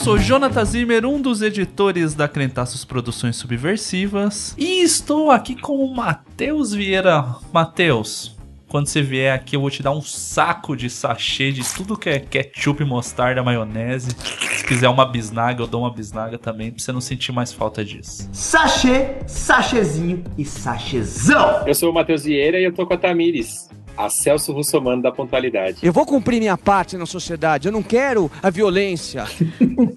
sou Jonathan Zimmer, um dos editores da Crentaços Produções Subversivas, e estou aqui com o Matheus Vieira. Matheus, quando você vier aqui, eu vou te dar um saco de sachê de tudo que é ketchup, mostarda, maionese. Se quiser uma bisnaga, eu dou uma bisnaga também, pra você não sentir mais falta disso. Sachê, sachêzinho e sachêzão. Eu sou o Matheus Vieira e eu tô com a Tamires. A Celso Russomano da pontualidade. Eu vou cumprir minha parte na sociedade. Eu não quero a violência.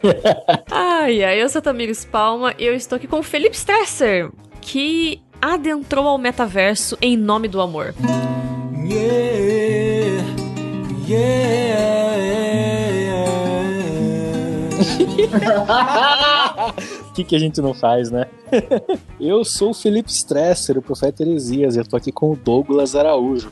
ai, ai, eu sou Tamires Palma e eu estou aqui com o Felipe Stresser, que adentrou ao metaverso em nome do amor. Yeah, yeah. O que, que a gente não faz, né? eu sou o Felipe Stresser, o profeta Heresias, e eu tô aqui com o Douglas Araújo.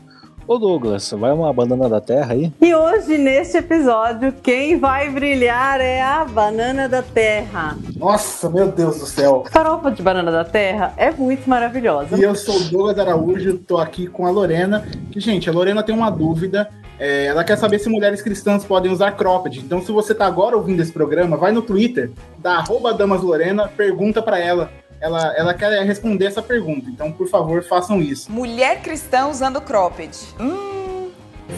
Ô Douglas, vai uma banana da terra aí? E hoje, neste episódio, quem vai brilhar é a banana da terra. Nossa, meu Deus do céu. Farofa de banana da terra é muito maravilhosa. E eu sou o Douglas Araújo, tô aqui com a Lorena. Que, gente, a Lorena tem uma dúvida. É, ela quer saber se mulheres cristãs podem usar cropped. Então, se você tá agora ouvindo esse programa, vai no Twitter, da arroba Damas Lorena, pergunta para ela ela, ela quer responder essa pergunta. Então, por favor, façam isso. Mulher cristã usando cropped. Hum,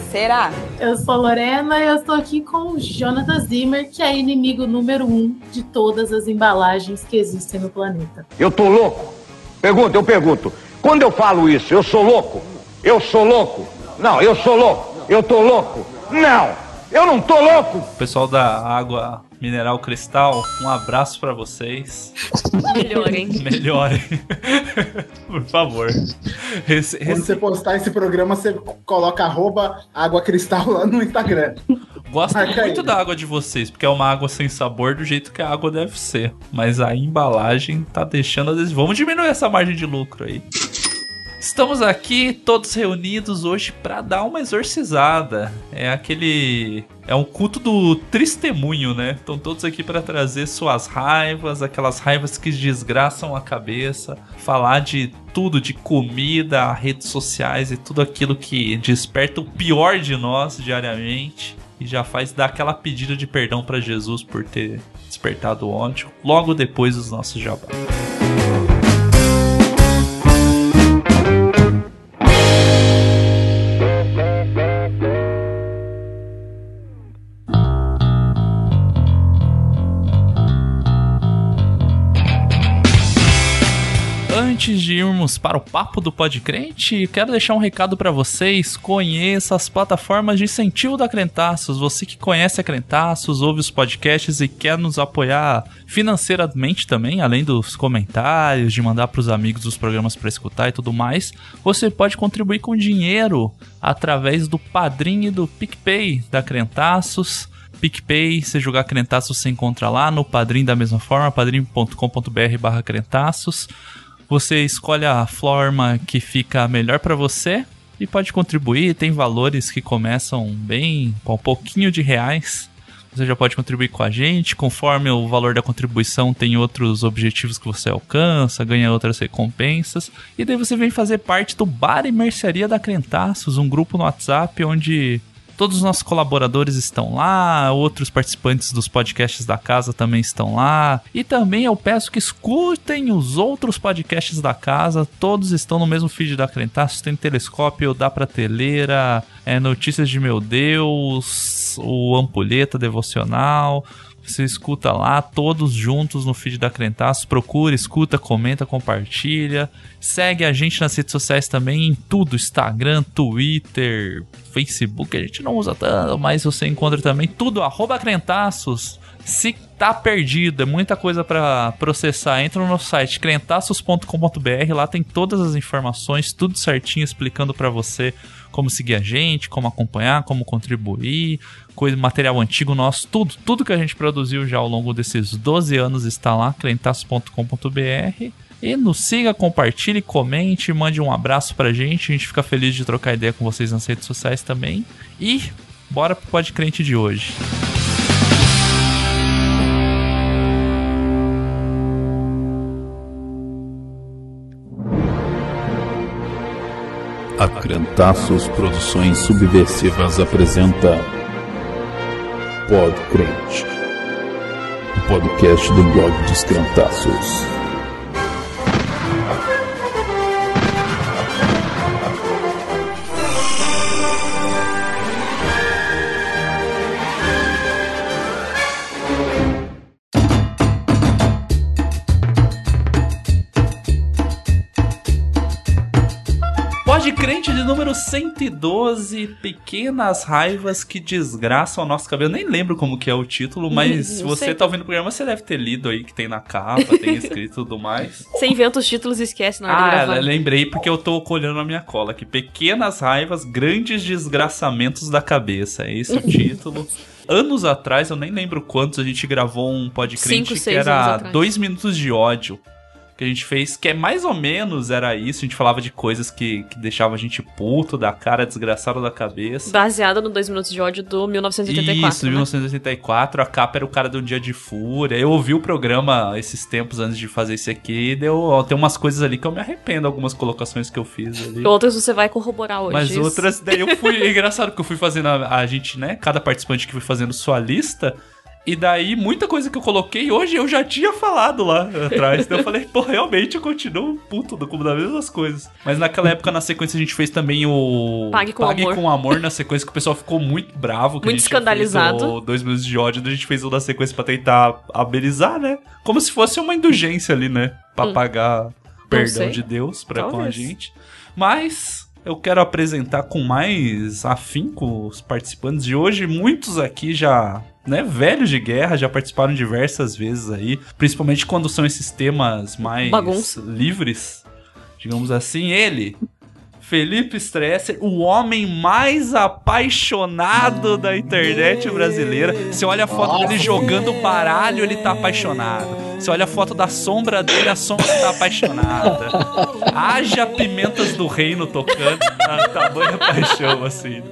será? Eu sou Lorena e eu estou aqui com o Jonathan Zimmer, que é inimigo número um de todas as embalagens que existem no planeta. Eu tô louco? Pergunta, eu pergunto. Quando eu falo isso, eu sou louco? Eu sou louco? Não, eu sou louco. Eu tô louco? Não, eu não tô louco. Pessoal da água Mineral Cristal, um abraço para vocês. Melhorem. Melhorem. Por favor. Rece Quando você postar esse programa, você coloca arroba água cristal lá no Instagram. Gosto Marca muito aí. da água de vocês, porque é uma água sem sabor do jeito que a água deve ser. Mas a embalagem tá deixando a Vamos diminuir essa margem de lucro aí. Estamos aqui todos reunidos hoje para dar uma exorcizada. É aquele é um culto do testemunho, né? Estão todos aqui para trazer suas raivas, aquelas raivas que desgraçam a cabeça, falar de tudo, de comida, redes sociais e tudo aquilo que desperta o pior de nós diariamente e já faz dar aquela pedida de perdão para Jesus por ter despertado o ódio logo depois dos nossos jabás. Antes de irmos para o papo do Podcrente, quero deixar um recado para vocês. Conheça as plataformas de incentivo da Crentaços. Você que conhece a Crentaços, ouve os podcasts e quer nos apoiar financeiramente também, além dos comentários, de mandar para os amigos os programas para escutar e tudo mais, você pode contribuir com dinheiro através do Padrim e do PicPay da Crentaços. PicPay, se jogar Crentaços você encontra lá, no Padrim da mesma forma, padrim.com.br barra Crentaços. Você escolhe a forma que fica melhor para você e pode contribuir. Tem valores que começam bem com um pouquinho de reais. Você já pode contribuir com a gente. Conforme o valor da contribuição, tem outros objetivos que você alcança, ganha outras recompensas. E daí você vem fazer parte do Bar e Mercearia da Crentaços, um grupo no WhatsApp onde Todos os nossos colaboradores estão lá, outros participantes dos podcasts da casa também estão lá. E também eu peço que escutem os outros podcasts da casa, todos estão no mesmo feed da Crentaços. Tem Telescópio, Dá Prateleira, é, Notícias de Meu Deus, o Ampulheta Devocional. Você escuta lá, todos juntos no feed da Crentaços. Procura, escuta, comenta, compartilha. Segue a gente nas redes sociais também, em tudo: Instagram, Twitter, Facebook. A gente não usa tanto, mas você encontra também tudo. Arroba Crentaços. Se tá perdido, é muita coisa para processar, entra no nosso site crentaços.com.br. Lá tem todas as informações, tudo certinho explicando para você como seguir a gente, como acompanhar, como contribuir, coisa, material antigo nosso, tudo, tudo que a gente produziu já ao longo desses 12 anos está lá, crentaços.com.br. E nos siga, compartilhe, comente, mande um abraço pra gente. A gente fica feliz de trocar ideia com vocês nas redes sociais também. E bora pro Podcrente de hoje. A Crentaços Produções Subversivas apresenta Podcrente. podcast do blog dos Crentaços. Crente de número 112, Pequenas Raivas que Desgraçam o Nosso Cabelo. Eu nem lembro como que é o título, mas se você sei. tá ouvindo o programa, você deve ter lido aí que tem na capa, tem escrito e tudo mais. Você inventa os títulos e esquece na hora Ah, lembrei porque eu tô colhendo a minha cola aqui. Pequenas raivas, grandes desgraçamentos da cabeça. É esse o título. Anos atrás, eu nem lembro quantos, a gente gravou um podcast que era dois minutos de ódio. Que a gente fez, que é mais ou menos era isso. A gente falava de coisas que, que deixavam a gente puto, da cara, desgraçado da cabeça. Baseado no 2 Minutos de Ódio do 1984. Isso, né? 1984, a capa era o cara de um dia de fúria. Eu ouvi o programa esses tempos antes de fazer esse aqui e deu, tem umas coisas ali que eu me arrependo, algumas colocações que eu fiz ali. Outras você vai corroborar hoje. Mas isso. outras, daí eu fui. É engraçado que eu fui fazendo a, a gente, né? Cada participante que foi fazendo sua lista. E daí, muita coisa que eu coloquei hoje eu já tinha falado lá atrás. Então eu falei, pô, realmente eu continuo puto do como das mesmas coisas. Mas naquela época, na sequência, a gente fez também o. Pague com Amor. com Amor, na sequência, que o pessoal ficou muito bravo. Que Muito escandalizado. dois minutos de ódio, daí a gente fez o da sequência pra tentar amenizar, né? Como se fosse uma indulgência ali, né? Pra Hum. pagar perdão de Deus pra com a Talvez. gente. Mas eu quero apresentar com mais afinco os participantes de hoje. Muitos aqui já, né, velhos de guerra, já participaram diversas vezes aí. Principalmente quando são esses temas mais Bagunça. livres, digamos assim. Ele, Felipe Stresser, o homem mais apaixonado da internet brasileira. Você olha a foto dele jogando baralho, ele tá apaixonado. Você olha a foto da sombra dele, a sombra tá apaixonada. Haja pimentas do reino tocando, tá, tamanha paixão, assim.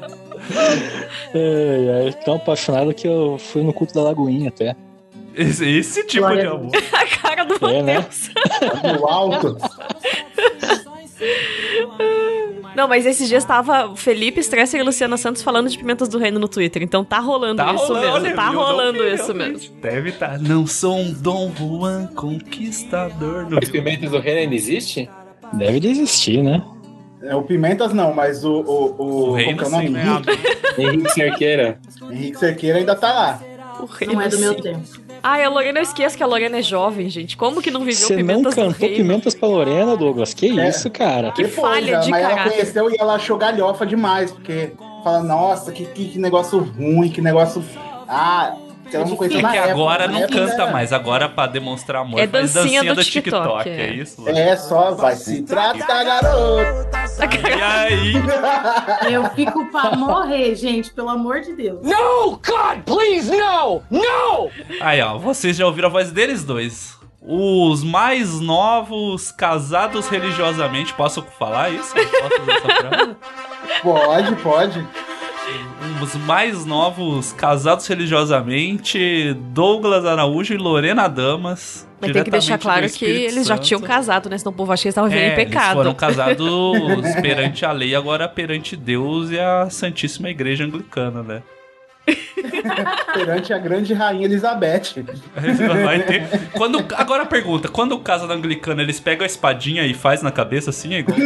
É, é, tão apaixonado que eu fui no culto da Lagoinha até. Esse, esse tipo de amor. A cara do É, né? Matheus. No alto. Não, mas esses dias tava Felipe Stresser e Luciana Santos falando de Pimentas do Reino no Twitter. Então tá rolando Tá isso rolando, mesmo. olha, tá rolando vi, isso realmente. mesmo. Deve estar. Não sou um Dom Juan conquistador. No... Os Pimentas do Reino ainda existe? Deve de existir, né? É, o Pimentas não, mas o. O, o, O é o nome? sim, né? Henrique, Cerqueira. Henrique Cerqueira ainda tá lá. O reino Não é do meu tempo. Ai, a Lorena, eu esqueço que a Lorena é jovem, gente. Como que não viveu Você não Pimentas do cantou? Pimentas pra Lorena, Douglas? Que É. isso, cara? Que Depois, falha de mas ela caráter. conheceu e ela achou galhofa demais, porque fala, nossa, que, que, que negócio ruim, que negócio. Ah, que não conheceu É na que época. agora Na não época canta era- mais, agora pra demonstrar amor É faz dancinha dancinha do do TikTok, TikTok, é, é. isso? É, só vai se tratar, garoto. E aí? Eu fico pra morrer, gente, pelo amor de Deus. No, God, please, no! No! Aí, ó, vocês já ouviram a voz deles dois. Os mais novos casados religiosamente. Posso falar isso? Posso usar essa frase? Pode, pode. Os mais novos casados religiosamente, Douglas Araújo e Lorena Damas. Mas tem que deixar claro que eles já tinham casado, né? Senão o povo acha que eles estavam vivendo É, em pecado. Eles foram casados perante a lei, agora perante Deus e a Santíssima Igreja Anglicana, né? Perante a grande rainha Elizabeth. Vai ter. Quando, agora a pergunta: quando casa da Anglicana, eles pegam a espadinha e faz na cabeça assim? É igual.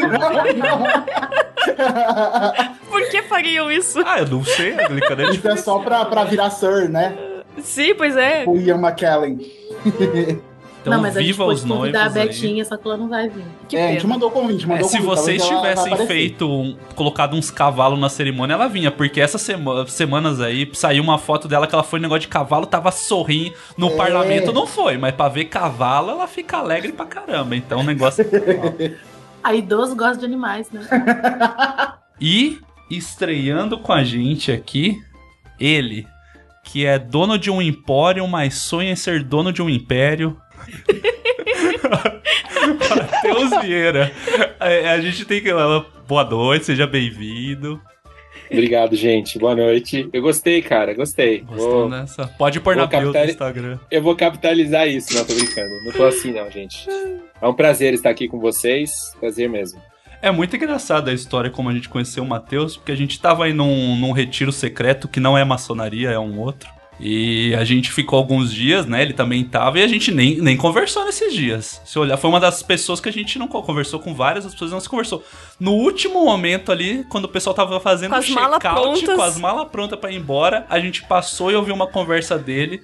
Por que fariam isso? Ah, eu não sei, a Anglicana é Isso é só pra, pra virar Sir, né? Sim, pois é. O Ian McKellen. Então, não, mas a gente viva os a noivos aí. Betinha, só que ela não vai vir. Que é, a pena. gente mandou convite, É, mandou se convite, vocês tivessem feito, um- colocado uns cavalos na cerimônia, ela vinha, porque essas sema- semanas aí saiu uma foto dela que ela foi no negócio de cavalo, tava sorrindo no É. parlamento, não foi, mas pra ver cavalo ela fica alegre pra caramba, então o negócio. A idoso gosta de animais, né? E estreando com a gente aqui, ele, que é dono de um empório, mas sonha em ser dono de um império. Matheus Vieira. É, A, gente tem que. Boa noite, seja bem-vindo. Obrigado, gente. Boa noite. Eu gostei, cara. Gostei. Gostou Vou- dessa? Pode pôr na vou bio do capitali- Instagram. Eu vou capitalizar isso. Não, tô brincando. Não tô assim, não, gente. É um prazer estar aqui com vocês. Prazer mesmo. É muito engraçada a história como a gente conheceu o Matheus, porque a gente tava aí num, num retiro secreto que não é maçonaria, é um outro. E a gente ficou alguns dias, né? Ele também tava e a gente nem, nem conversou nesses dias. Se olhar, foi uma das pessoas que a gente não co- conversou com várias, as pessoas não se conversou. No último momento ali, quando o pessoal tava fazendo Com o check-out, com as malas prontas pra ir embora, a gente passou e ouviu uma conversa dele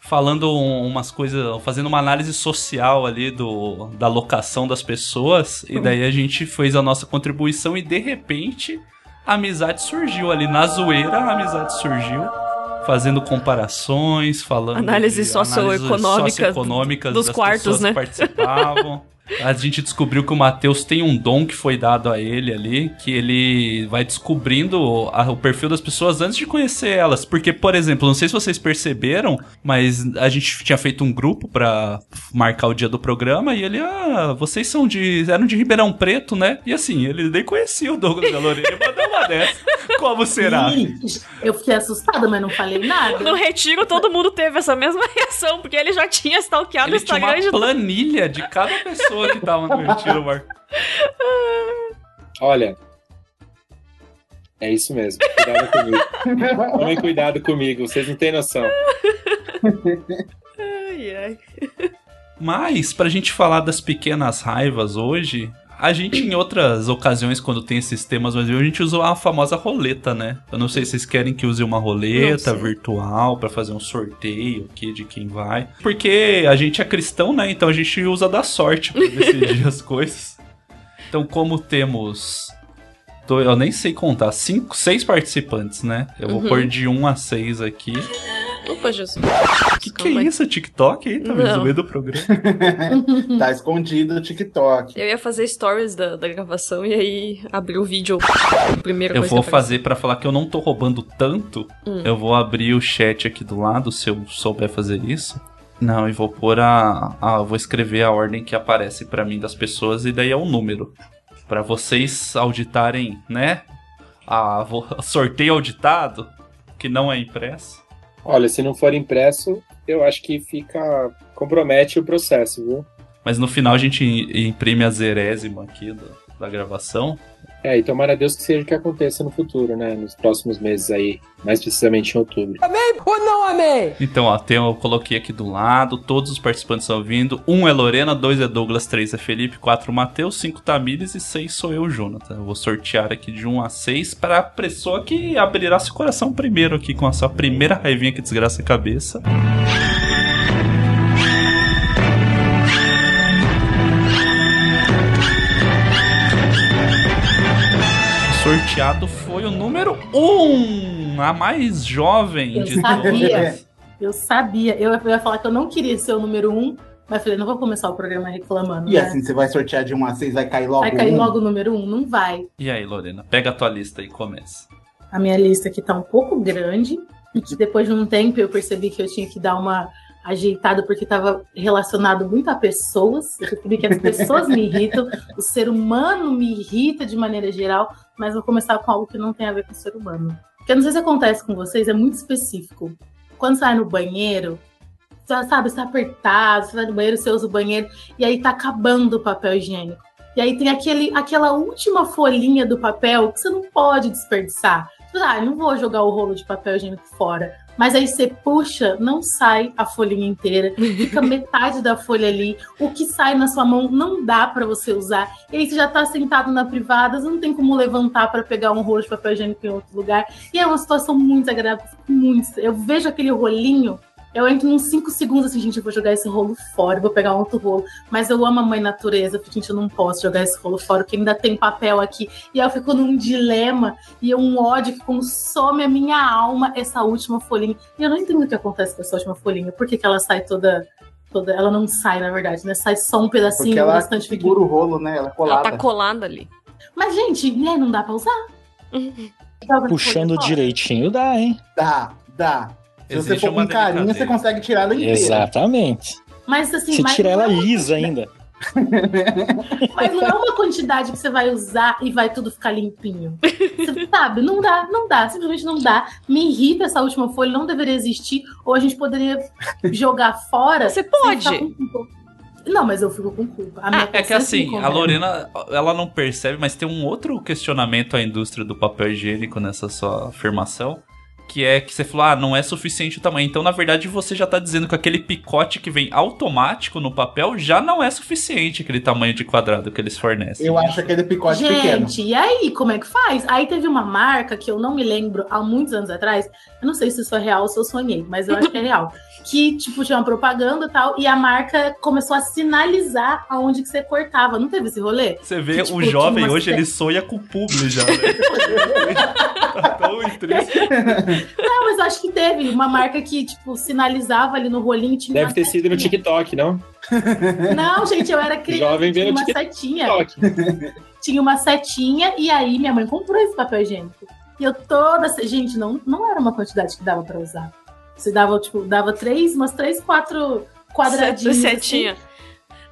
falando um- umas coisas, fazendo uma análise social ali do, da locação das pessoas. E daí a gente fez a nossa contribuição e de repente a amizade surgiu ali na zoeira, a amizade surgiu. Fazendo comparações, falando. Análises socioeconômicas socioeconômicas dos quartos, né? que participavam. A gente descobriu que o Matheus tem um dom que foi dado a ele ali, que ele vai descobrindo a- o perfil das pessoas antes de conhecer elas. Porque, por exemplo, não sei se vocês perceberam, mas a gente tinha feito um grupo pra marcar o dia do programa e ele, ah, vocês são de. eram de Ribeirão Preto, né? E assim, ele nem conhecia o Douglas da Lorena e mandou uma dessa. Como será? Eu fiquei assustada, mas não falei nada. No retiro, todo mundo teve essa mesma reação, porque ele já tinha stalkeado o Ele tinha Instagram uma de planilha de cada pessoa que tava no retiro, Marco. Olha. É isso mesmo. Cuidado comigo. Tomem cuidado comigo, vocês não têm noção. Ai, ai. Mas, pra gente falar das pequenas raivas hoje, a gente em outras ocasiões, quando tem esses temas mais a gente usou a famosa roleta, né? Eu não sei se vocês querem que use uma roleta virtual pra fazer um sorteio aqui de quem vai. Porque a gente é cristão, né? Então a gente usa da sorte pra decidir as coisas. Então, como temos. Eu nem sei contar, cinco, seis participantes, né? Eu vou Uhum. pôr de um a seis aqui. Opa, Jesus. Que que é isso? TikTok aí? Tá Não. no meio do programa. tá escondido o TikTok. Eu ia fazer stories da, da gravação e aí abrir o vídeo. Primeiro Eu vou fazer pra falar que eu não tô roubando tanto. Hum. Eu vou abrir o chat aqui do lado, se eu souber fazer isso. Não, e vou pôr a, a vou escrever a ordem que aparece pra mim das pessoas e daí é o número Pra vocês auditarem, né? A vo- sorteio auditado que não é impresso. Olha, se não for impresso, eu acho que fica. compromete o processo, viu? Mas no final a gente imprime a zerésima aqui do- da gravação. É, e tomara a Deus que seja o que aconteça no futuro, né? Nos próximos meses aí, mais precisamente em outubro. Amei ou não amei? Então, ó, tem, eu coloquei aqui do lado, todos os participantes estão vindo. Um é Lorena, dois é Douglas, três é Felipe, quatro Matheus, cinco Tamires e seis sou eu, Jonathan. Eu vou sortear aqui de um a seis para a pessoa que abrirá seu coração primeiro aqui com a sua primeira raivinha que desgraça a cabeça. Sorteado foi o número um, a mais jovem Eu de sabia. todas. Eu sabia. Eu ia falar que eu não queria ser o número um, mas falei, não vou começar o programa reclamando. E né? assim, você vai sortear de 1 a 6, vai cair logo Vai cair um? logo o número um? Não vai. E aí, Lorena, pega a tua lista e começa. A minha lista aqui tá um pouco grande. Depois de um tempo eu percebi que eu tinha que dar uma ajeitada porque estava relacionado muito a pessoas. Eu percebi que as pessoas me irritam, o ser humano me irrita de maneira geral, mas vou começar com algo que não tem a ver com o ser humano. Porque eu não sei se acontece com vocês, é muito específico. Quando você vai no banheiro, você sabe, você tá apertado, você vai no banheiro, você usa o banheiro, e aí tá acabando o papel higiênico. E aí tem aquele, aquela última folhinha do papel que você não pode desperdiçar. Fala, Ah, não vou jogar o rolo de papel higiênico fora. Mas aí você puxa, não sai a folhinha inteira, fica metade da folha ali. O que sai na sua mão não dá pra você usar. E aí você já tá sentado na privada, você não tem como levantar pra pegar um rolo de papel higiênico em outro lugar. E é uma situação muito agradável, muito. Eu vejo aquele rolinho, eu entro uns 5 segundos assim, gente, eu vou jogar esse rolo fora, vou pegar um outro rolo. Mas eu amo a mãe natureza, porque, gente, eu não posso jogar esse rolo fora, porque ainda tem papel aqui. E aí eu fico num dilema e é um ódio que consome a minha alma, essa última folhinha. E eu não entendo o que acontece com essa última folhinha. Por que, que ela sai toda. toda ela não sai, na verdade, né? Sai só um pedacinho Porque ela restante fica. segura o rolo, né? Ela é Ela colada. tá colada ali. Mas, gente, né, não dá pra usar. Joga Puxando direitinho dá, hein? Dá, dá. Se você for com uma carinho, você consegue tirar ela inteira. Exatamente. Mas assim, Você mas tira não ela é lisa ainda. Mas não é uma quantidade que você vai usar e vai tudo ficar limpinho. Você sabe? Não dá, não dá, simplesmente não dá. Me irrita essa última folha, não deveria existir. Ou a gente poderia jogar fora. Você pode. ficar com culpa. Não, mas eu fico com culpa. A minha É que assim, a. Lorena, ela não percebe, mas tem um outro questionamento à indústria do papel higiênico nessa sua afirmação, que é que você falou, ah, não é suficiente o tamanho. Então, na verdade, você já tá dizendo que aquele picote que vem automático no papel já não é suficiente aquele tamanho de quadrado que eles fornecem. Eu acho aquele picote pequeno. Gente, e aí, como é que faz? Aí teve uma marca que eu não me lembro há muitos anos atrás. Eu não sei se isso é real ou se eu sonhei, mas eu acho que é real. Que, tipo, tinha uma propaganda e tal, e a marca começou a sinalizar aonde que você cortava. Não teve esse rolê? Você vê Que, o tipo, tinha jovem uma hoje, ele sonha com publi já, né? tá tão triste. Não, mas eu acho que teve uma marca que, tipo, sinalizava ali no rolinho tinha Deve ter sido no setinha. TikTok, não? Não, gente, eu era criança, Jovem tinha vendo uma TikTok. setinha. Tinha uma setinha e aí minha mãe comprou esse papel higiênico. E eu toda. Gente, não, não era uma quantidade que dava pra usar. Você dava, tipo, dava três, umas três, quatro quadradinhos. Setinha. assim.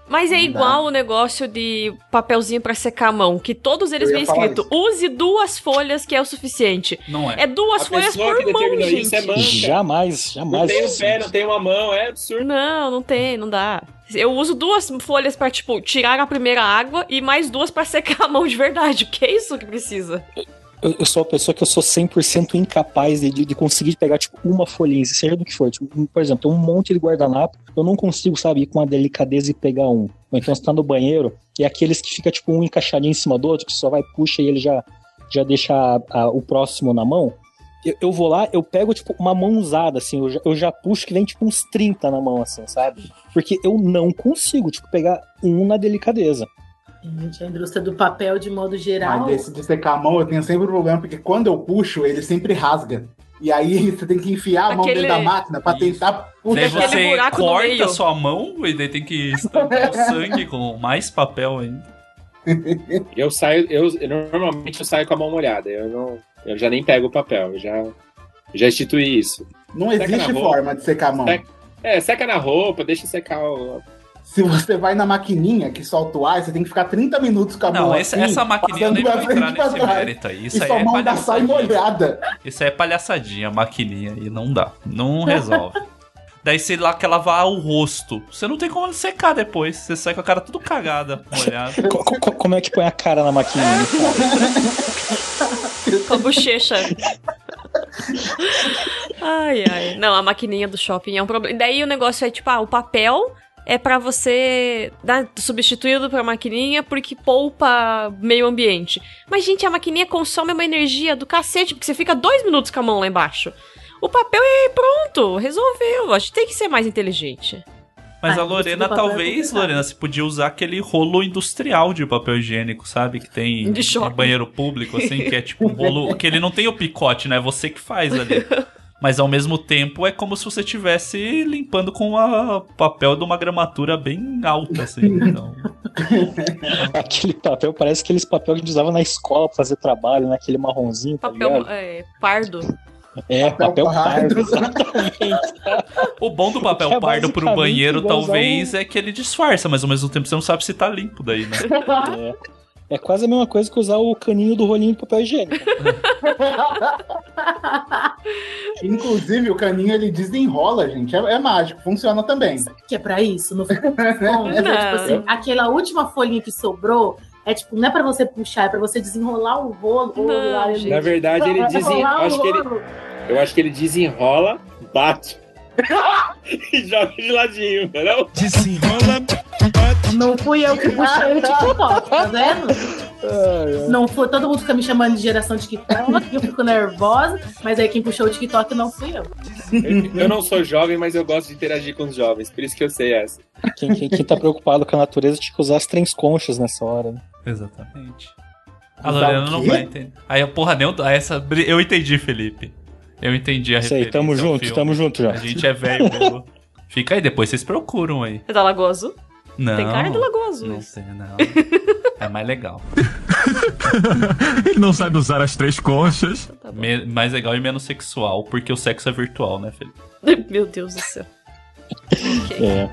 Mas é igual o negócio de papelzinho pra secar a mão, que todos eles vêm escrito: use duas folhas, que é o suficiente. Não é. É duas A folhas por que mão, gente. isso é manca. Jamais, Não jamais. tem um pé, não tem uma mão, é absurdo. Não, não tem, não dá. Eu uso duas folhas pra, tipo, tirar a primeira água e mais duas pra secar a mão de verdade. Que é isso que precisa? Eu, eu sou uma pessoa que eu sou 100% incapaz de, de conseguir pegar, tipo, uma folhinha, seja do que for. Tipo, por exemplo, tem um monte de guardanapo, eu não consigo, sabe, ir com uma delicadeza e pegar um. Ou então você tá no banheiro, e é aqueles que fica, tipo, um encaixadinho em cima do outro, que só vai, puxa e ele já, já deixa a- a- o próximo na mão. Eu, eu vou lá, eu pego, tipo, uma mão usada, assim, eu já, eu já puxo que vem, tipo, uns 30 na mão, assim, sabe? Porque eu não consigo, tipo, pegar um na delicadeza. Gente, a indústria do papel, de modo geral. Mas desse de secar a mão, eu tenho sempre um problema, porque quando eu puxo, ele sempre rasga. E aí você tem que enfiar a mão Aquele- dentro da máquina pra tentar Daí puxar. você buraco no corta meio. a sua mão e daí tem que estampar o sangue com mais papel ainda. Eu saio, eu, normalmente eu saio com a mão molhada. Eu não, eu já nem pego o papel. Eu já, já instituí isso. Não Seca existe forma de secar a mão. Seca- É, seca na roupa, deixa secar o. Se você vai na maquininha que solta o ar, você tem que ficar 30 minutos com a mão Não, essa, assim, essa maquininha eu passando nem vou entrar nesse trás. mérito aí. Isso e aí sua é mão ainda sai palhaçadinha. molhada. Isso aí é palhaçadinha, maquininha aí não dá. Não resolve. Daí você lá quer lavar o rosto. Você não tem como secar depois. Você sai com a cara tudo cagada, molhada. Co- co- como é que põe a cara na maquininha? Com a bochecha. ai, ai. Não, a maquininha do shopping é um problema. Daí o negócio é tipo, ah, o papel é pra você dar substituído pra maquininha porque poupa meio ambiente. Mas, gente, a maquininha consome uma energia do cacete, porque você fica dois minutos com a mão lá embaixo. O papel é pronto, resolveu. A gente tem que ser mais inteligente. Mas Ah, a Lorena, do papel é talvez. Lorena, você podia usar aquele rolo industrial de papel higiênico, sabe? Que tem De em shopping. banheiro público, assim, que é tipo um rolo. que ele não tem o picote, né? É você que faz ali. Mas ao mesmo tempo é como se você estivesse limpando com a papel de uma gramatura bem alta, assim. Então. Aquele papel parece aqueles papel que a gente usava na escola pra fazer trabalho, né? Aquele marronzinho, tá Papel ligado? é, pardo. É, papel pardo, pardo. exatamente. O bom do papel é pardo pro banheiro, talvez, é que ele disfarça, mas ao mesmo tempo você não sabe se tá limpo daí, né? É. É quase a mesma coisa que usar o caninho do rolinho de papel higiênico. Inclusive, o caninho ele desenrola, gente. É, é mágico, funciona também. Que é pra isso, no fundo é Não. tipo assim, aquela última folhinha que sobrou é tipo, não é pra você puxar, é pra você desenrolar o rolo. Não, lá, gente. Na verdade, ele desenrola. eu acho que ele desenrola, bate e joga de ladinho, entendeu? Não fui eu que puxei o TikTok, tá vendo? Não foi, todo mundo fica me chamando de geração TikTok, eu fico nervosa, mas aí quem puxou o TikTok não fui eu. Eu, eu não sou jovem, mas eu gosto de interagir com os jovens, por isso que eu sei essa. Quem, quem, quem tá preocupado com a natureza tinha que usar as três conchas nessa hora, né? Exatamente. A Lorena não vai entender. Aí, porra, nem essa. bri- Eu entendi, Felipe. Eu entendi a Isso aí, tamo junto, filme. tamo junto já. A gente é velho. Fica aí, depois vocês procuram aí. É da Lagoa Azul? Não. Tem cara de Lagoa Azul. Não tem, não. É mais legal. Ele não sabe usar as três conchas. Tá bom. Me- mais legal e menos sexual, porque o sexo é virtual, né, Felipe? Meu Deus do céu. Ok. É.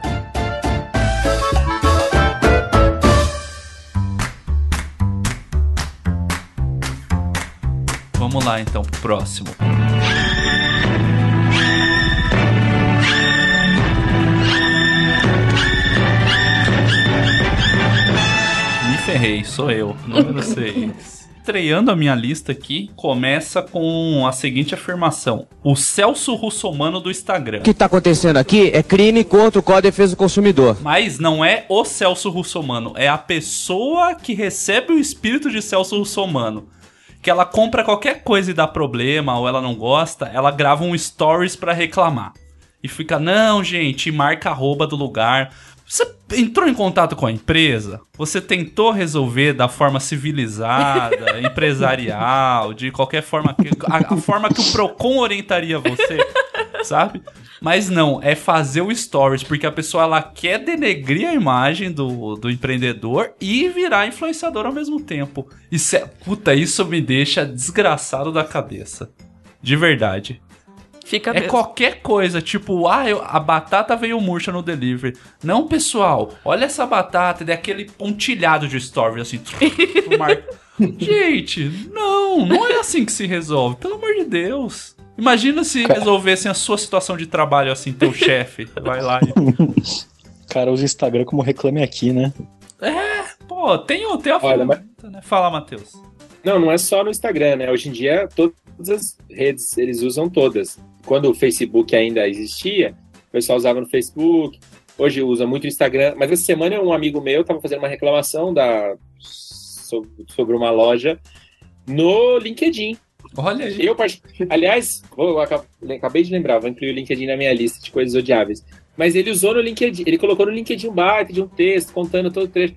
Vamos lá então pro próximo. Ferrei, sou eu. Número 6. estreando a minha lista aqui, começa com a seguinte afirmação: O Celso Russomano do Instagram. O que tá acontecendo aqui é crime contra o Código de Defesa do Consumidor. Mas não é o Celso Russomano, é a pessoa que recebe o espírito de Celso Russomano. Que ela compra qualquer coisa e dá problema, ou ela não gosta, ela grava um stories pra reclamar. E fica, não, gente, e marca a arroba do lugar. Você entrou em contato com a empresa? Você tentou resolver da forma civilizada, empresarial, de qualquer forma, que, a, a forma que o Procon orientaria você, sabe? Mas não, é fazer o stories, porque a pessoa ela quer denegrir a imagem do, do empreendedor e virar influenciador ao mesmo tempo. Isso é, puta, isso me deixa desgraçado da cabeça. De verdade. Fica É mesmo. qualquer coisa, tipo, ah, eu- a batata veio murcha no delivery. Não, pessoal, olha essa batata, é aquele pontilhado de stories, assim. mar- Gente, não, não é assim que se resolve, pelo amor de Deus. Imagina se resolvessem a sua situação de trabalho assim, teu chefe. Vai lá e. Cara, usa Instagram como reclame aqui, né? É, pô, tem, o- tem a Olha, mas- ferramenta, né? Fala, Matheus. Não, não é só no Instagram, né? Hoje em dia, todas as redes, eles usam todas. Quando o Facebook ainda existia, o pessoal usava no Facebook. Hoje usa muito o Instagram. Mas essa semana, um amigo meu estava fazendo uma reclamação da, so- sobre uma loja no LinkedIn. Olha aí. Eu, part- aliás, vou, acabei de lembrar, vou incluir o LinkedIn na minha lista de coisas odiáveis. Mas ele usou no LinkedIn, ele colocou no LinkedIn um baita de um texto contando todo o trecho.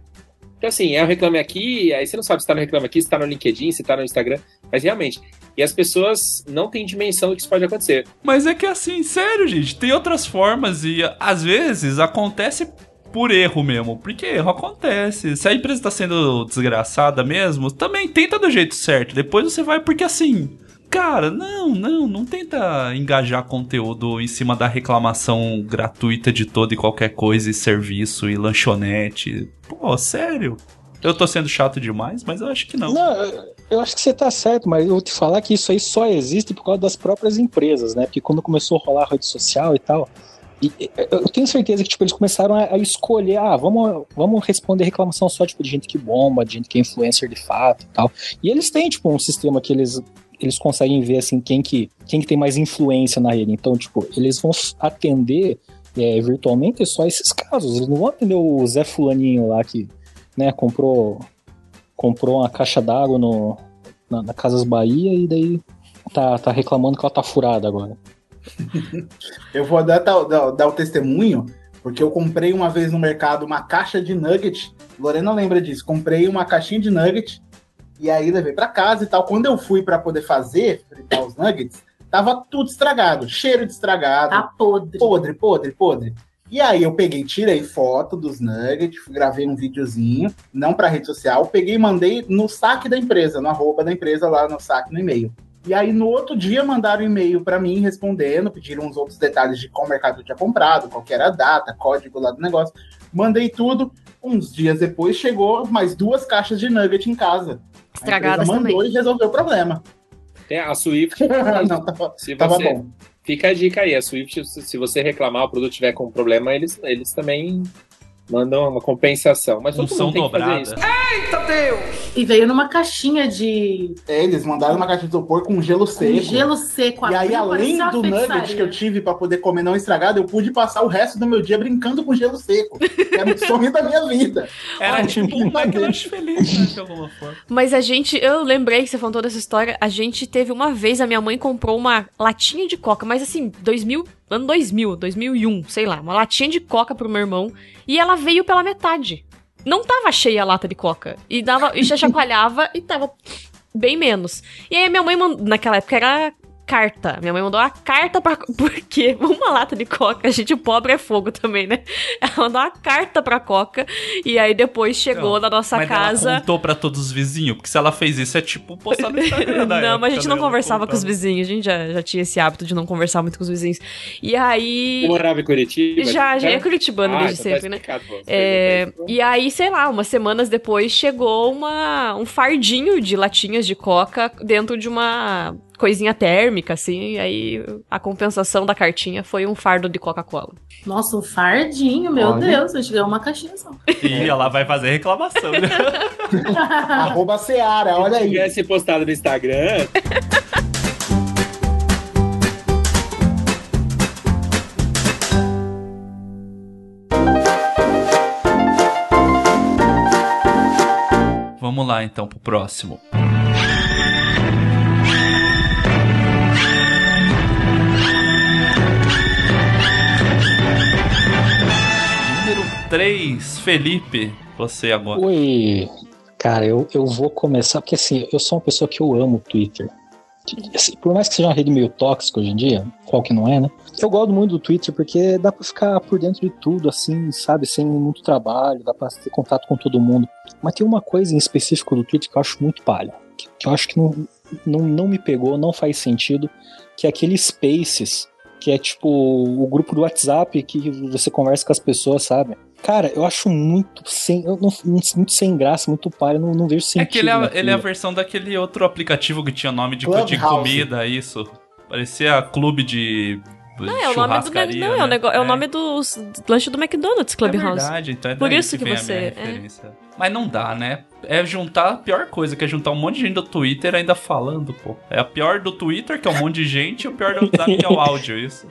Então, assim, é o Reclame Aqui, aí você não sabe se tá no Reclame Aqui, se tá no LinkedIn, se tá no Instagram, mas realmente. E as pessoas não têm dimensão do que isso pode acontecer. Mas é que assim, sério, gente, tem outras formas e às vezes acontece por erro mesmo, porque erro acontece. Se a empresa tá sendo desgraçada mesmo, também tenta do jeito certo. Depois você vai porque assim, cara, não, não, não tenta engajar conteúdo em cima da reclamação gratuita de toda e qualquer coisa e serviço e lanchonete. Pô, sério? Eu tô sendo chato demais, mas eu acho que não. Não, eu- acho que você tá certo, mas eu vou te falar que isso aí só existe por causa das próprias empresas, né? Porque quando começou a rolar a rede social e tal, e- eu tenho certeza que tipo, eles começaram a, a escolher, ah, vamos, vamos responder reclamação só tipo, de gente que bomba, de gente que é influencer de fato e tal. E eles têm, tipo, um sistema que eles, eles conseguem ver assim quem que, quem que tem mais influência na rede. Então, tipo, eles vão atender é, virtualmente só esses casos. Eles não vão atender o Zé Fulaninho lá que né, comprou comprou uma caixa d'água no, na, na Casas Bahia e daí tá, tá reclamando que ela tá furada agora. Eu vou dar, dar, dar- dar o testemunho, porque eu comprei uma vez no mercado uma caixa de nugget. Lorena lembra disso. Comprei uma caixinha de nugget e aí levei pra casa e tal. Quando eu fui pra poder fazer, fritar os nuggets, tava tudo estragado, cheiro de estragado. Tá podre. Podre, podre, podre. E aí eu peguei, tirei foto dos nuggets, gravei um videozinho, não pra rede social, peguei e mandei no saque da empresa, no arroba da empresa lá no saque no e-mail. E aí no outro dia mandaram um e-mail pra mim respondendo, pediram uns outros detalhes de qual mercado eu tinha comprado, qual era a data, código lá do negócio. Mandei tudo. Uns dias depois chegou mais duas caixas de nugget em casa. A Estragadas empresa mandou também. e resolveu o problema. Tem a Swift. não, tava, se tava você, bom. Fica a dica aí, a Swift, se se você reclamar, o produto tiver com problema, eles, eles também mandam uma compensação. Mas todo Função mundo tem que fazer dobrada. isso. Eita Deus! E veio numa caixinha de. É, eles mandaram uma caixa de isopor com gelo seco. Com gelo seco. E aí, abriu, além do nugget que eu tive pra poder comer não estragado, eu pude passar o resto do meu dia brincando com gelo seco. Que é o sonho da minha vida. Era Olha, tipo um McLanche feliz, né, de alguma forma. Mas a gente, eu lembrei que você falou toda essa história. A gente teve uma vez, a minha mãe comprou uma latinha de coca, mas assim, 2000, ano 2000, 2001, sei lá, uma latinha de coca pro meu irmão. E ela veio pela metade. Não tava cheia a lata de coca. E, dava, e já chacoalhava e tava bem menos. E aí minha mãe naquela época era carta. Minha mãe mandou uma carta pra. Porque uma lata de coca, gente, o pobre é fogo também, né? Ela mandou uma carta pra coca. E aí depois chegou na nossa mas casa. ela contou pra todos os vizinhos, porque se ela fez isso é tipo postar no Instagram da Não, mas a época, gente não né? conversava Ela com os vizinhos. A gente já, já tinha esse hábito de não conversar muito com os vizinhos. E aí. Você morava em Curitiba? Já, já é curitibano Ah, desde então tá sempre, né? explicado, pô. É, e aí, sei lá, umas semanas depois chegou uma, um fardinho de latinhas de coca dentro de uma coisinha térmica, assim, e aí a compensação da cartinha foi um fardo de Coca-Cola. Nossa, um fardinho, meu Olha. Deus, eu cheguei uma caixinha só. E ela vai fazer reclamação, né? Arroba Seara, olha Se aí. tivesse postado no Instagram, Vamos lá então pro próximo. 3, Felipe. Você agora. Oi. Cara, eu, eu vou começar, porque assim, eu sou uma pessoa que eu amo o Twitter. Assim, por mais que seja uma rede meio tóxica hoje em dia, qual que não é, né? Eu gosto muito do Twitter porque dá pra ficar por dentro de tudo, assim, sabe? Sem muito trabalho, dá pra ter contato com todo mundo. Mas tem uma coisa em específico do Twitter que eu acho muito palha. Que, que eu acho que não, não, não me pegou, não faz sentido, que é aquele Spaces, que é tipo o grupo do WhatsApp que você conversa com as pessoas, sabe? Cara, eu acho muito sem, eu não- muito sem graça, muito palha, não, não vejo sentido. É que ele é, ele é a versão daquele outro aplicativo que tinha nome de, de comida, isso. Parecia clube de. Não, é o nome do churrascaria, não, é, o né? nego- é o nome do lanche do McDonald's Clubhouse. É verdade, então é Por isso que, você. minha é. Mas não dá, né? É juntar a pior coisa, que é juntar um monte de gente do Twitter ainda falando, pô. É a pior do Twitter, que é um monte de gente, e o pior do WhatsApp, que é o áudio, isso.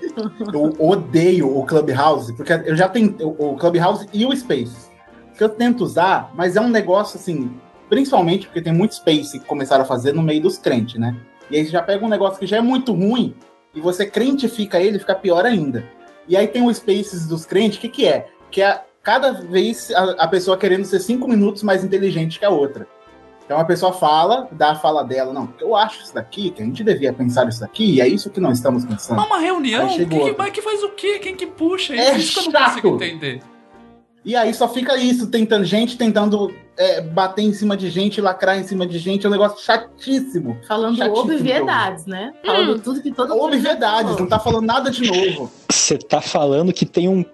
Eu odeio o Clubhouse, porque eu já tenho o Clubhouse e o Space. Que eu tento usar, mas é um negócio assim, principalmente porque tem muito Space que começaram a fazer no meio dos crentes, né? E aí você já pega um negócio que já é muito ruim e você crentifica ele, fica pior ainda. E aí tem o Spaces dos crentes, o que, que é? Que é cada vez a, a pessoa querendo ser cinco minutos mais inteligente que a outra. Então a pessoa fala, dá a fala dela, não, porque eu acho isso daqui, que a gente devia pensar isso daqui, e é isso que nós estamos pensando. Mas uma reunião, quem, mas que faz o quê? Quem que puxa? É isso que eu não chato. consigo entender. E aí só fica isso, tentando gente tentando é, bater em cima de gente, lacrar em cima de gente, é um negócio chatíssimo. Falando Chatíssimo, obviedades, né? Falando tudo que todo mundo. Obviedades, não tá falando nada de novo. Você tá falando que tem um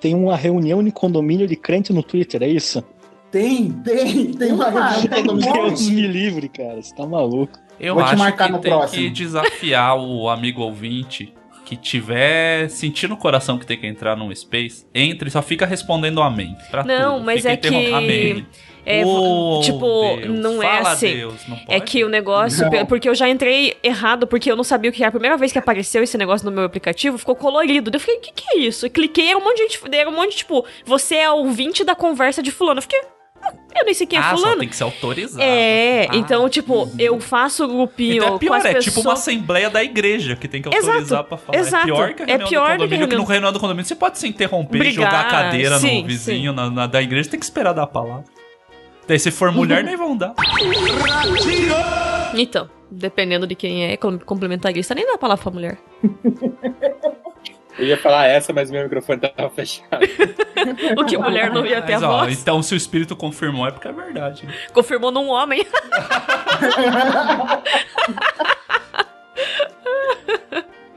tem uma reunião de condomínio de crente no Twitter, é isso? Tem, tem, tem uma reunião de condomínio. Deus me livre, cara, você tá maluco. Eu Vou te acho marcar que no tem próximo. que desafiar o amigo ouvinte que tiver sentindo no coração que tem que entrar num space, entre e só fica respondendo amém. pra Não, tudo. mas Fica é que- Amém. É, Oh, tipo, Deus, não é assim. Deus, não é que o negócio. Não. Porque eu já entrei errado, porque eu não sabia o que era. A primeira vez que apareceu esse negócio no meu aplicativo, ficou colorido. Eu fiquei, o que, que é isso? E cliquei, era um monte de gente. Era um monte de tipo, você é ouvinte da conversa de fulano. Eu fiquei. "Ah, Eu nem sei quem é ah, só fulano. tem que ser autorizado. É, Ah. então, tipo, eu faço o grupinho Então é com pior, as é pessoas. tipo uma assembleia da igreja que tem que autorizar Exato, pra falar. exato. É pior que a É reunião pior do que condomínio, que, reunião- no reunião do condomínio você pode se interromper, Brigar, jogar a cadeira sim, no vizinho, na, na da igreja, tem que esperar dar a palavra. Daí se for mulher, nem vão dar. Então, dependendo de quem é com- complementarista, nem dá a palavra pra mulher. eu ia falar essa, mas meu microfone tava fechado. O que mulher não ia ter a Mas, ó, voz. então se o espírito confirmou é porque é verdade. né? Confirmou num homem.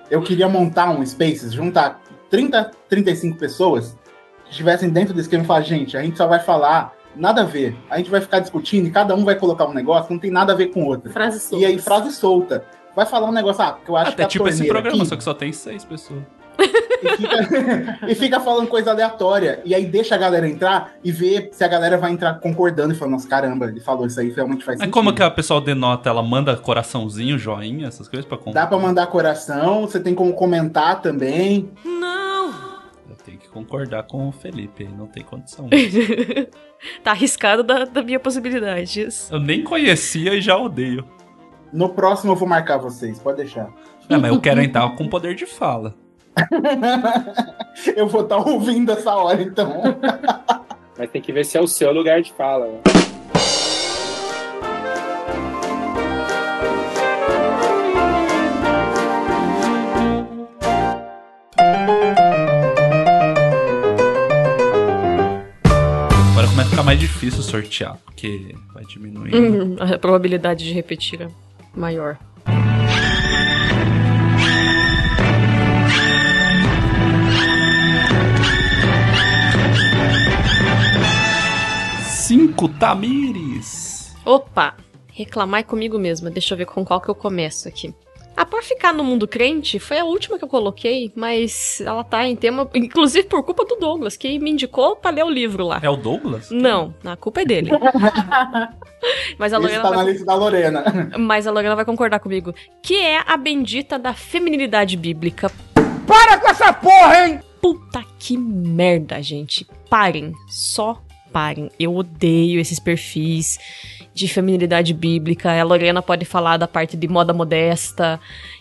Eu queria montar um Spaces, juntar 30, 35 pessoas que estivessem dentro do esquema e falar, gente, a gente só vai falar nada a ver. A gente vai ficar discutindo e cada um vai colocar um negócio que não tem nada a ver com o outro. Frase E aí, frase solta. Vai falar um negócio, ah, porque eu acho que Até tipo esse programa, aqui- só que só tem seis pessoas. e fica falando coisa aleatória. E aí deixa a galera entrar e vê se a galera vai entrar concordando e falando, nossa, caramba, ele falou isso aí, realmente faz Mas sentido. como que a pessoa denota? Ela manda coraçãozinho, joinha, essas coisas pra comprar? Dá pra mandar coração, você tem como comentar também. Eu tenho que concordar com o Felipe, não tem condição. tá arriscado da, da minha possibilidade. Eu nem conhecia e já odeio. No próximo eu vou marcar vocês, pode deixar. Não, mas eu quero entrar com poder de fala. eu vou estar ouvindo essa hora, então. Mas tem que ver se é o seu lugar de fala. né? Ficar mais difícil sortear, porque vai diminuindo. Hum, a probabilidade de repetir é maior. Cinco Tamires. Opa! Reclamar é comigo mesma. Deixa eu ver com qual que eu começo aqui. Ah, pra ficar no mundo crente, foi a última que eu coloquei, mas ela tá em tema, inclusive por culpa do Douglas, que me indicou pra ler o livro lá. É o Douglas? Não, a culpa é dele. mas a Isso Lorena tá na vai... lista da Lorena. Mas a Lorena vai concordar comigo. Que é a bendita da feminilidade bíblica. Para com essa porra, hein? Puta que merda, gente. Parem. Só parem. Eu odeio esses perfis de feminilidade bíblica. A Lorena pode falar da parte de moda modesta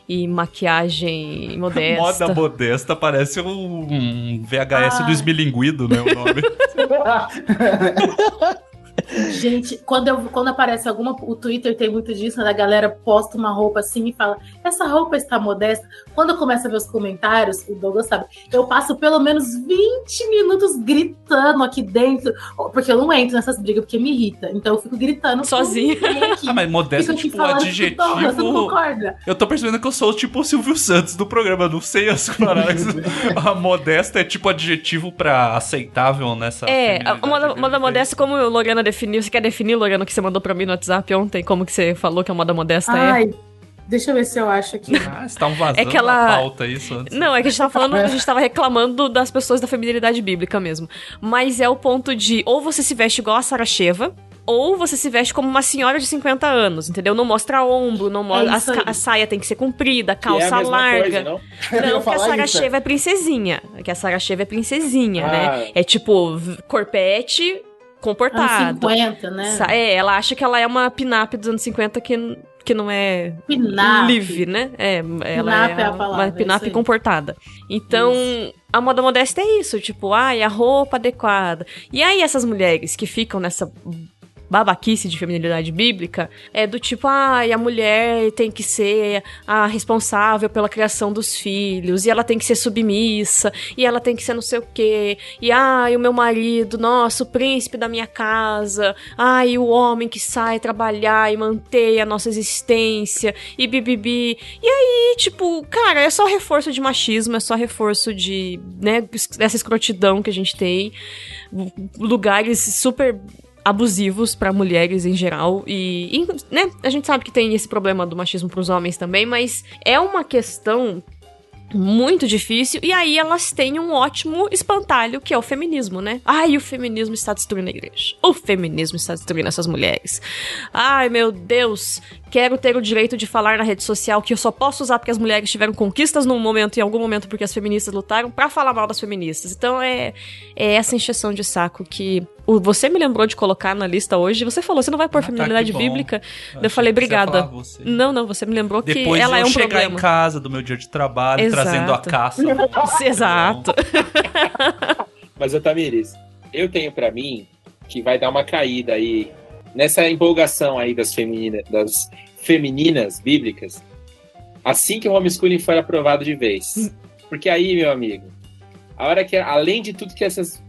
e maquiagem modesta. Moda modesta parece um VHS do esmilinguido, né? O nome. Gente, quando, eu, quando aparece alguma. O Twitter tem muito disso, né? A galera posta uma roupa assim e fala: essa roupa está modesta. Quando eu começo a ver os comentários, o Douglas sabe, eu passo pelo menos 20 minutos gritando aqui dentro. Porque eu não entro nessas brigas, porque me irrita. Então eu fico gritando Sozinha. Ah, mas modesta é tipo falando, adjetivo. Douglas, não concorda? Eu tô percebendo que eu sou tipo o Silvio Santos do programa, não sei as paradas. a modesta é tipo adjetivo pra aceitável nessa. É, a feminilidade moda, bíblica. moda modesta, como a Lorena definiu. Você quer definir, Lorena, o que você mandou pra mim no WhatsApp ontem? Como que você falou que a moda modesta é? Ai, deixa eu ver se eu acho aqui. Ah, vocês estavam vazando É que ela- a pauta isso antes. Não, é que a gente tava falando, a gente tava reclamando das pessoas da feminilidade bíblica mesmo. Mas é o ponto de ou você se veste igual a Sarah Sheva, ou você se veste como uma senhora de 50 anos, entendeu? Não mostra ombro, não mostra. É aí. a saia tem que ser comprida, a Que é a calça mesma larga. coisa, não? Não, a falar Sarah isso. Sheva é princesinha. Que a Sarah Sheva é princesinha, Ah. né? É tipo v- corpete Anos comportado. 50, né? É, ela acha que ela é uma pinap dos anos 50 que, que não é Pinap. live, né? É, ela Pinap é a palavra, uma é pinap isso aí. comportada. Então, a moda modesta é isso, tipo, ai, a roupa adequada. E aí essas mulheres que ficam nessa babaquice de feminilidade bíblica é do tipo, ai, a mulher tem que ser a responsável pela criação dos filhos, e ela tem que ser submissa, e ela tem que ser não sei o quê, e ai, o meu marido, nossa, o príncipe da minha casa, ai, o homem que sai trabalhar e manter a nossa existência, e bibibi. E aí, tipo, cara, é só reforço de machismo, é só reforço de, né, dessa escrotidão que a gente tem, lugares super abusivos pra mulheres em geral e, e, né, a gente sabe que tem esse problema do machismo pros homens também, mas é uma questão muito difícil, e aí elas têm um ótimo espantalho, que é o feminismo, né? Ai, o feminismo está destruindo a igreja. O feminismo está destruindo essas mulheres. Ai, meu Deus, quero ter o direito de falar na rede social que eu só posso usar porque as mulheres tiveram conquistas num momento, em algum momento, porque as feministas lutaram pra falar mal das feministas. Então é, é essa encheção de saco que o- você me lembrou de colocar na lista hoje. Você falou, você não vai pôr Ah, tá, feminilidade que bom. bíblica. Eu Eu falei, que obrigada. Não, não, você me lembrou que Depois ela eu é um chegar problema. em casa do meu dia de trabalho, Exato. trazendo a caça. Exato. Mas, Otamiris, eu tenho pra mim que vai dar uma caída aí nessa empolgação aí das, feminina, das femininas bíblicas assim que o homeschooling for aprovado de vez. Porque aí, meu amigo, a hora que, além de tudo que essas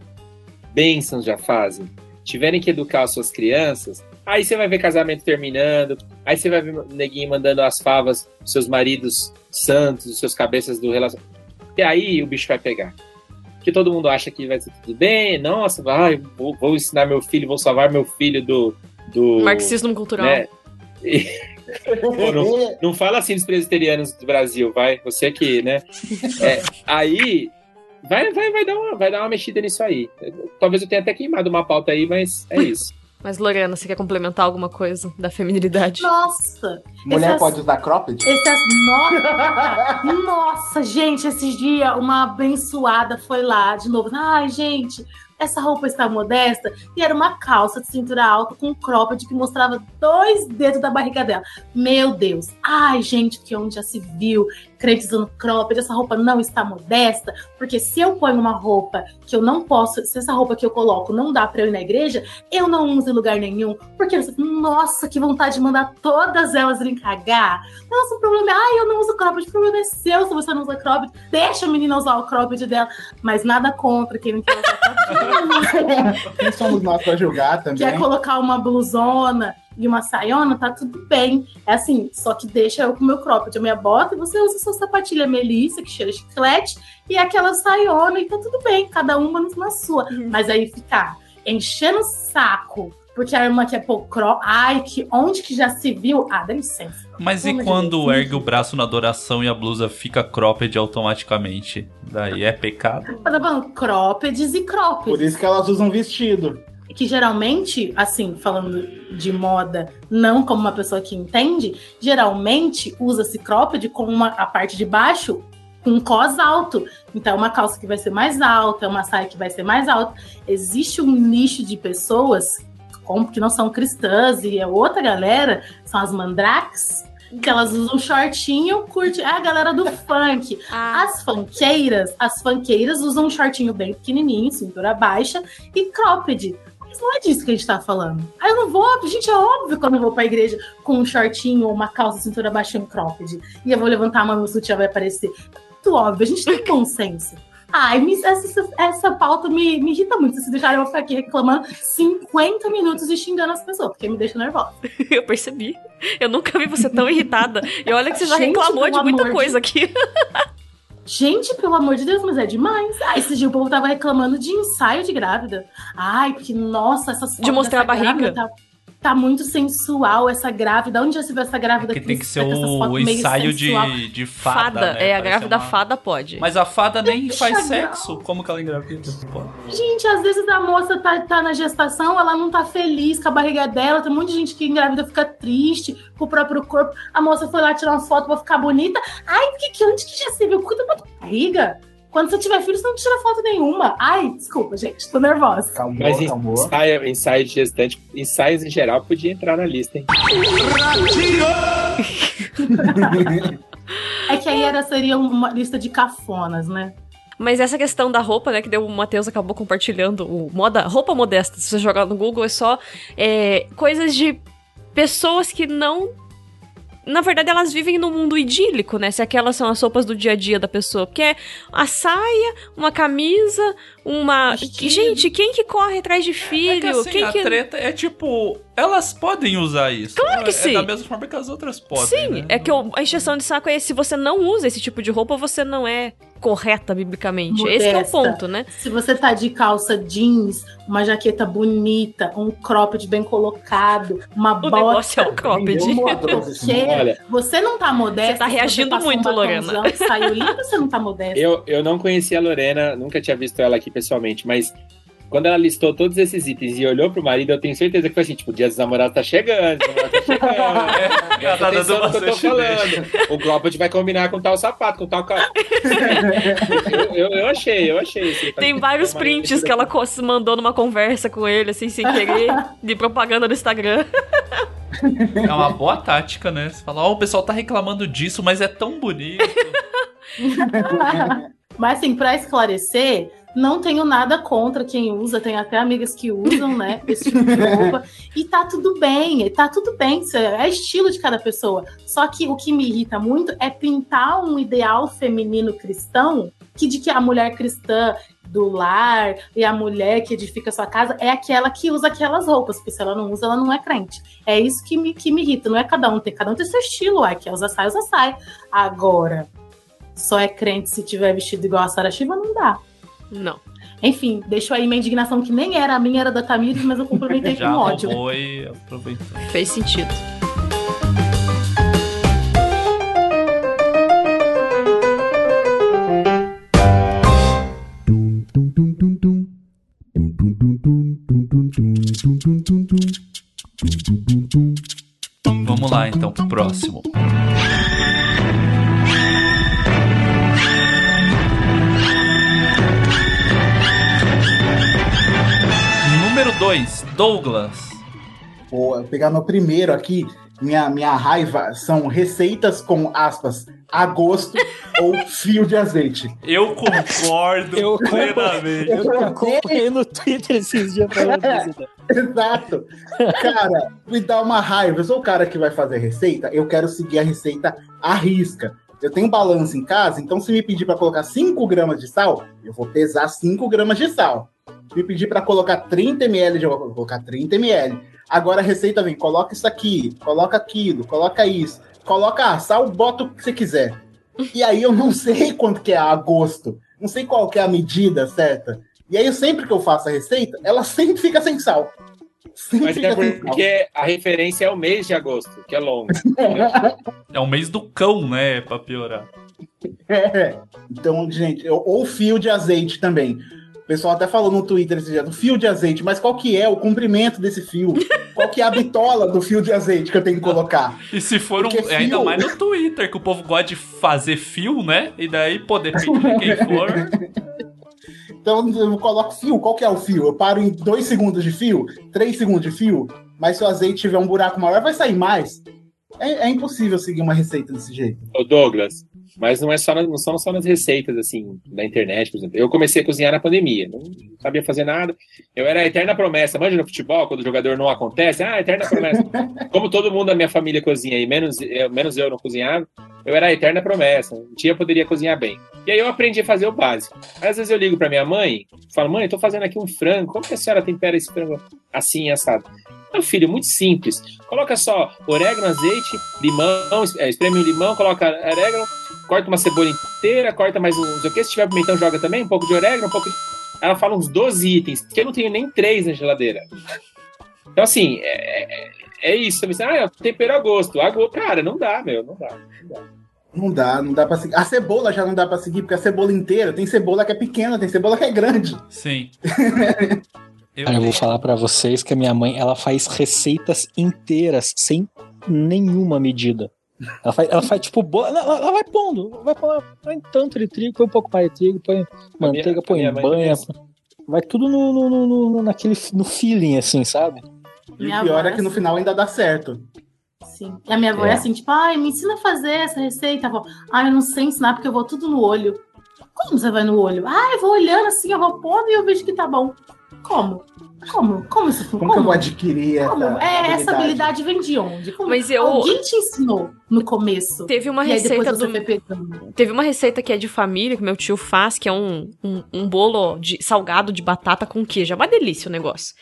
bênçãos já fazem, tiverem que educar as suas crianças, aí você vai ver casamento terminando, aí você vai ver neguinho mandando as favas dos seus maridos santos, dos seus cabeças do relacionamento. E aí o bicho vai pegar. Porque todo mundo acha que vai ser tudo bem, nossa, vai, vou, vou ensinar meu filho, vou salvar meu filho do. Do Marxismo cultural. né? E- Pô, não, não fala assim dos presbiterianos do Brasil, vai. Você que, né? É, aí vai, vai, vai, dar uma, vai dar uma mexida nisso aí. Talvez eu tenha até queimado uma pauta aí, mas é isso. Mas, Lorena, você quer complementar alguma coisa da feminilidade? Nossa! Mulher Essas- pode usar cropped? Essas no... Nossa, gente, esses dias uma abençoada foi lá de novo. Ai, gente, essa roupa está modesta. E era uma calça de cintura alta com um cropped que mostrava dois dedos da barriga dela. Meu Deus. Ai, gente, que onde já se viu crente usando cropped, essa roupa não está modesta. Porque se eu ponho uma roupa que eu não posso, se essa roupa que eu coloco não dá pra eu ir na igreja, eu não uso em lugar nenhum. Porque, nossa, que vontade de mandar todas elas irem cagar. Nossa, o problema é, ai, eu não uso cropped. O problema é seu se você não usa cropped. Deixa a menina usar o cropped dela. Mas nada contra quem não quer usar cropped. Quem somos nós pra julgar também? quer colocar uma blusona e uma saiona, tá tudo bem. É assim, só que deixa eu com o meu cropped, a minha bota, e você usa sua sapatilha Melissa, que cheira de chiclete, e aquela saiona, e tá tudo bem, cada uma na sua. Mas aí ficar enchendo o saco porque a irmã quer pôr crop. Ai, que onde que já se viu? Ah, dá licença. Mas Pelo e quando ergue o braço na adoração e a blusa fica cropped automaticamente? Daí é pecado? Tô falando croppeds e croppeds. Por isso que elas usam vestido. Que geralmente, assim, falando de moda, não como uma pessoa que entende, geralmente usa-se cropped com uma, a parte de baixo com um cos alto. Então, uma calça que vai ser mais alta, uma saia que vai ser mais alta. Existe um nicho de pessoas como que não são cristãs e a outra galera são as mandrakes, que elas usam shortinho, curte. É a galera do funk. As funkeiras, as funkeiras usam um shortinho bem pequenininho, cintura baixa e cropped. Mas não é disso que a gente tá falando. Aí eu não vou, gente, é óbvio que eu não vou pra igreja com um shortinho ou uma calça cintura baixa e um cropped. E eu vou levantar a mão e meu sutiã vai aparecer. Muito óbvio, a gente tem bom senso. Ai, me- essa, essa pauta me, me irrita muito. Se deixarem eu ficar aqui reclamando 50 minutos e xingando as pessoas, porque me deixa nervosa. Eu percebi. Eu nunca vi você tão irritada. E olha que você já Gente, reclamou de muita coisa de- aqui. Gente, pelo amor de Deus, mas é demais. Ah, esse dia o povo tava reclamando de ensaio de grávida. Ai, porque, nossa, essas fotos mostrar a barriga? grávida tá muito sensual essa grávida. Onde já se viu essa grávida Que tem que ser o, ensaio de, de fada. Fada. né? É, a grávida uma- fada pode. Mas a fada nem faz Deixa sexo. Como que ela engravida? Gente, às vezes a moça tá, tá na gestação, ela não tá feliz com a barriga dela. Tem um monte de gente que engravida fica triste com o próprio corpo. A moça foi lá tirar uma foto pra ficar bonita. Ai, que, que onde que já se viu? Cuida da tua barriga. Quando você tiver filho, você não tira foto nenhuma. Ai, desculpa, gente, tô nervosa. Mas ensaio, ensaio de gestante, ensaios em geral, podia entrar na lista, hein? É que aí era, seria uma lista de cafonas, né? Mas essa questão da roupa, né, que deu, o Matheus acabou compartilhando, o moda, roupa modesta, se você jogar no Google, é só é, coisas de pessoas que não. Na verdade, elas vivem num mundo idílico, né? Se aquelas são as roupas do dia a dia da pessoa. Porque é a saia, uma camisa, uma. Gente, quem que corre atrás de filho? É que assim, quem a que. treta é tipo, elas podem usar isso. Claro que é, sim. É da mesma forma que as outras podem. Sim, né? é que o- a encheção de saco é se você não usa esse tipo de roupa, você não é correta biblicamente. Esse que é o Modesta. ponto, né? Se você tá de calça jeans, uma jaqueta bonita, um cropped bem colocado, uma bota. negócio é o cropped. Porque Olha. você não tá modesta. Você tá reagindo passou muito, um Lorena. Saiu limpo, você não tá modesta. Eu, eu não conhecia a Lorena, nunca tinha visto ela aqui pessoalmente, mas quando ela listou todos esses itens e olhou pro marido, eu tenho certeza que foi assim, tipo, o dia dos namorados tá chegando, tá chegando. Tá dando que eu tô falando. O cropped vai combinar com tal sapato, com tal calça. eu, eu, eu achei, eu achei. assim, Tem vários prints que ela mandou numa conversa com ele, assim, sem querer, de propaganda no Instagram. É uma boa tática, né? Você fala, ó, o pessoal tá reclamando disso, mas é tão bonito. Mas assim, pra esclarecer, não tenho nada contra quem usa, tem até amigas que usam, né, esse tipo de roupa. E tá tudo bem, tá tudo bem, isso é estilo de cada pessoa. Só que o que me irrita muito é pintar um ideal feminino cristão, que de que a mulher cristã do lar e a mulher que edifica a sua casa é aquela que usa aquelas roupas, porque se ela não usa, ela não é crente. É isso que me, que me irrita, não é cada um tem, cada um tem seu estilo, uai, quer usar saia, usa saia. Agora, só é crente se tiver vestido igual a Sara Shiva, não dá. Não. Enfim, deixo aí minha indignação que nem era, a minha era da Tamires, mas eu complementei com ódio. e aproveitou. Fez sentido. Vamos lá então pro próximo. 2, Douglas. Vou pegar no primeiro aqui. Minha, minha raiva são receitas com aspas a gosto ou fio de azeite. Eu concordo Eu plenamente. Eu acompanhei no Twitter esses dias falando? Exato. Cara, me dá uma raiva. Eu sou o cara que vai fazer receita, eu quero seguir a receita à risca. Eu tenho balança em casa, então se me pedir para colocar 5 gramas de sal, eu vou pesar 5 gramas de sal. Se me pedir para colocar 30 ml, eu vou colocar 30 ml. Agora a receita vem, coloca isso aqui, coloca aquilo, coloca isso. Coloca ah, sal, bota o que você quiser. E aí eu não sei quanto que é a gosto. Não sei qual que é a medida certa. E aí, sempre que eu faço a receita, ela sempre fica sem sal. Mas é porque a referência é o mês de agosto, que é longo. É o mês do cão, né? Pra piorar. É. Então, gente, ou fio de azeite também. O pessoal até falou no Twitter esse dia, do fio de azeite, mas qual que é o comprimento desse fio? Qual que é a bitola do fio de azeite que eu tenho que colocar? E se for um. Fio- Ainda mais no Twitter, que o povo gosta de fazer fio, né? E daí, pô, depende de quem for. Então eu coloco fio, qual que é o fio? Eu paro em dois segundos de fio, três segundos de fio, mas se o azeite tiver um buraco maior, vai sair mais. É, é impossível seguir uma receita desse jeito. Ô Douglas, mas não é só na- não são só nas receitas assim da internet, por exemplo. Eu comecei a cozinhar na pandemia, não sabia fazer nada. Eu era a eterna promessa. Manja no futebol, quando o jogador não acontece, ah, eterna promessa. Como todo mundo da minha família cozinha e menos eu, menos eu não cozinhava, eu era a eterna promessa. Um dia eu poderia cozinhar bem. E aí eu aprendi a fazer o básico. Às vezes eu ligo pra minha mãe, falo: "Mãe, eu tô fazendo aqui um frango. Como que a senhora tempera esse frango assim assado?" Meu filho, muito simples. Coloca só orégano, azeite, limão, é, espreme o limão, coloca orégano, corta uma cebola inteira, corta mais um, não sei o que. Se tiver pimentão, joga também, um pouco de orégano, um pouco de... Ela fala uns 12 itens, que eu não tenho nem três na geladeira. Então, assim, é, é- é isso. Você ah, é tempero a gosto. A. Cara, não dá, meu, não dá. Não dá. Não dá, não dá pra seguir. A cebola já não dá pra seguir, porque a cebola inteira tem cebola que é pequena, tem cebola que é grande. Sim. Eu, Cara, eu vou falar pra vocês que a minha mãe, ela faz receitas inteiras sem nenhuma medida. Ela faz, ela faz tipo, boa, ela, ela vai pondo, vai pondo, põe tanto de trigo, põe um pouco mais de trigo, põe manteiga, minha- põe banha, vai tudo no, no, no- no- naquele, no feeling, assim, sabe? E Minha o pior avó é que no final ainda dá certo. Sim. E a minha avó é. É. assim, tipo, ai, me ensina a fazer essa receita, avó. Ai, eu não sei ensinar porque eu vou tudo no olho. Como você vai no olho? Ah, eu vou olhando assim, eu vou pondo e eu vejo que tá bom. Como? Como? Como isso Como, que eu vou adquirir Como? essa É, essa habilidade vem de onde? Como? Mas eu- Alguém te ensinou no começo. Teve uma e receita do-. Teve uma receita que é de família, que meu tio faz, que é um, um, um bolo de salgado de batata com queijo. É uma delícia o negócio.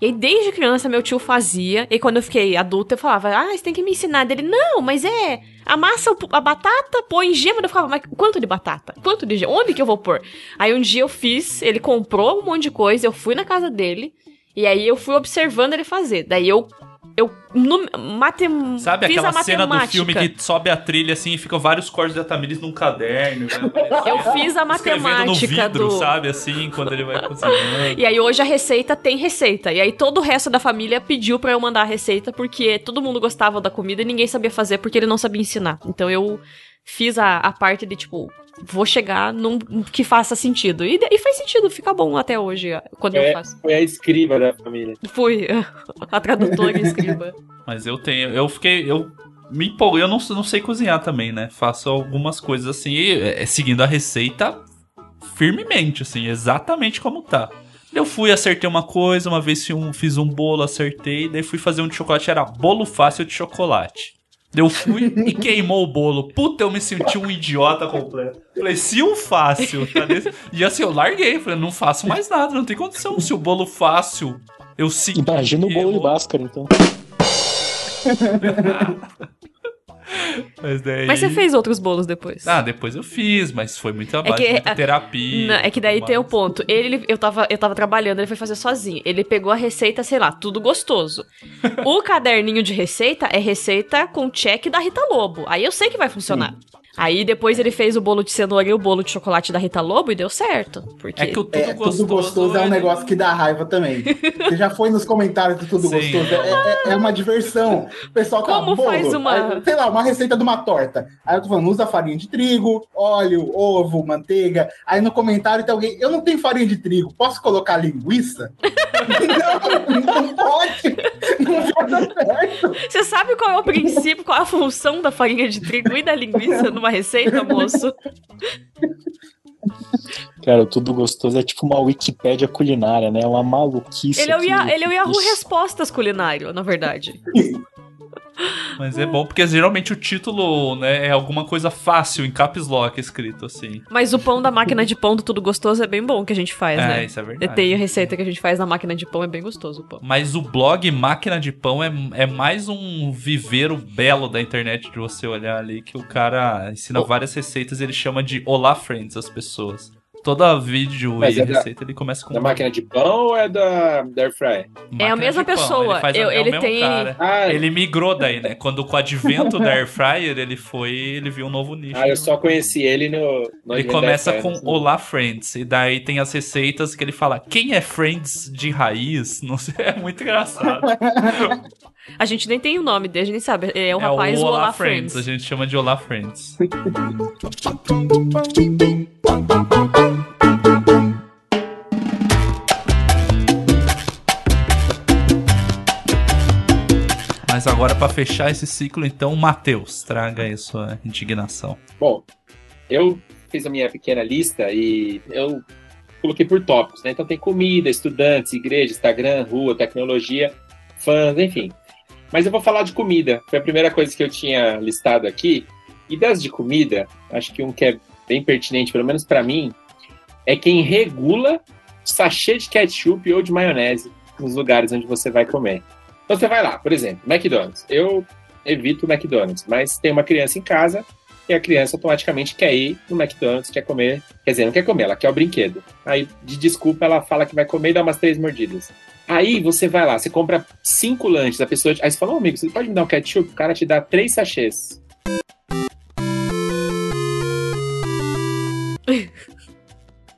E aí, desde criança, meu tio fazia. E quando eu fiquei adulta, eu falava, ah, você tem que me ensinar. Dele, não, mas é. Amassa a batata, põe gema. Eu ficava, mas quanto de batata? Quanto de gema? Onde que eu vou pôr? Aí um dia eu fiz, ele comprou um monte de coisa, eu fui na casa dele. E aí eu fui observando ele fazer. Daí eu. Eu no, matem, Sabe aquela cena do matemática. filme que sobe a trilha assim e ficam vários cortes de Tamires num caderno? né? Eu fiz a Escrevendo no matemática vidro, do. sabe? Assim, quando ele vai cozinhando. E aí hoje a receita tem receita. E aí todo o resto da família pediu pra eu mandar a receita porque todo mundo gostava da comida e ninguém sabia fazer porque ele não sabia ensinar. Então eu fiz a, a parte de tipo, vou chegar num que faça sentido. E, e faz sentido, fica bom até hoje quando eu É, faço. foi a escriba da família. Fui a tradutora e escriba. Mas eu tenho. Eu fiquei. Eu me empolguei. Eu não, não sei cozinhar também, né? Faço algumas coisas assim. e, é, seguindo a receita firmemente, assim, exatamente como tá. Eu fui, acertei uma coisa, uma vez fiz um, fiz um bolo, acertei, daí fui fazer um de chocolate, era bolo fácil de chocolate. Eu fui e queimou o bolo. Puta, eu me senti um idiota completo. Falei, se o fácil tá desse... E assim, eu larguei. Falei, não faço mais nada, não tem condição. Se o bolo fácil, eu senti. Imagina o bolo de. Bhaskara, então. Mas, daí... Mas você fez outros bolos depois. Ah, depois eu fiz, mas foi muito abaixo, que- muita a- terapia. Não, é que daí tem o mais. ponto. Ele, eu tava, eu tava trabalhando, ele foi fazer sozinho. Ele pegou a receita, sei lá, tudo gostoso. o caderninho de receita é receita com check da Rita Lobo. Aí eu sei que vai funcionar. Aí depois ele fez o bolo de cenoura e o bolo de chocolate da Rita Lobo e deu certo. Porque É que o tudo É, gostoso. tudo gostoso é um ele- negócio que dá raiva também. Você já foi nos comentários do Tudo Sim. Gostoso? É, é- é uma diversão. O pessoal tá Como bolo, faz uma- aí, sei lá, uma receita de uma torta. Aí eu tô falando, usa farinha de trigo, óleo, ovo, manteiga. Aí no comentário tem alguém, eu não tenho farinha de trigo, posso colocar linguiça? não, não pode. Não vai dar certo. Você sabe qual é o princípio, qual é a função da farinha de trigo e da linguiça numa receita, moço? Cara, tudo gostoso é tipo uma Wikipédia culinária, né? É uma maluquice. Ele é o, Ia- ele é o Yahoo. Respostas culinário, na verdade. Mas é bom porque geralmente o título né, é alguma coisa fácil em caps lock escrito assim. Mas o pão da máquina de pão do Tudo Gostoso é bem bom que a gente faz, É, né? isso é verdade. Tem a receita que a gente faz na máquina de pão, é bem gostoso o pão. Mas o blog Máquina de Pão é, é mais um viveiro belo da internet de você olhar ali, que o cara ensina várias receitas e ele chama de Olá Friends as pessoas. Toda vídeo Mas e é da- receita ele começa com. Da máquina de pão ou é da, da Air Fryer? É a mesma pão, pessoa. Ele, faz, Eu- é o ele mesmo tem- cara. Ah, Ele migrou daí, né? Quando com o advento da Air Fryer, ele foi. Ele viu um novo nicho. Ah, eu só conheci ele no. no Ele começa com Fryer, Olá Friends, e daí tem as receitas que ele fala: quem é Friends de raiz? Não sei, é muito engraçado. A gente nem tem o nome dele, a gente nem sabe. É o é rapaz o do Olá Olá Friends. Friends. a gente chama de Olá Friends. Mas agora, pra fechar esse ciclo, então, Matheus, traga aí sua indignação. Bom, eu fiz a minha pequena lista e eu coloquei por tópicos, né? Então tem comida, estudantes, igreja, Instagram, rua, tecnologia, fãs, enfim. Mas eu vou falar de comida. Foi a primeira coisa que eu tinha listado aqui. E das de comida, acho que um que é bem pertinente, pelo menos para mim, é quem regula sachê de ketchup ou de maionese nos lugares onde você vai comer. Então você vai lá, por exemplo, McDonald's. Eu evito o McDonald's, mas tem uma criança em casa e a criança automaticamente quer ir no McDonald's, quer comer. Quer dizer, não quer comer, ela quer o brinquedo. Aí, de desculpa, ela fala que vai comer e dá umas três mordidas. Aí você vai lá, você compra cinco lanches, a pessoa. Aí você fala, ô amigo, você pode me dar um ketchup? O cara te dá três sachês.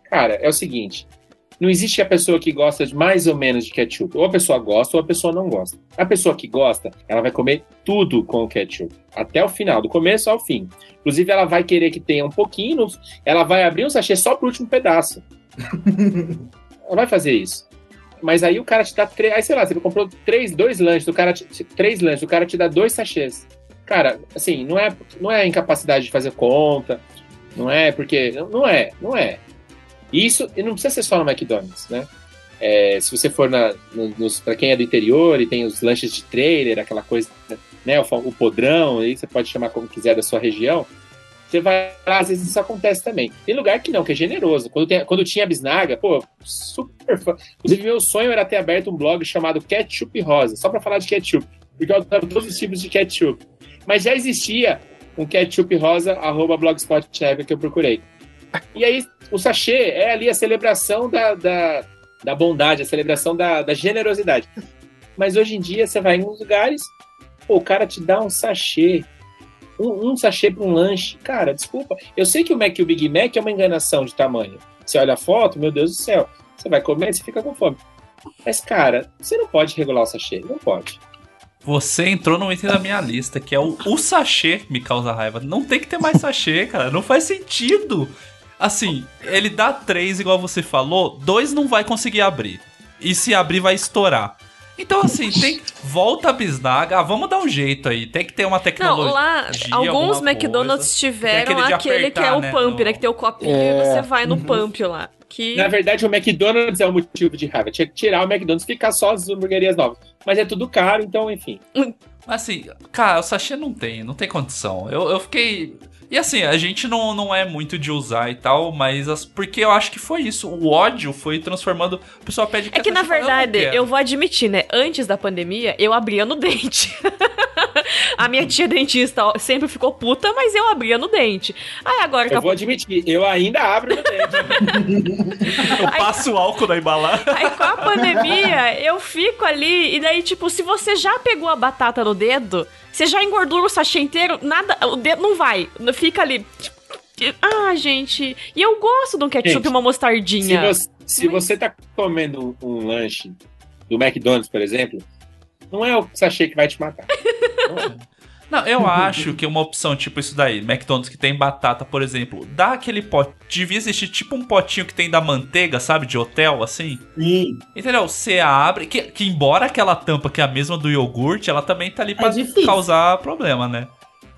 Cara, é o seguinte. Não existe a pessoa que gosta de mais ou menos de ketchup. Ou a pessoa gosta ou a pessoa não gosta. A pessoa que gosta, ela vai comer tudo com o ketchup. Até o final, do começo ao fim. Inclusive, ela vai querer que tenha um pouquinho. Ela vai abrir um sachê só pro último pedaço. ela vai fazer isso. Mas aí o cara te dá três. Aí, sei lá, você comprou três, dois lanches, o cara te, três lanches, o cara te dá dois sachês. Cara, assim, não é, não é incapacidade de fazer conta, não é porque. Não é, não é. Isso e não precisa ser só no McDonald's, né? É, se você for na, no, nos, pra quem é do interior e tem os lanches de trailer, aquela coisa, né? O, o podrão, aí você pode chamar como quiser da sua região. Você vai lá, às vezes isso acontece também. Tem lugar que não, que é generoso. Quando, tem- quando tinha bisnaga, pô, super fã. Inclusive, meu sonho era ter aberto um blog chamado Ketchup Rosa, só pra falar de ketchup. Porque eu adoro todos os tipos de ketchup. Mas já existia um ketchup rosa, arroba blogspot que eu procurei. E aí, o sachê é ali a celebração da, da, da bondade, a celebração da, da generosidade. Mas hoje em dia, você vai em uns lugares, pô, o cara te dá um sachê. Um, um sachê para um lanche. Cara, desculpa. Eu sei que o Mac e o Big Mac é uma enganação de tamanho. Você olha a foto, meu Deus do céu. Você vai comer, você fica com fome. Mas, cara, você não pode regular o sachê. Não pode. Você entrou no item da minha lista, que é o, o sachê me causa raiva. Não tem que ter mais sachê, cara. Não faz sentido. Assim, ele dá três, igual você falou, dois não vai conseguir abrir. E se abrir, vai estourar. Então, assim, tem. Volta a bisnaga. Ah, vamos dar um jeito aí. Tem que ter uma Não, tecnologia. lá, alguns McDonald's coisa. tiveram aquele aquele, que é apertar, o né, pump, no- né? Que tem o copinho É. e você vai no pump lá. Que... Na verdade, o McDonald's é o motivo de raiva. Tinha que tirar o McDonald's e ficar só as hamburguerias novas. Mas é tudo caro, então, enfim. Assim, cara, o sachê não tem, não tem condição. Eu, eu fiquei. E assim, a gente não, não é muito de usar e tal, mas. as- porque eu acho que foi isso. O ódio foi transformando. O pessoal pede É que, na "Eu verdade, quero." eu vou admitir, né? Antes da pandemia, eu abria no dente. a minha tia dentista sempre ficou puta, mas eu abria no dente. Aí agora que Eu a vou admitir, eu ainda abro no dente. Eu passo álcool na embalagem. Aí com a pandemia, eu fico ali, e daí, tipo, se você já pegou a batata no dedo, você já engordura o sachê inteiro, nada, o dedo não vai, fica ali. Ah, gente, e eu gosto de um ketchup Gente, e uma Se mostardinha. você, se você tá comendo um lanche do McDonald's, por exemplo, não é o sachê que vai te matar. Não, eu acho que uma opção tipo isso daí, McDonald's que tem batata, por exemplo, dá aquele pote. Devia existir tipo um potinho que tem da manteiga, sabe? De hotel, assim. Sim. Entendeu? Você abre. Que, que embora aquela tampa que é a mesma do iogurte, ela também tá ali pra difícil. causar problema, né?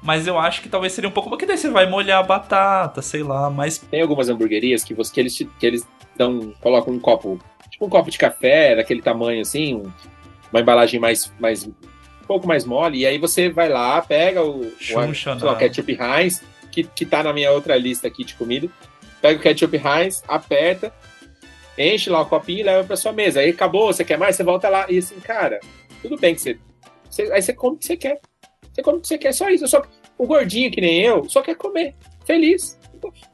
Mas eu acho que talvez seria um pouco. Porque daí você vai molhar a batata, sei lá, mas. Tem algumas hamburguerias que, você, que eles, que eles dão, colocam um copo, tipo um copo de café, daquele tamanho assim, um- uma embalagem mais, mais um pouco mais mole, e aí você vai lá, pega o, o, Xuxa, sei lá, o né? ketchup Heinz, que, que tá na minha outra lista aqui de comida, pega o ketchup Heinz, aperta, enche lá o copinho e leva pra sua mesa. Aí acabou, você quer mais, você volta lá. E assim, cara, tudo bem que você. você- aí você come o que você quer. Que você quer, só isso. Só, o gordinho, que nem eu, só quer comer. Feliz.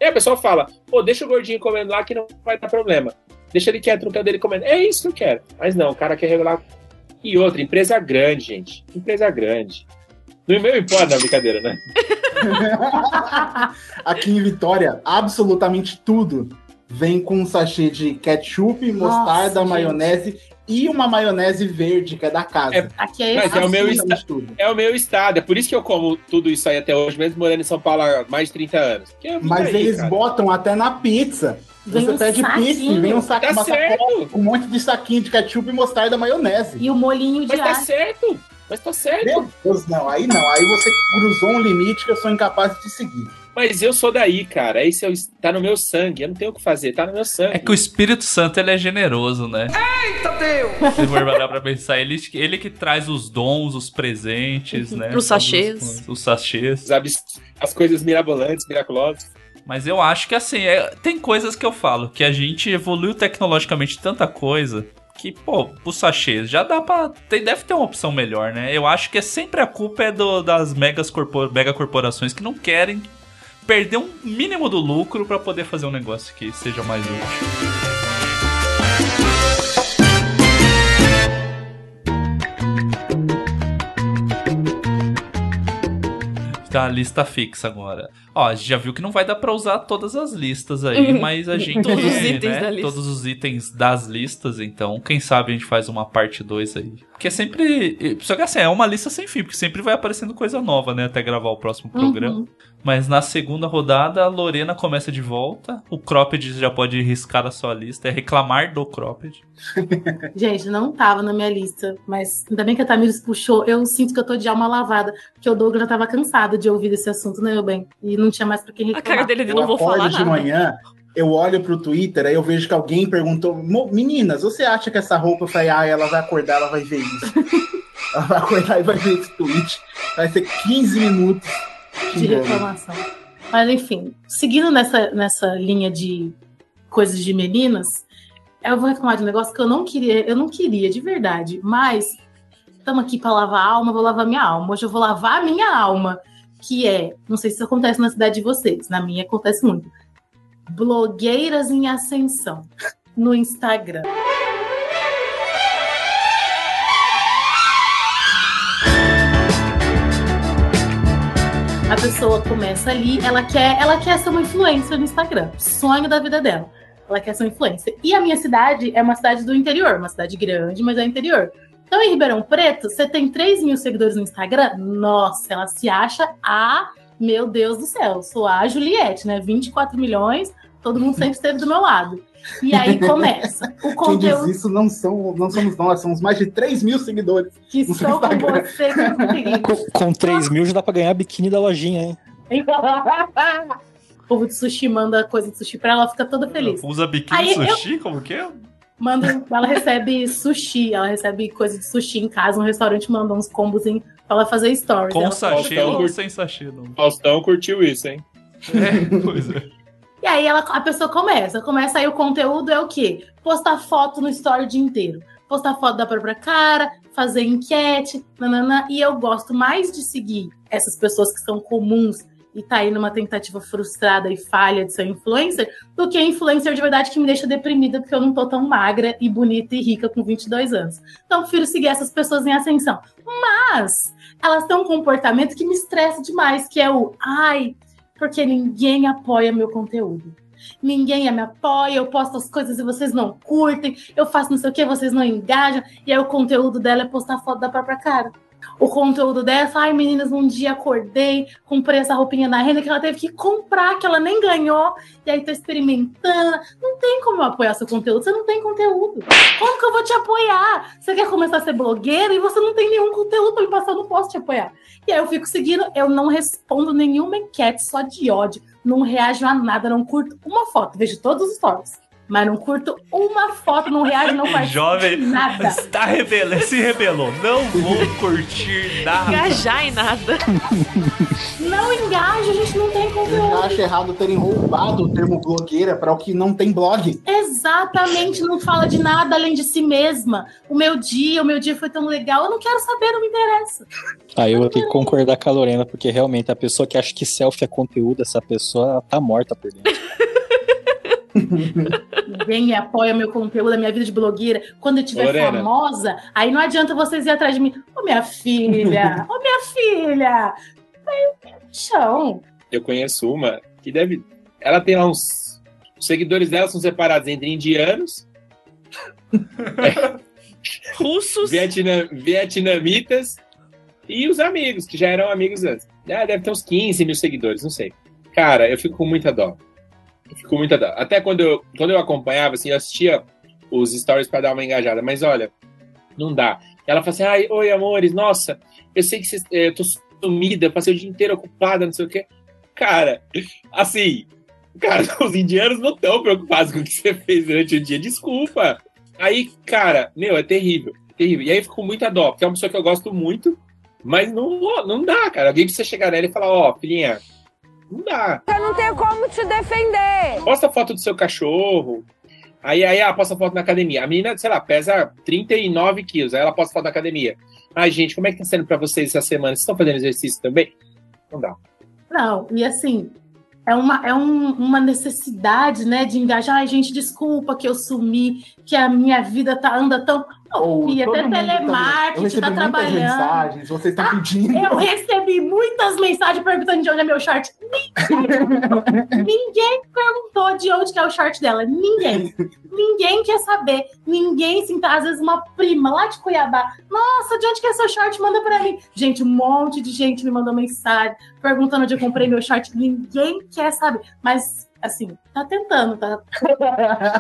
E a pessoa fala, pô, deixa o gordinho comendo lá que não vai dar problema. Deixa ele quieto no canto dele comendo. É isso que eu quero. Mas não, o cara quer regular. E outra, empresa grande, gente. Empresa grande. No meu importa, não, brincadeira, né? Aqui em Vitória, absolutamente tudo vem com um sachê de ketchup, mostarda, gente. maionese e uma maionese verde, que é da casa. Aqui é Mas é o, meu Absolutamente esta- é o meu estado. É por isso que eu como tudo isso aí até hoje, mesmo morando em São Paulo há mais de 30 anos. Mas daí, eles cara. botam até na pizza. Vem Você um pede pizza e saquinho. vem um saco, Tá sacola com um monte de saquinho de ketchup, mostarda, maionese. E o molinho de Mas tá alho. certo. Mas tá certo. Meu Deus, não. Aí não. Aí você cruzou um limite que eu sou incapaz de seguir. Mas eu sou daí, cara. Esse é o, tá no meu sangue. Eu não tenho o que fazer. Tá no meu sangue. É que o Espírito Santo ele é generoso, né? Eita Deus! Se for parar pra pensar, ele, ele que traz os dons, os presentes, né? Os sachês. Os, os sachês. As coisas mirabolantes, miraculosas. Mas eu acho que assim, é- tem coisas que eu falo, que a gente evoluiu tecnologicamente tanta coisa que, pô, os sachês já dá pra. Tem, deve ter uma opção melhor, né? Eu acho que é sempre a culpa é do- das megas corpor, mega corporações que não querem perder um mínimo do lucro pra poder fazer um negócio que seja mais útil. Tá a lista fixa agora. Ó, a gente já viu que não vai dar pra usar todas as listas aí, Uhum. mas a gente. Todos os itens né, da lista. Todos os itens das listas, então, quem sabe a gente faz uma parte 2 aí. Porque sempre. Só que assim, é uma lista sem fim, porque sempre vai aparecendo coisa nova, né? Até gravar o próximo programa. Uhum. Mas na segunda rodada, a Lorena começa de volta. O Cropped já pode riscar a sua lista, é reclamar do Cropped. Gente, não tava na minha lista, mas ainda bem que a Tamires puxou. Eu sinto que eu tô de alma lavada, porque o Douglas já tava cansado de ouvir esse assunto, né, meu bem? E não tinha mais pra quem A reclamar. cara dele de Eu não vou falar de nada. manhã, eu olho pro Twitter, aí eu vejo que alguém perguntou: "Mo- Meninas, você acha que essa roupa? Eu falei, ah, ela vai acordar, ela vai ver isso. ela vai acordar e vai ver esse tweet. Vai ser 15 minutos de reclamação. Mas enfim, seguindo nessa, nessa linha de coisas de meninas, eu vou reclamar de um negócio que eu não queria, eu não queria de verdade, mas estamos aqui para lavar a alma, vou lavar minha alma. Hoje eu vou lavar a minha alma, que é, não sei se isso acontece na cidade de vocês, na minha acontece muito. Blogueiras em ascensão no Instagram. A pessoa começa ali, ela quer, ela quer ser uma influencer no Instagram. Sonho da vida dela. Ela quer ser uma influencer. E a minha cidade é uma cidade do interior, uma cidade grande, mas é interior. Então, em Ribeirão Preto, você tem 3 mil seguidores no Instagram. Nossa, ela se acha a. Meu Deus do céu, sou a Juliette, né? 24 milhões, todo mundo sempre esteve do meu lado. E aí começa. O Quem conteúdo diz isso não, são, não somos nós, somos mais de 3 mil seguidores. que estão com você. Com, com 3 mil já dá pra ganhar biquíni da lojinha, hein? O povo de sushi manda coisa de sushi pra ela, ela fica toda feliz. Usa biquíni Aí eu- sushi? Como que é? Manda, ela recebe sushi, ela recebe coisa de sushi em casa, um restaurante manda uns combos em, ela fazer stories. Com sachê ou feliz. sem sachê? Não. Faustão curtiu isso, hein? É, pois é. E aí ela, a pessoa começa, começa aí o conteúdo é o quê? Postar foto no story o dia inteiro. Postar foto da própria cara, fazer enquete, nanana. E eu gosto mais de seguir essas pessoas que são comuns e tá aí numa tentativa frustrada e falha de ser influencer, do que influencer de verdade que me deixa deprimida porque eu não tô tão magra e bonita e rica com 22 anos. Então eu prefiro seguir essas pessoas em ascensão. Mas elas têm um comportamento que me estressa demais, que é o ai, porque ninguém apoia meu conteúdo. Ninguém me apoia, eu posto as coisas e vocês não curtem, eu faço não sei o que, vocês não engajam, e aí o conteúdo dela é postar foto da própria cara. O conteúdo dela, ai meninas, um dia acordei, comprei essa roupinha na renda que ela teve que comprar, que ela nem ganhou, e aí tô experimentando. Não tem como eu apoiar seu conteúdo, você não tem conteúdo. Como que eu vou te apoiar? Você quer começar a ser blogueira e você não tem nenhum conteúdo pra me passar, eu não posso te apoiar. E aí eu fico seguindo, eu não respondo nenhuma enquete, só de ódio. Não reajo a nada, não curto uma foto, vejo todos os stories. Mas não curto uma foto, não reage, não participo Jovem nada. está rebelando, se rebelou. Não vou curtir nada. Engajar em nada. Não engaja, a gente não tem Eu conteúdo. acho errado terem roubado o termo blogueira para o que não tem blog. Exatamente, não fala de nada além de si mesma. O meu dia, o meu dia foi tão legal, eu não quero saber, não me interessa. Aí eu vou ter que concordar com a Lorena, porque realmente a pessoa que acha que selfie é conteúdo, essa pessoa tá morta por dentro. Ninguém me apoia meu conteúdo, a minha vida de blogueira. Quando eu tiver Lorena. famosa, aí não adianta vocês ir atrás de mim. Ô, minha filha! Ô, minha filha! Aí, chão. Eu conheço uma que deve. Ela tem lá uns. Os seguidores dela são separados entre indianos, Russos. vietnam, vietnamitas e os amigos, que já eram amigos antes. Ah, deve ter uns 15 mil seguidores, não sei. Cara, eu fico com muita dó. Eu fico com muita dó. Até quando eu, quando eu acompanhava, assim, eu assistia os stories pra dar uma engajada, mas olha, não dá. Ela fala assim: ai, oi, amores, nossa, eu sei que vocês. eh, Eu tô sumida, passei o dia inteiro ocupada, não sei o quê. Cara, assim, cara, os indianos não estão preocupados com o que você fez durante o dia, desculpa. Aí, cara, meu, é terrível, terrível. E aí eu fico com muita dó, porque é uma pessoa que eu gosto muito, mas não, não dá, cara. Alguém precisa chegar nela e falar: ó, filhinha, não dá. Eu não tenho como te defender. Posta foto do seu cachorro. Aí, aí ela posta foto na academia. A menina, sei lá, pesa 39 quilos. Aí ela posta foto na academia. Ai, gente, como é que tá sendo pra vocês essa semana? Vocês estão fazendo exercício também? Não dá. Não, e assim, é uma, é um- uma necessidade, né, de engajar. Ai, gente, desculpa que eu sumi, que a minha vida tá, anda tão. E Todo até tá- Eu telemarketing, tá muitas trabalhando. mensagens, vocês estão pedindo. Eu recebi muitas mensagens perguntando de onde é meu short. Ninguém, ninguém perguntou de onde que é o short dela. Ninguém. Ninguém quer saber. Ninguém, tá, às vezes uma prima lá de Cuiabá. Nossa, de onde que é seu short? Manda pra mim. Gente, um monte de gente me mandou mensagem perguntando onde eu comprei meu short. Ninguém quer saber. Mas, assim, tá tentando, tá?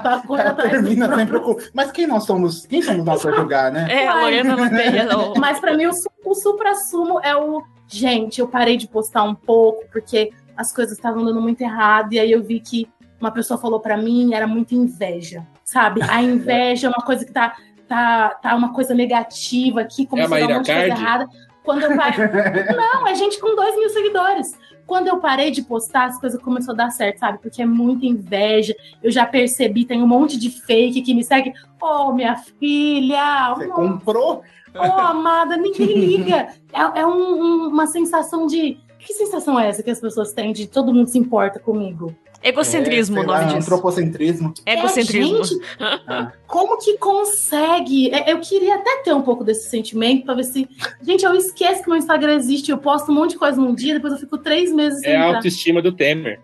tá a coisa tá- Termina sempre com. Mas quem nós somos? Quem somos nós pra julgar, né? É, a Lorena não tem. não. Mas pra mim, o, o supra-sumo é o. Gente, eu parei de postar um pouco, porque as coisas estavam dando muito errado. E aí eu vi que uma pessoa falou pra mim, era muita inveja. Sabe? A inveja é uma coisa que tá. Tá, tá uma coisa negativa aqui, É a começou a dar um monte de coisa Cardi? errada. Quando eu parei. Não, é gente com dois mil seguidores. Quando eu parei de postar, as coisas começaram a dar certo, sabe? Porque é muita inveja. Eu já percebi, tem um monte de fake que me segue. Oh, minha filha! Você oh, comprou? Oh, amada, ninguém liga. É, é um- um- uma sensação de. Que sensação é essa que as pessoas têm de todo mundo se importa comigo? Egocentrismo É, o nome disso. Antropocentrismo. Egocentrismo. É, gente, como que consegue? É, Eu queria até ter um pouco desse sentimento pra ver se. Gente, eu esqueço que meu Instagram existe. Eu posto um monte de coisa num dia, depois eu fico três meses sem É a autoestima do Temer.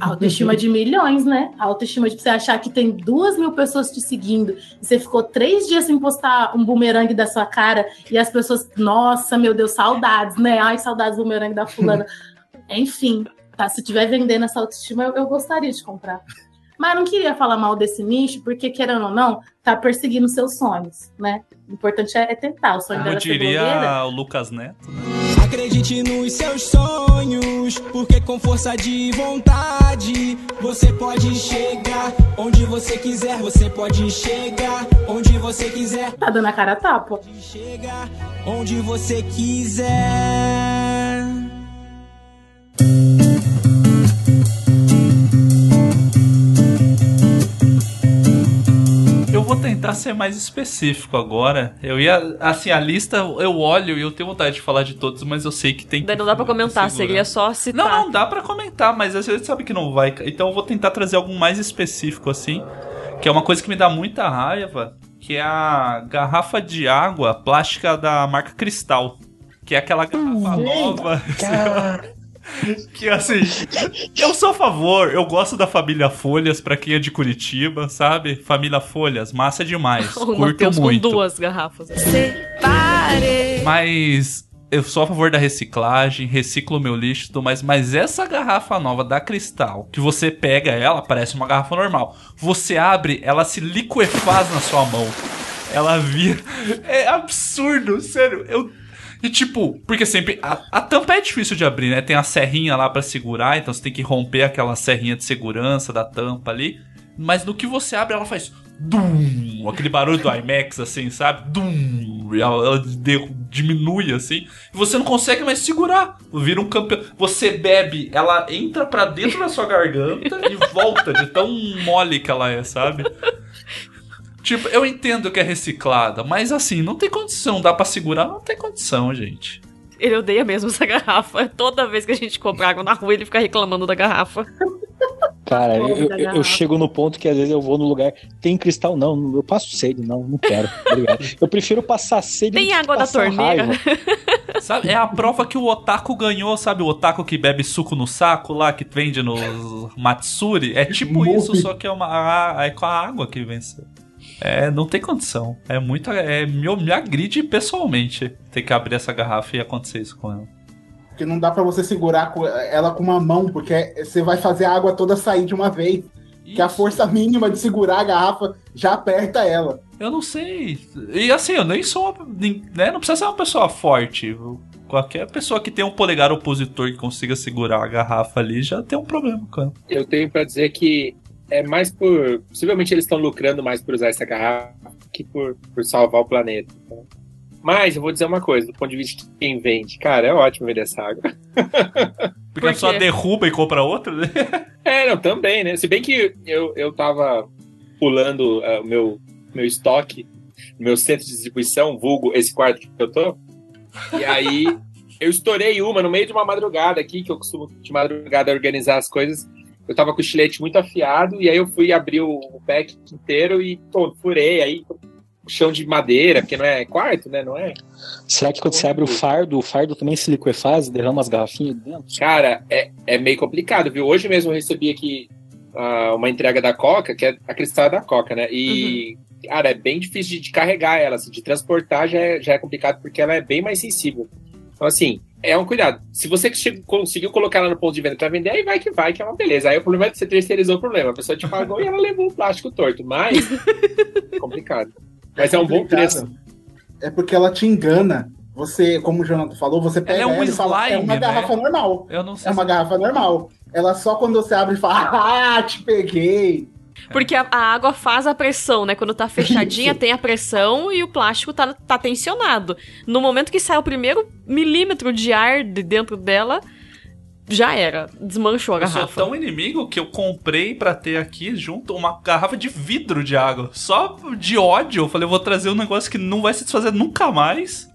Autoestima de milhões, né? Autoestima de você achar que tem duas mil pessoas te seguindo e você ficou três dias sem postar um bumerangue da sua cara e as pessoas, nossa, meu Deus, saudades, né? Ai, saudades do bumerangue da fulana. Enfim, tá? Se tiver vendendo essa autoestima, eu, eu gostaria de comprar. Mas eu não queria falar mal desse nicho, porque, querendo ou não, tá perseguindo seus sonhos, né? O importante é, é tentar. O sonho Como dela ser blogueira. diria o Lucas Neto. Acredite nos seus sonhos, porque com força de vontade você pode chegar onde você quiser, você pode chegar onde você quiser. Tá dando a cara a tapa. Chegar onde você quiser. Vou tentar ser mais específico agora. Eu ia. Assim, a lista eu olho e eu tenho vontade de falar de todos, mas eu sei que tem que. Daí não dá pra comentar, segurar. seria só citar. Não, não dá pra comentar, mas a gente sabe que não vai. Então eu vou tentar trazer algo mais específico assim, que é uma coisa que me dá muita raiva, que é a garrafa de água plástica da marca Cristal, que é aquela garrafa nova. Que assim, eu sou a favor, eu gosto da família Folhas pra quem é de Curitiba, sabe? Família Folhas, massa demais. O curto Matheus com muito. duas garrafas. Separe! Mas eu sou a favor da reciclagem, reciclo o meu lixo e tudo mais, mas essa garrafa nova da Cristal, que você pega ela, parece uma garrafa normal. Você abre, ela se liquefaz na sua mão. Ela vira. É absurdo, sério. Eu. E tipo, porque sempre. A, a tampa é difícil de abrir, né? Tem a serrinha lá pra segurar, então você tem que romper aquela serrinha de segurança da tampa ali. Mas no que você abre, ela faz. Dum, aquele barulho do IMAX, assim, sabe? Dum, e ela, ela de- diminui, assim. E você não consegue mais segurar. Vira um campeão. Você bebe, ela entra pra dentro da sua garganta e volta de tão mole que ela é, sabe? Tipo, eu entendo que é reciclada, mas assim, não tem condição. Dá pra segurar? Não tem condição, gente. Ele odeia mesmo essa garrafa. Toda vez que a gente compra água na rua, ele fica reclamando da garrafa. Cara, eu, eu- eu chego no ponto que às vezes eu vou no lugar, tem cristal? Não, eu passo sede, não, não quero. Obrigado. Eu prefiro passar sede do Tem que água da torneira? raiva. Sabe? É a prova que o otaku ganhou, sabe? O otaku que bebe suco no saco lá, que vende nos Matsuri. É tipo isso, só que é, uma, a- é com a água que venceu. É, não tem condição. É muito. É, me, me agride pessoalmente ter que abrir essa garrafa e acontecer isso com ela. Porque não dá pra você segurar ela com uma mão, porque você vai fazer a água toda sair de uma vez. Que a força mínima de segurar a garrafa já aperta ela. Eu não sei. E assim, eu nem sou uma. nem- Né? Não precisa ser uma pessoa forte. Qualquer pessoa que tenha um polegar opositor que consiga segurar a garrafa ali já tem um problema com ela. Eu tenho pra dizer que é mais por. Possivelmente eles estão lucrando mais por usar essa garrafa que por, por salvar o planeta. então. Mas eu vou dizer uma coisa, do ponto de vista de quem vende, cara, é ótimo vender essa água. Porque a pessoa derruba e compra outra, né? É, não, também, né? Se bem que eu, eu tava pulando ah, o meu, meu estoque, meu centro de distribuição, vulgo esse quarto que eu tô. E aí eu estourei uma no meio de uma madrugada aqui, que eu costumo de madrugada organizar as coisas. Eu tava com o estilete muito afiado, e aí eu fui abrir o, o pack inteiro e pô, furei aí o chão de madeira, porque não é quarto, né? Não é? Será que quando você abre o fardo, o fardo também se liquefaz e derrama as garrafinhas dentro? Cara, é, é meio complicado, viu? Hoje mesmo eu recebi aqui ah, uma entrega da Coca, que é a cristal da Coca, né? E, cara, é bem difícil de, de carregar ela, assim, de transportar já é, já é complicado porque ela é bem mais sensível. Então, assim, é um cuidado. Se você conseguiu colocar ela no ponto de venda pra vender, aí vai que vai, que é uma beleza. Aí o problema é que você terceirizou o problema. A pessoa te pagou e ela levou o plástico torto, mas é complicado. Mas é um bom preço. É porque ela te engana. Você, como o Jonathan falou, você pega é um ela e fala, é slime, uma né? garrafa normal. Eu não sei É uma garrafa normal. Ela só quando você abre e fala, ah, te peguei. Porque a, a água faz a pressão, né? Quando tá fechadinha, tem a pressão e o plástico tá, tá tensionado. No momento que sai o primeiro milímetro de ar de dentro dela, já era. Desmanchou a Eu sou garrafa. tão inimigo que eu comprei pra ter aqui junto uma garrafa de vidro de água. Só de ódio. Eu falei, eu vou trazer um negócio que não vai se desfazer nunca mais.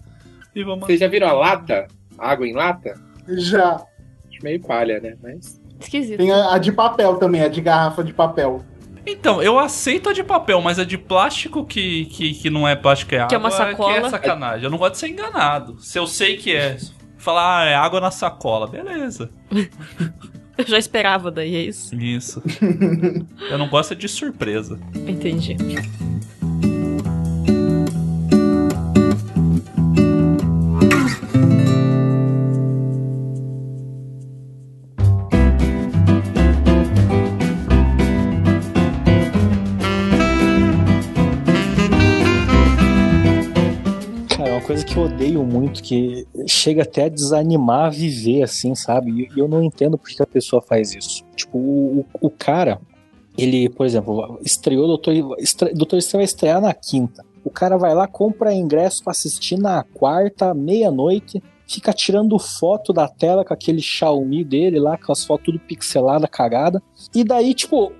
E vamos. Vocês já viram a lata? Água em lata? Já. Acho meio palha, né? Mas. Esquisito. Tem a, a de papel também, a de garrafa de papel. Então, eu aceito a de papel, mas a de plástico que, que, que não é plástico, é água, Que é uma sacola. que é sacanagem. Eu não gosto de ser enganado. Se eu sei que é, falar, ah, é água na sacola, beleza. Eu já esperava daí, é isso? Isso. eu não gosto de surpresa. Entendi. Muito, que chega até a desanimar a viver, assim, sabe? E eu não entendo por que a pessoa faz isso. Tipo, o, o cara, ele, por exemplo, estreou Doutor, Doutor Estranho vai estrear na quinta. O cara vai lá, compra ingresso pra assistir na quarta, meia-noite, fica tirando foto da tela com aquele Xiaomi dele lá, com as fotos tudo pixelada, cagada. E daí, tipo,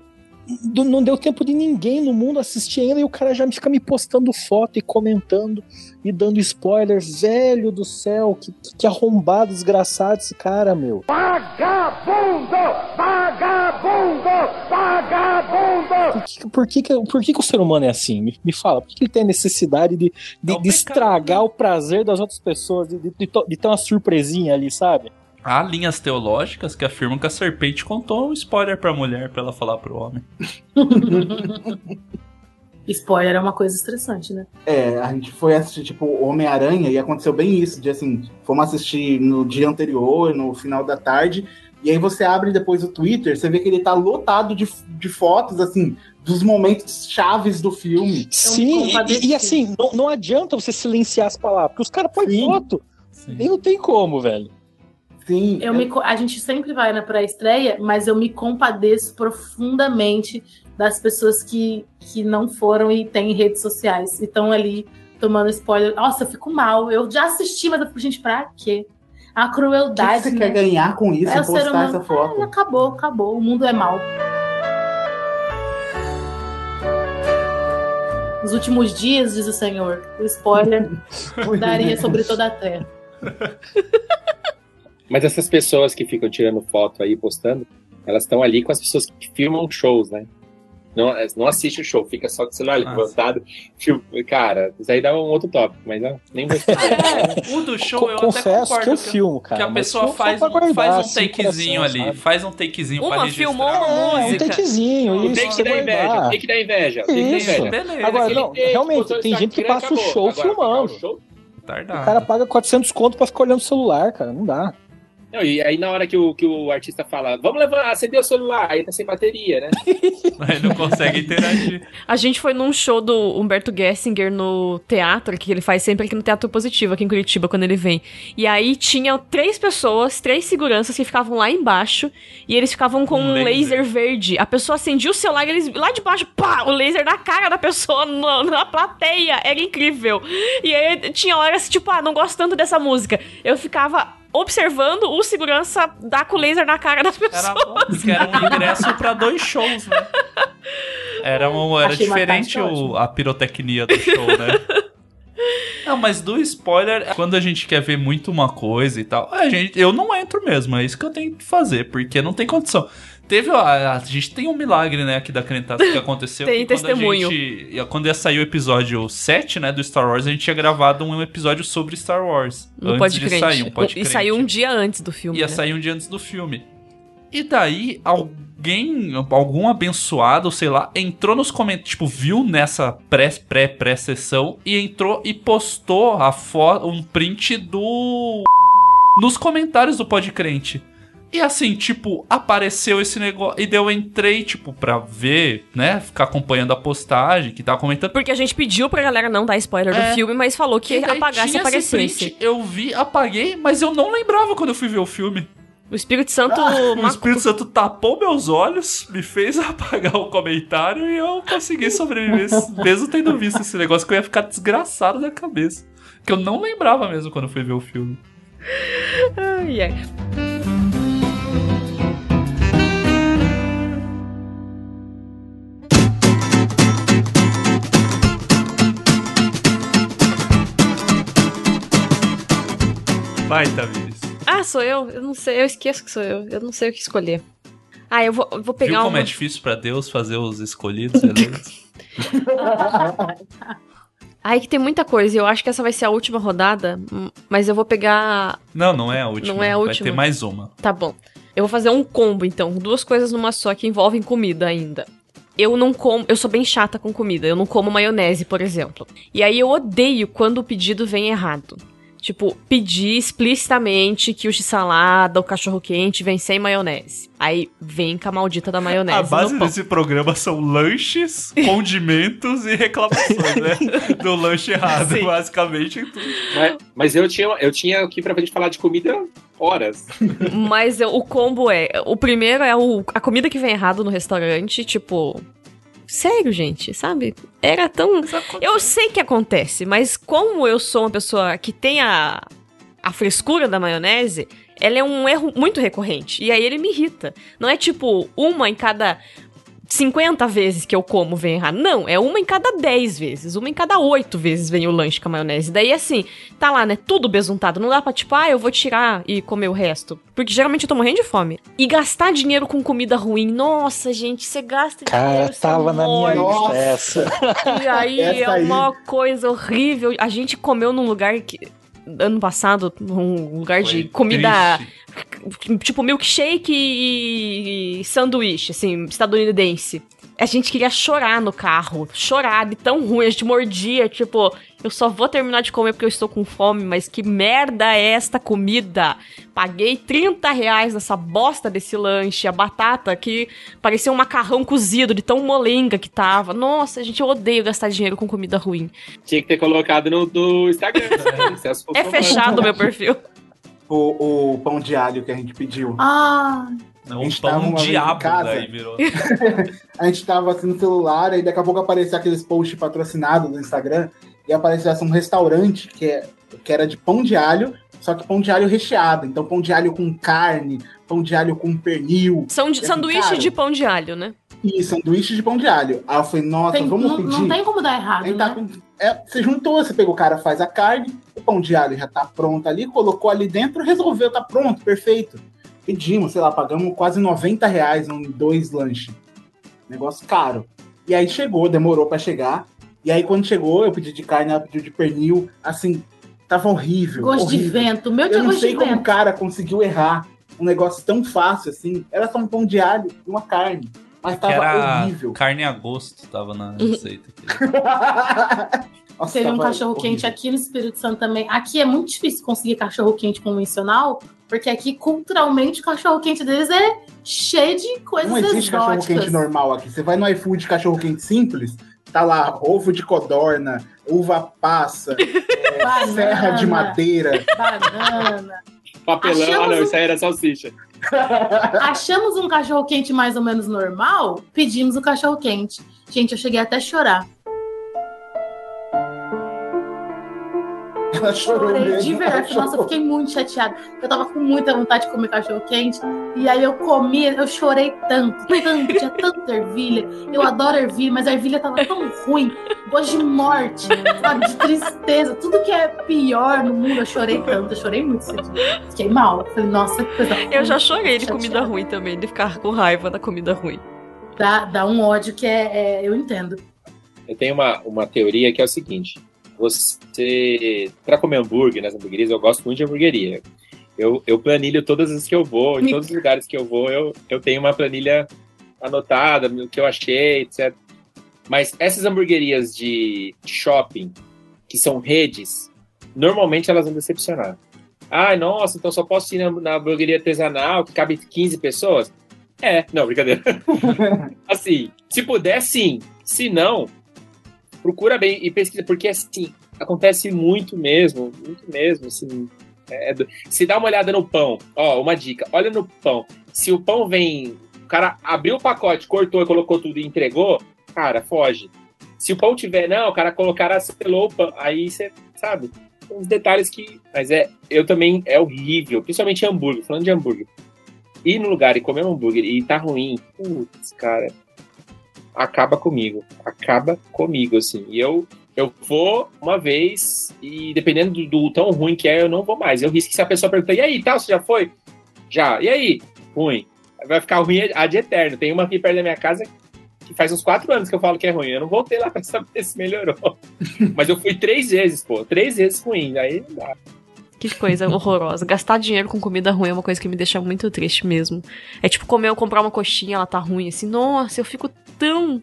não deu tempo de ninguém no mundo assistir ainda e o cara já fica me postando foto e comentando e dando spoiler. Velho do céu, que, que arrombado, desgraçado esse cara, meu. Vagabundo! Vagabundo! Vagabundo! Por que, por que, que- por que, que o ser humano é assim? Me, me fala, por que que ele tem a necessidade de, de, de estragar o prazer das outras pessoas, de, de, de de ter uma surpresinha ali, sabe? Há linhas teológicas que afirmam que a serpente contou um spoiler pra mulher pra ela falar pro homem. Spoiler é uma coisa estressante, né? É, a gente foi assistir, tipo, Homem-Aranha e aconteceu bem isso, de assim, fomos assistir no dia anterior, no final da tarde, e aí você abre depois o Twitter, você vê que ele tá lotado de, de fotos, assim, dos momentos chaves do filme. Sim, e, e assim, não, não adianta você silenciar as palavras, porque os caras põem foto. E não tem como, velho. Sim. Eu me, co- a gente sempre vai na pré-estreia, mas eu me compadeço profundamente das pessoas que, que não foram e têm redes sociais e estão ali tomando spoiler. Nossa, eu fico mal. Eu já assisti, mas eu fico, gente, pra quê? A O que crueldade. você né? quer ganhar com isso? É postar humano. essa foto? Ah, acabou, acabou. O mundo é mau. Nos últimos dias, diz o Senhor, o spoiler mudaria sobre toda a terra. Mas essas pessoas que ficam tirando foto aí, postando, elas estão ali com as pessoas que filmam shows, né? Não, não assiste o show, fica só com o celular Ah, levantado. Filma- Cara, isso aí dá um outro tópico, mas não, nem vou responder. O do show Co- eu até confesso concordo que eu filmo, cara, Que a pessoa faz um, guardar, faz um assim, takezinho ali, sabe? faz um takezinho Uma pra registrar. filmou uma É, um música. takezinho, O isso. take que dá inveja, o take da inveja, o take da Isso. inveja. Beleza. Agora, não, take, realmente, tem gente que Instagram, passa o acabou. show Agora, filmando. o show? O cara paga 400 conto pra ficar olhando o celular, cara. Não dá. Não, e aí na hora que o, que o artista fala, vamos levar, acender o celular, aí tá sem bateria, né? Aí não consegue interagir. A gente foi num show do Humberto Gessinger no teatro, que ele faz sempre aqui no Teatro Positivo, aqui em Curitiba, quando ele vem. E aí tinha três pessoas, três seguranças que ficavam lá embaixo, e eles ficavam com Um um laser. laser. verde. A pessoa acendia o celular e eles lá de baixo, pá, o laser na cara da pessoa, no- na plateia. Era incrível. E aí tinha horas, tipo, ah, não gosto tanto dessa música. Eu ficava observando o segurança dar com o laser na cara das pessoas. Era bom, porque era um ingresso pra dois shows, né? Era, um, era Achei diferente o- a pirotecnia do show, né? Não, mas do spoiler, quando a gente quer ver muito uma coisa e tal, a gente, eu não entro mesmo, é isso que eu tenho que fazer, porque não tem condição. Teve, a, a gente tem um milagre, né, aqui da Crentaça que aconteceu. Tem que quando testemunho. A gente, quando ia sair o episódio 7, né, do Star Wars, a gente tinha gravado um episódio sobre Star Wars. No antes Pode de Crente. sair, um pode E saiu um dia antes do filme. Ia né? sair um dia antes do filme. E daí, alguém, algum abençoado, sei lá, entrou nos comentários, tipo, viu nessa pré-pré-pré-sessão e entrou e postou a foto, um print do. nos comentários do Podcrente. E assim, tipo, apareceu esse negócio. E daí eu entrei, tipo, pra ver, né? Ficar acompanhando a postagem que tava comentando. Porque a gente pediu pra galera não dar spoiler É. do filme, mas falou que apagasse e aparecesse. print, eu vi, apaguei, mas eu não lembrava quando eu fui ver o filme. O Espírito Santo. O ma- Espírito Santo tapou meus olhos, me fez apagar o comentário e eu consegui sobreviver, mesmo tendo visto esse negócio que eu ia ficar desgraçado da cabeça. Que eu não lembrava mesmo quando fui ver o filme. Ai, ai. Vai, Tamires. Ah, sou eu? Eu não sei, eu esqueço que sou eu. Eu não sei o que escolher. Ah, eu vou, vou pegar Viu como uma. é difícil pra Deus fazer os escolhidos eleitos? Ai, que tem muita coisa. e Eu acho que essa vai ser a última rodada, hum, mas eu vou pegar. não, não é a última. Não é a Vai última. ter mais uma. Tá bom. Eu vou fazer um combo, então. Duas coisas numa só que envolvem comida ainda. Eu não como. Eu sou bem chata com comida. Eu não como maionese, por exemplo. E aí eu odeio quando o pedido vem errado. Tipo, pedir explicitamente que o x-salada, o cachorro-quente vem sem maionese. Aí vem com a maldita da maionese. A base no pão. desse programa são lanches, condimentos e reclamações, né? Do lanche errado, Sim. basicamente. tudo. Mas, mas eu tinha, eu tinha aqui pra gente falar de comida horas. Mas eu- o combo é. O primeiro é o, a comida que vem errado no restaurante, tipo. Sério, gente, sabe? Era tão. Eu sei que acontece, mas como eu sou uma pessoa que tem a, a frescura da maionese, ela é um erro muito recorrente. E aí ele me irrita. Não é tipo uma em cada 50 vezes que eu como vem errado. Não, é uma em cada 10 vezes. Uma em cada 8 vezes vem o lanche com a maionese. Daí, assim, tá lá, né? Tudo besuntado. Não dá pra, tipo, ah, eu vou tirar e comer o resto. Porque geralmente eu tô morrendo de fome. E gastar dinheiro com comida ruim. Nossa, gente, você gasta Cara, dinheiro. você tava na minha morre. lista essa. E aí Essa é aí. uma coisa horrível. A gente comeu num lugar que. Ano passado, num lugar de Foi comida. triste. Tipo, milkshake e sanduíche, assim, estadunidense. A gente queria chorar no carro. Chorar de tão ruim. A gente mordia, tipo, eu só vou terminar de comer porque eu estou com fome, mas que merda é esta comida? Paguei 30 reais nessa bosta desse lanche. A batata que parecia um macarrão cozido, de tão molenga que tava. Nossa, gente, eu odeio gastar dinheiro com comida ruim. Tinha que ter colocado no, no Instagram. né? É Russomano. fechado o meu perfil. O, o pão de alho que a gente pediu. Ah, Não, A um gente tava em diabo casa. daí virou. a gente tava assim no celular, aí daqui a pouco aparecia aqueles posts patrocinados do Instagram, e aparecia assim, um restaurante que, é, que era de pão de alho, só que pão de alho recheado. Então, pão de alho com carne, pão de alho com pernil. São E assim, sanduíche cara, de pão de alho, né? E sanduíche de pão de alho. Aí eu falei, nossa, tem- vamos não, pedir. não tem como dar errado, tá né? com- é, você juntou, você pegou o cara, faz a carne, o pão de alho já tá pronto ali, colocou ali dentro, resolveu, tá pronto, perfeito. Pedimos, sei lá, pagamos quase 90 reais em dois lanches. Negócio caro. E aí chegou, demorou pra chegar. E aí quando chegou, eu pedi de carne, ela pediu de pernil, assim, tava horrível. Gosto de horrível. vento. O meu tinha Eu não sei de como o vento. cara conseguiu errar um negócio tão fácil assim. Era só um pão de alho e uma carne. Mas Que tava era horrível. carne a gosto, tava na Uhum. receita. Nossa, Teve um cachorro quente aqui no Espírito Santo também. Aqui é muito difícil conseguir cachorro quente convencional, porque aqui culturalmente o cachorro quente deles é cheio de coisas Não existe cachorro quente normal aqui. Você vai no iFood cachorro quente simples, tá lá ovo de codorna, uva passa, é, Banana. serra de madeira. Banana. Papelão, ah Achamos não, um- isso aí era salsicha. Achamos um cachorro quente mais ou menos normal, pedimos o cachorro quente. Gente, eu cheguei até a chorar. Ela chorou Chorei mesmo. de verdade. ela Nossa, eu chorou. fiquei muito chateada. Eu tava com muita vontade de comer cachorro quente. E aí eu comi, eu chorei tanto, tanto, tinha tanta ervilha. Eu adoro ervilha, mas a ervilha tava tão ruim. Gosto de morte, sabe? De tristeza. Tudo que é pior no mundo, eu chorei tanto. Eu chorei muito esse dia. Fiquei mal. Falei, nossa, que coisa Eu já chorei de Chateada. comida ruim também, de ficar com raiva da comida ruim. Dá, dá um ódio que é, é- eu entendo. Eu tenho uma, uma teoria que é o seguinte: você, para comer hambúrguer nas hamburguerias, eu gosto muito de hamburgueria. Eu, eu planilho todas as que eu vou, em todos os lugares que eu vou, eu, eu tenho uma planilha anotada, o que eu achei, etc. Mas essas hamburguerias de shopping, que são redes, normalmente elas vão decepcionar. Ai, nossa, então só posso ir na, na hamburgueria artesanal que cabe 15 pessoas? É, não, brincadeira. assim, se puder, sim. Se não, procura bem e pesquisa, porque assim, acontece muito mesmo, muito mesmo, assim. é do- se dá uma olhada no pão, ó, uma dica, olha no pão. Se o pão vem, o cara abriu o pacote, cortou e colocou tudo e entregou, cara, foge. Se o pão tiver, não, o cara colocar selou o pão, aí você, sabe? Uns detalhes que. Mas é, eu também, é horrível, principalmente hambúrguer, falando de hambúrguer. Ir no lugar e comer um hambúrguer e tá ruim, putz, cara, acaba comigo. Acaba comigo, assim. E eu, eu vou uma vez e dependendo do, do tão ruim que é, eu não vou mais. Eu risco que se a pessoa perguntar, e aí, tal, você já foi? Já. E aí? Ruim. Vai ficar ruim a de eterno. Tem uma aqui perto da minha casa que faz uns quatro anos que eu falo que é ruim. Eu não voltei lá pra saber se melhorou. Mas eu fui três vezes, pô. Três vezes ruim. Aí não dá. Que coisa horrorosa. Gastar dinheiro com comida ruim é uma coisa que me deixa muito triste mesmo. É tipo comer ou comprar uma coxinha, ela tá ruim assim. Nossa, eu fico tão,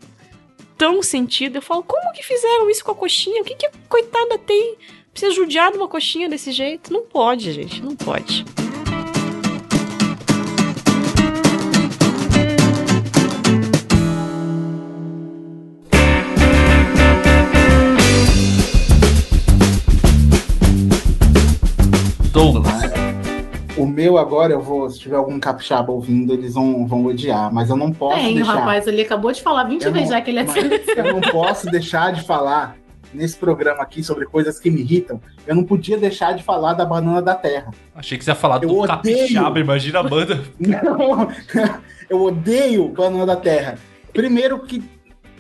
tão sentido. Eu falo, como que fizeram isso com a coxinha? O que que a coitada tem? Precisa judiar de uma coxinha desse jeito? Não pode, gente, não pode. Douglas. O meu agora, eu vou, se tiver algum capixaba ouvindo, eles vão, vão odiar, mas eu não posso Tem, o deixar. rapaz ali acabou de falar 20 Eu vezes não- já que ele é seleção. Eu não posso deixar de falar nesse programa aqui sobre coisas que me irritam. Eu não podia deixar de falar da banana da terra. Achei que você ia falar Eu do odeio. capixaba, imagina a banda. Não, eu odeio banana da terra. Primeiro que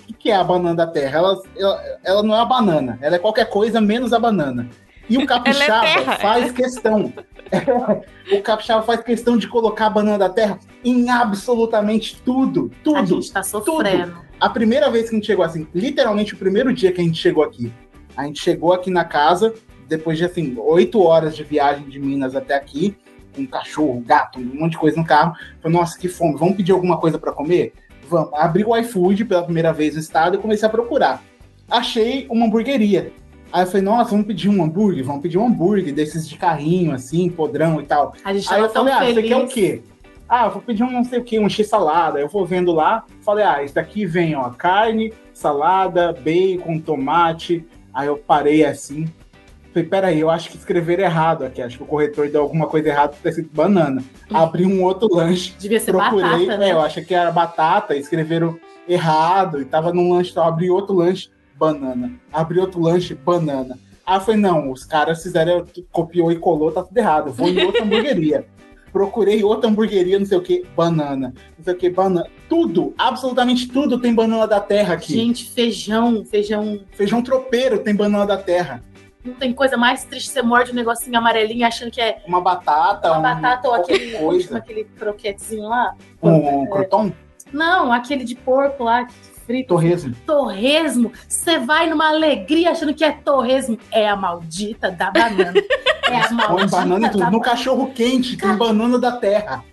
o que é a banana da terra? Ela, ela, ela não é a banana, ela é qualquer coisa menos a banana. E o capixaba terra, faz questão. o capixaba faz questão de colocar a banana da terra em absolutamente tudo, tudo. A gente tá sofrendo. A primeira vez que a gente chegou assim, literalmente o primeiro dia que a gente chegou aqui, a gente chegou aqui na casa, depois de assim, oito horas de viagem de Minas até aqui, com cachorro, gato, um monte de coisa no carro. Falei, nossa, que fome, vamos pedir alguma coisa para comer? Vamos. Abri o iFood pela primeira vez no estado e comecei a procurar. Achei uma hamburgueria. Aí eu falei, nossa, vamos pedir um hambúrguer, vamos pedir um hambúrguer desses de carrinho, assim, podrão e tal. A gente Aí eu falei, tão ah, você quer o feliz. quê? Ah, eu vou pedir um não sei o que, um x-salada. Eu vou vendo lá, falei, ah, esse daqui vem, ó, carne, salada, bacon, tomate. Aí eu parei assim, Falei, peraí, eu acho que escreveram errado aqui. Acho que o corretor deu alguma coisa errada, tá escrito banana. Abri um outro lanche. Devia ser procurei, batata, né? é, eu achei que era batata, escreveram errado, e tava num lanche, então abri outro lanche, banana. Abri outro lanche, banana. Aí eu falei, não, os caras fizeram, copiou e colou, tá tudo errado. Vou em outra hamburgueria. Procurei outra hamburgueria, não sei o que, banana. Não sei o que, banana. Tudo, absolutamente tudo tem banana da terra aqui. Gente, feijão, feijão. Feijão tropeiro tem banana da terra. Não tem coisa mais triste, você morde um negocinho amarelinho achando que é Uma batata, uma um- batata ou aquele, coisa. chama aquele croquetezinho lá. Um É. croton? Não, aquele de porco lá, frito. Torresmo. Torresmo. Você vai numa alegria achando que é torresmo. É a maldita da banana. É a Põe maldita banana e tudo. da No cachorro quente tem banana da terra.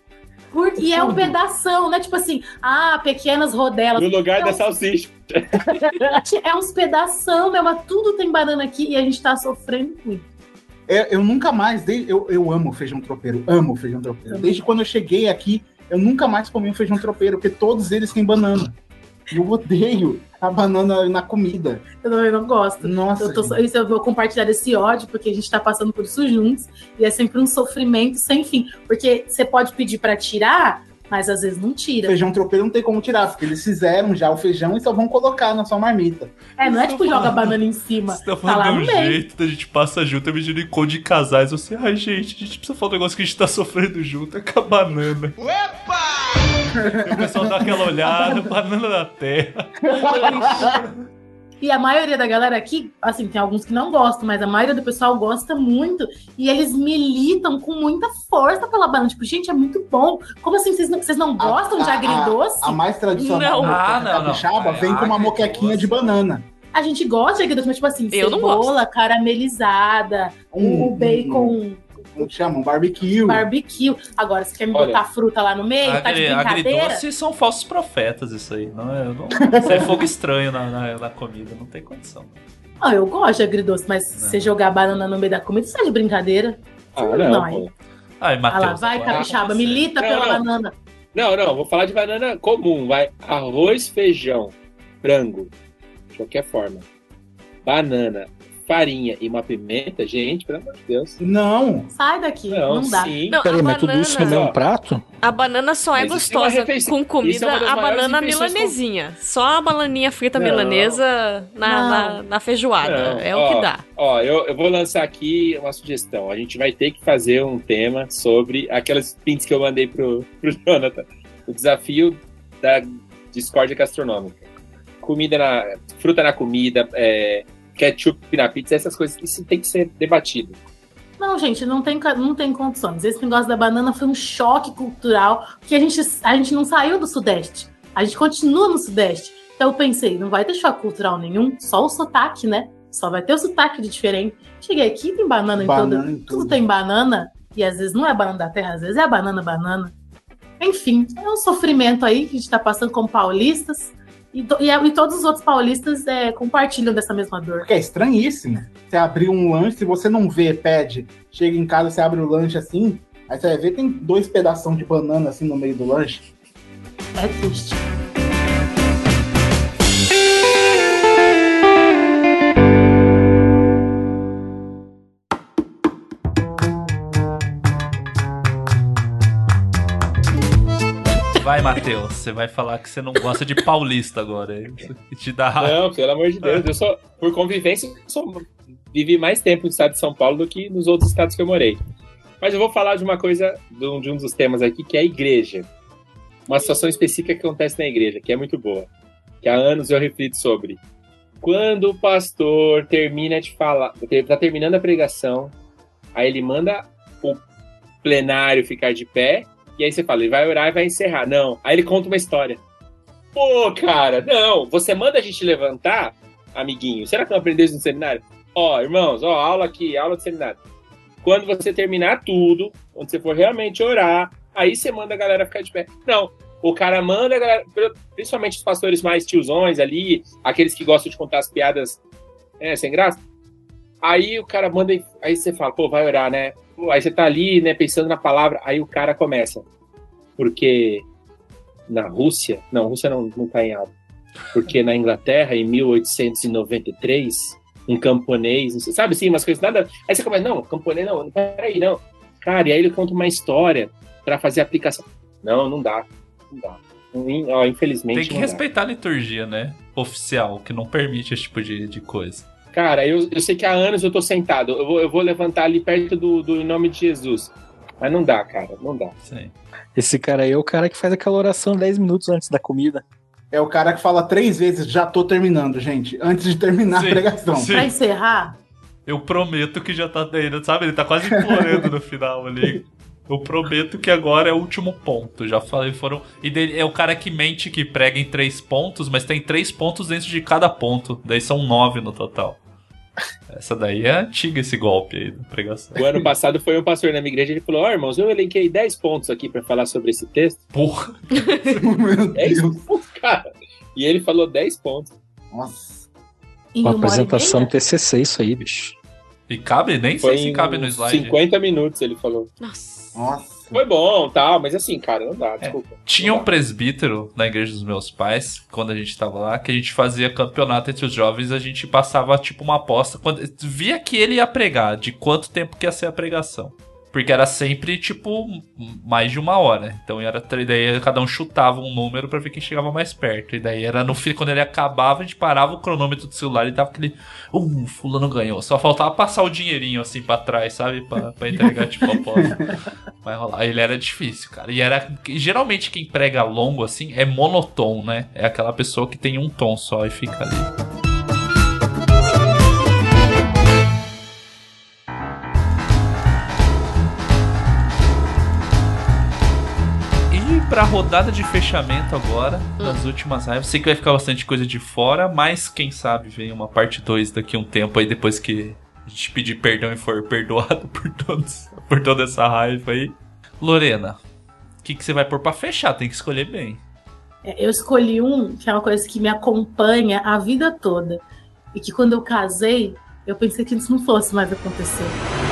Por- E é um pedação, né? Tipo assim, ah, pequenas rodelas. No lugar é da uns- salsicha. É uns pedação, meu, mas tudo tem banana aqui e a gente tá sofrendo muito. É, eu nunca mais, eu, eu amo feijão tropeiro, amo feijão tropeiro. Desde quando eu cheguei aqui, eu nunca mais comi um feijão tropeiro, porque todos eles têm banana. Eu odeio a banana na comida. Eu também não gosto. Nossa. Eu, tô, isso eu vou compartilhar desse ódio, porque a gente tá passando por isso juntos. E é sempre um sofrimento sem fim. Porque você pode pedir pra tirar, mas às vezes não tira. Feijão tropeiro não tem como tirar, porque eles fizeram já o feijão e só vão colocar na sua marmita. É, não é tipo joga a banana em cima. Você tá Tá lá falando de um meio. jeito, a gente passa junto, é medindo encontro de casais. Você, ai gente, a gente precisa falar um negócio que a gente tá sofrendo junto, é com a banana. Opa! o pessoal dá aquela olhada, banana da terra. E a maioria da galera aqui, assim, tem alguns que não gostam, mas a maioria do pessoal gosta muito. E eles militam com muita força pela banana. Tipo, gente, é muito bom. Como assim, vocês não, vocês não gostam de A- a- agridoce? A, mais tradicional Não. Ah, não, vem com uma moquequinha de banana. A gente gosta de agridoce, mas tipo assim, Eu cebola caramelizada, Hum, o bacon Como chama? Um barbecue. barbecue. Agora, você quer me Olha, botar fruta lá no meio? tá de Agri brincadeira? agridoce são falsos profetas, isso aí. Não, é- não, isso é fogo estranho na, na, na comida, não tem condição. Ah, eu gosto de agridoce, mas se você jogar banana no meio da comida, você tá de brincadeira. Ah, Não, não. pô. Ai, Ah lá, Matheus. vai, capixaba, milita Não, pela não. banana. Não, não, vou falar de banana comum, vai. Arroz, feijão, frango, de qualquer forma. Banana, farinha e uma pimenta, gente, pelo amor de Deus. Não. Sai daqui, Não, não, dá. sim. Não, Peraí, a mas tudo isso no banana- mesmo prato? A banana só é Mas é gostosa refeição- com comida, é a banana refeições com- milanesinha. Só a bananinha frita Não. milanesa na, na, na feijoada. Não, é ó, o que dá. Ó, eu, eu vou lançar aqui uma sugestão. A gente vai ter que fazer um tema sobre aquelas prints que eu mandei pro, pro Jonathan. O desafio da discórdia gastronômica. Comida na. fruta na comida, é, ketchup na pizza, essas coisas. Isso tem que ser debatido. Não, gente, não tem, não tem condições. Esse negócio da banana foi um choque cultural, porque a gente, a gente não saiu do Sudeste. A gente continua no Sudeste. Então eu pensei, não vai ter choque cultural nenhum, só o sotaque, né? Só vai ter o sotaque de diferente. Cheguei aqui, tem banana, Banana em em todo. tudo. Tudo tem banana, e às vezes não é banana da terra, às vezes é a banana banana. Enfim, é um sofrimento aí que a gente tá passando como paulistas. E, e, e todos os outros paulistas é, compartilham dessa mesma dor. Porque é estranhíssimo. Você abrir um lanche, se você não vê, pede. Chega em casa, você abre o lanche assim, aí você vai ver, tem dois pedaços de banana assim no meio do lanche. É triste. Matheus, você vai falar que você não gosta de paulista agora. hein? E te dá raiva. Não, pelo amor de Deus. Eu sou, por convivência, sou, vivi mais tempo no estado de São Paulo do que nos outros estados que eu morei. Mas eu vou falar de uma coisa, de um, de um dos temas aqui, que é a igreja. Uma situação específica que acontece na igreja, que é muito boa. Que há anos eu reflito sobre. Quando o pastor termina de falar, está terminando a pregação, aí ele manda o plenário ficar de pé, e aí você fala, ele vai orar e vai encerrar. Não, aí ele conta uma história. Pô, cara, não, você manda a gente levantar, amiguinho. Será que não aprendeu isso no seminário? Ó, irmãos, ó, aula aqui, aula de seminário. Quando você terminar tudo, quando você for realmente orar, aí você manda a galera ficar de pé. Não, o cara manda a galera, principalmente os pastores mais tiozões ali, aqueles que gostam de contar as piadas é, sem graça. Aí o cara manda, aí você fala, pô, vai orar, né? Aí você tá ali, né, pensando na palavra, aí o cara começa. Porque na Rússia, não, Rússia não, não tá em alta. Porque na Inglaterra, em 1893, um camponês, não sei, sabe assim, umas coisas nada. Aí você começa, não, camponês não, peraí, não. Cara, e aí ele conta uma história pra fazer a aplicação. Não, não dá. Não dá. Infelizmente. Tem que dá. respeitar a liturgia, né? Oficial, que não permite esse tipo de, de coisa. Cara, eu, eu sei que há anos eu tô sentado. Eu vou, eu vou levantar ali perto do, do em nome de Jesus. Mas não dá, cara, não dá. Sim. Esse cara aí é o cara que faz aquela oração 10 minutos antes da comida. É o cara que fala três vezes, já tô terminando, gente, antes de terminar Sim, a pregação. sim. Pra encerrar, Eu prometo que já tá dentro, sabe? Ele tá quase implorando no final ali. Eu prometo que agora é o último ponto. Já falei, foram. E dele- é o cara que mente que prega em três pontos, mas tem três pontos dentro de cada ponto. Daí são nove no total. Essa daí é antiga esse golpe aí da pregação. O ano passado foi um pastor na minha igreja, ele falou: Ó, irmãos, eu elenquei 10 pontos aqui pra falar sobre esse texto. Porra! 10 pontos, cara. E ele falou 10 pontos. Nossa. em Uma uma apresentação do TCC, isso aí, bicho. E cabe? Nem Foi sei se em cabe no slide. 50 minutos, ele falou. Nossa. Nossa. Foi bom, tal, mas assim, cara, não dá, desculpa. Tinha um presbítero na igreja dos meus pais, quando a gente tava lá, que a gente fazia campeonato entre os jovens, a gente passava tipo uma aposta. Quando via que ele ia pregar, de quanto tempo que ia ser a pregação. Porque era sempre, tipo, mais de uma hora. Então era daí cada um chutava um número pra ver quem chegava mais perto. E daí era no fim, quando ele acabava, a gente parava o cronômetro do celular e dava aquele. Uh, fulano ganhou. Só faltava passar o dinheirinho assim pra trás, sabe? Pra, pra entregar, tipo, a aposta. Vai rolar. Ele era difícil, cara. E era. Geralmente quem prega longo assim é monotom, né? É aquela pessoa que tem um tom só e fica ali. Pra rodada de fechamento agora, das últimas raivas. Sei que vai ficar bastante coisa de fora, mas quem sabe vem uma parte 2 daqui a um tempo aí, depois que a gente pedir perdão e for perdoado por, todos, por toda essa raiva aí. Lorena, o que, que você vai pôr pra fechar? Tem que escolher bem. é, eu escolhi um que é uma coisa que me acompanha a vida toda. E que quando eu casei, eu pensei que isso não fosse mais acontecer.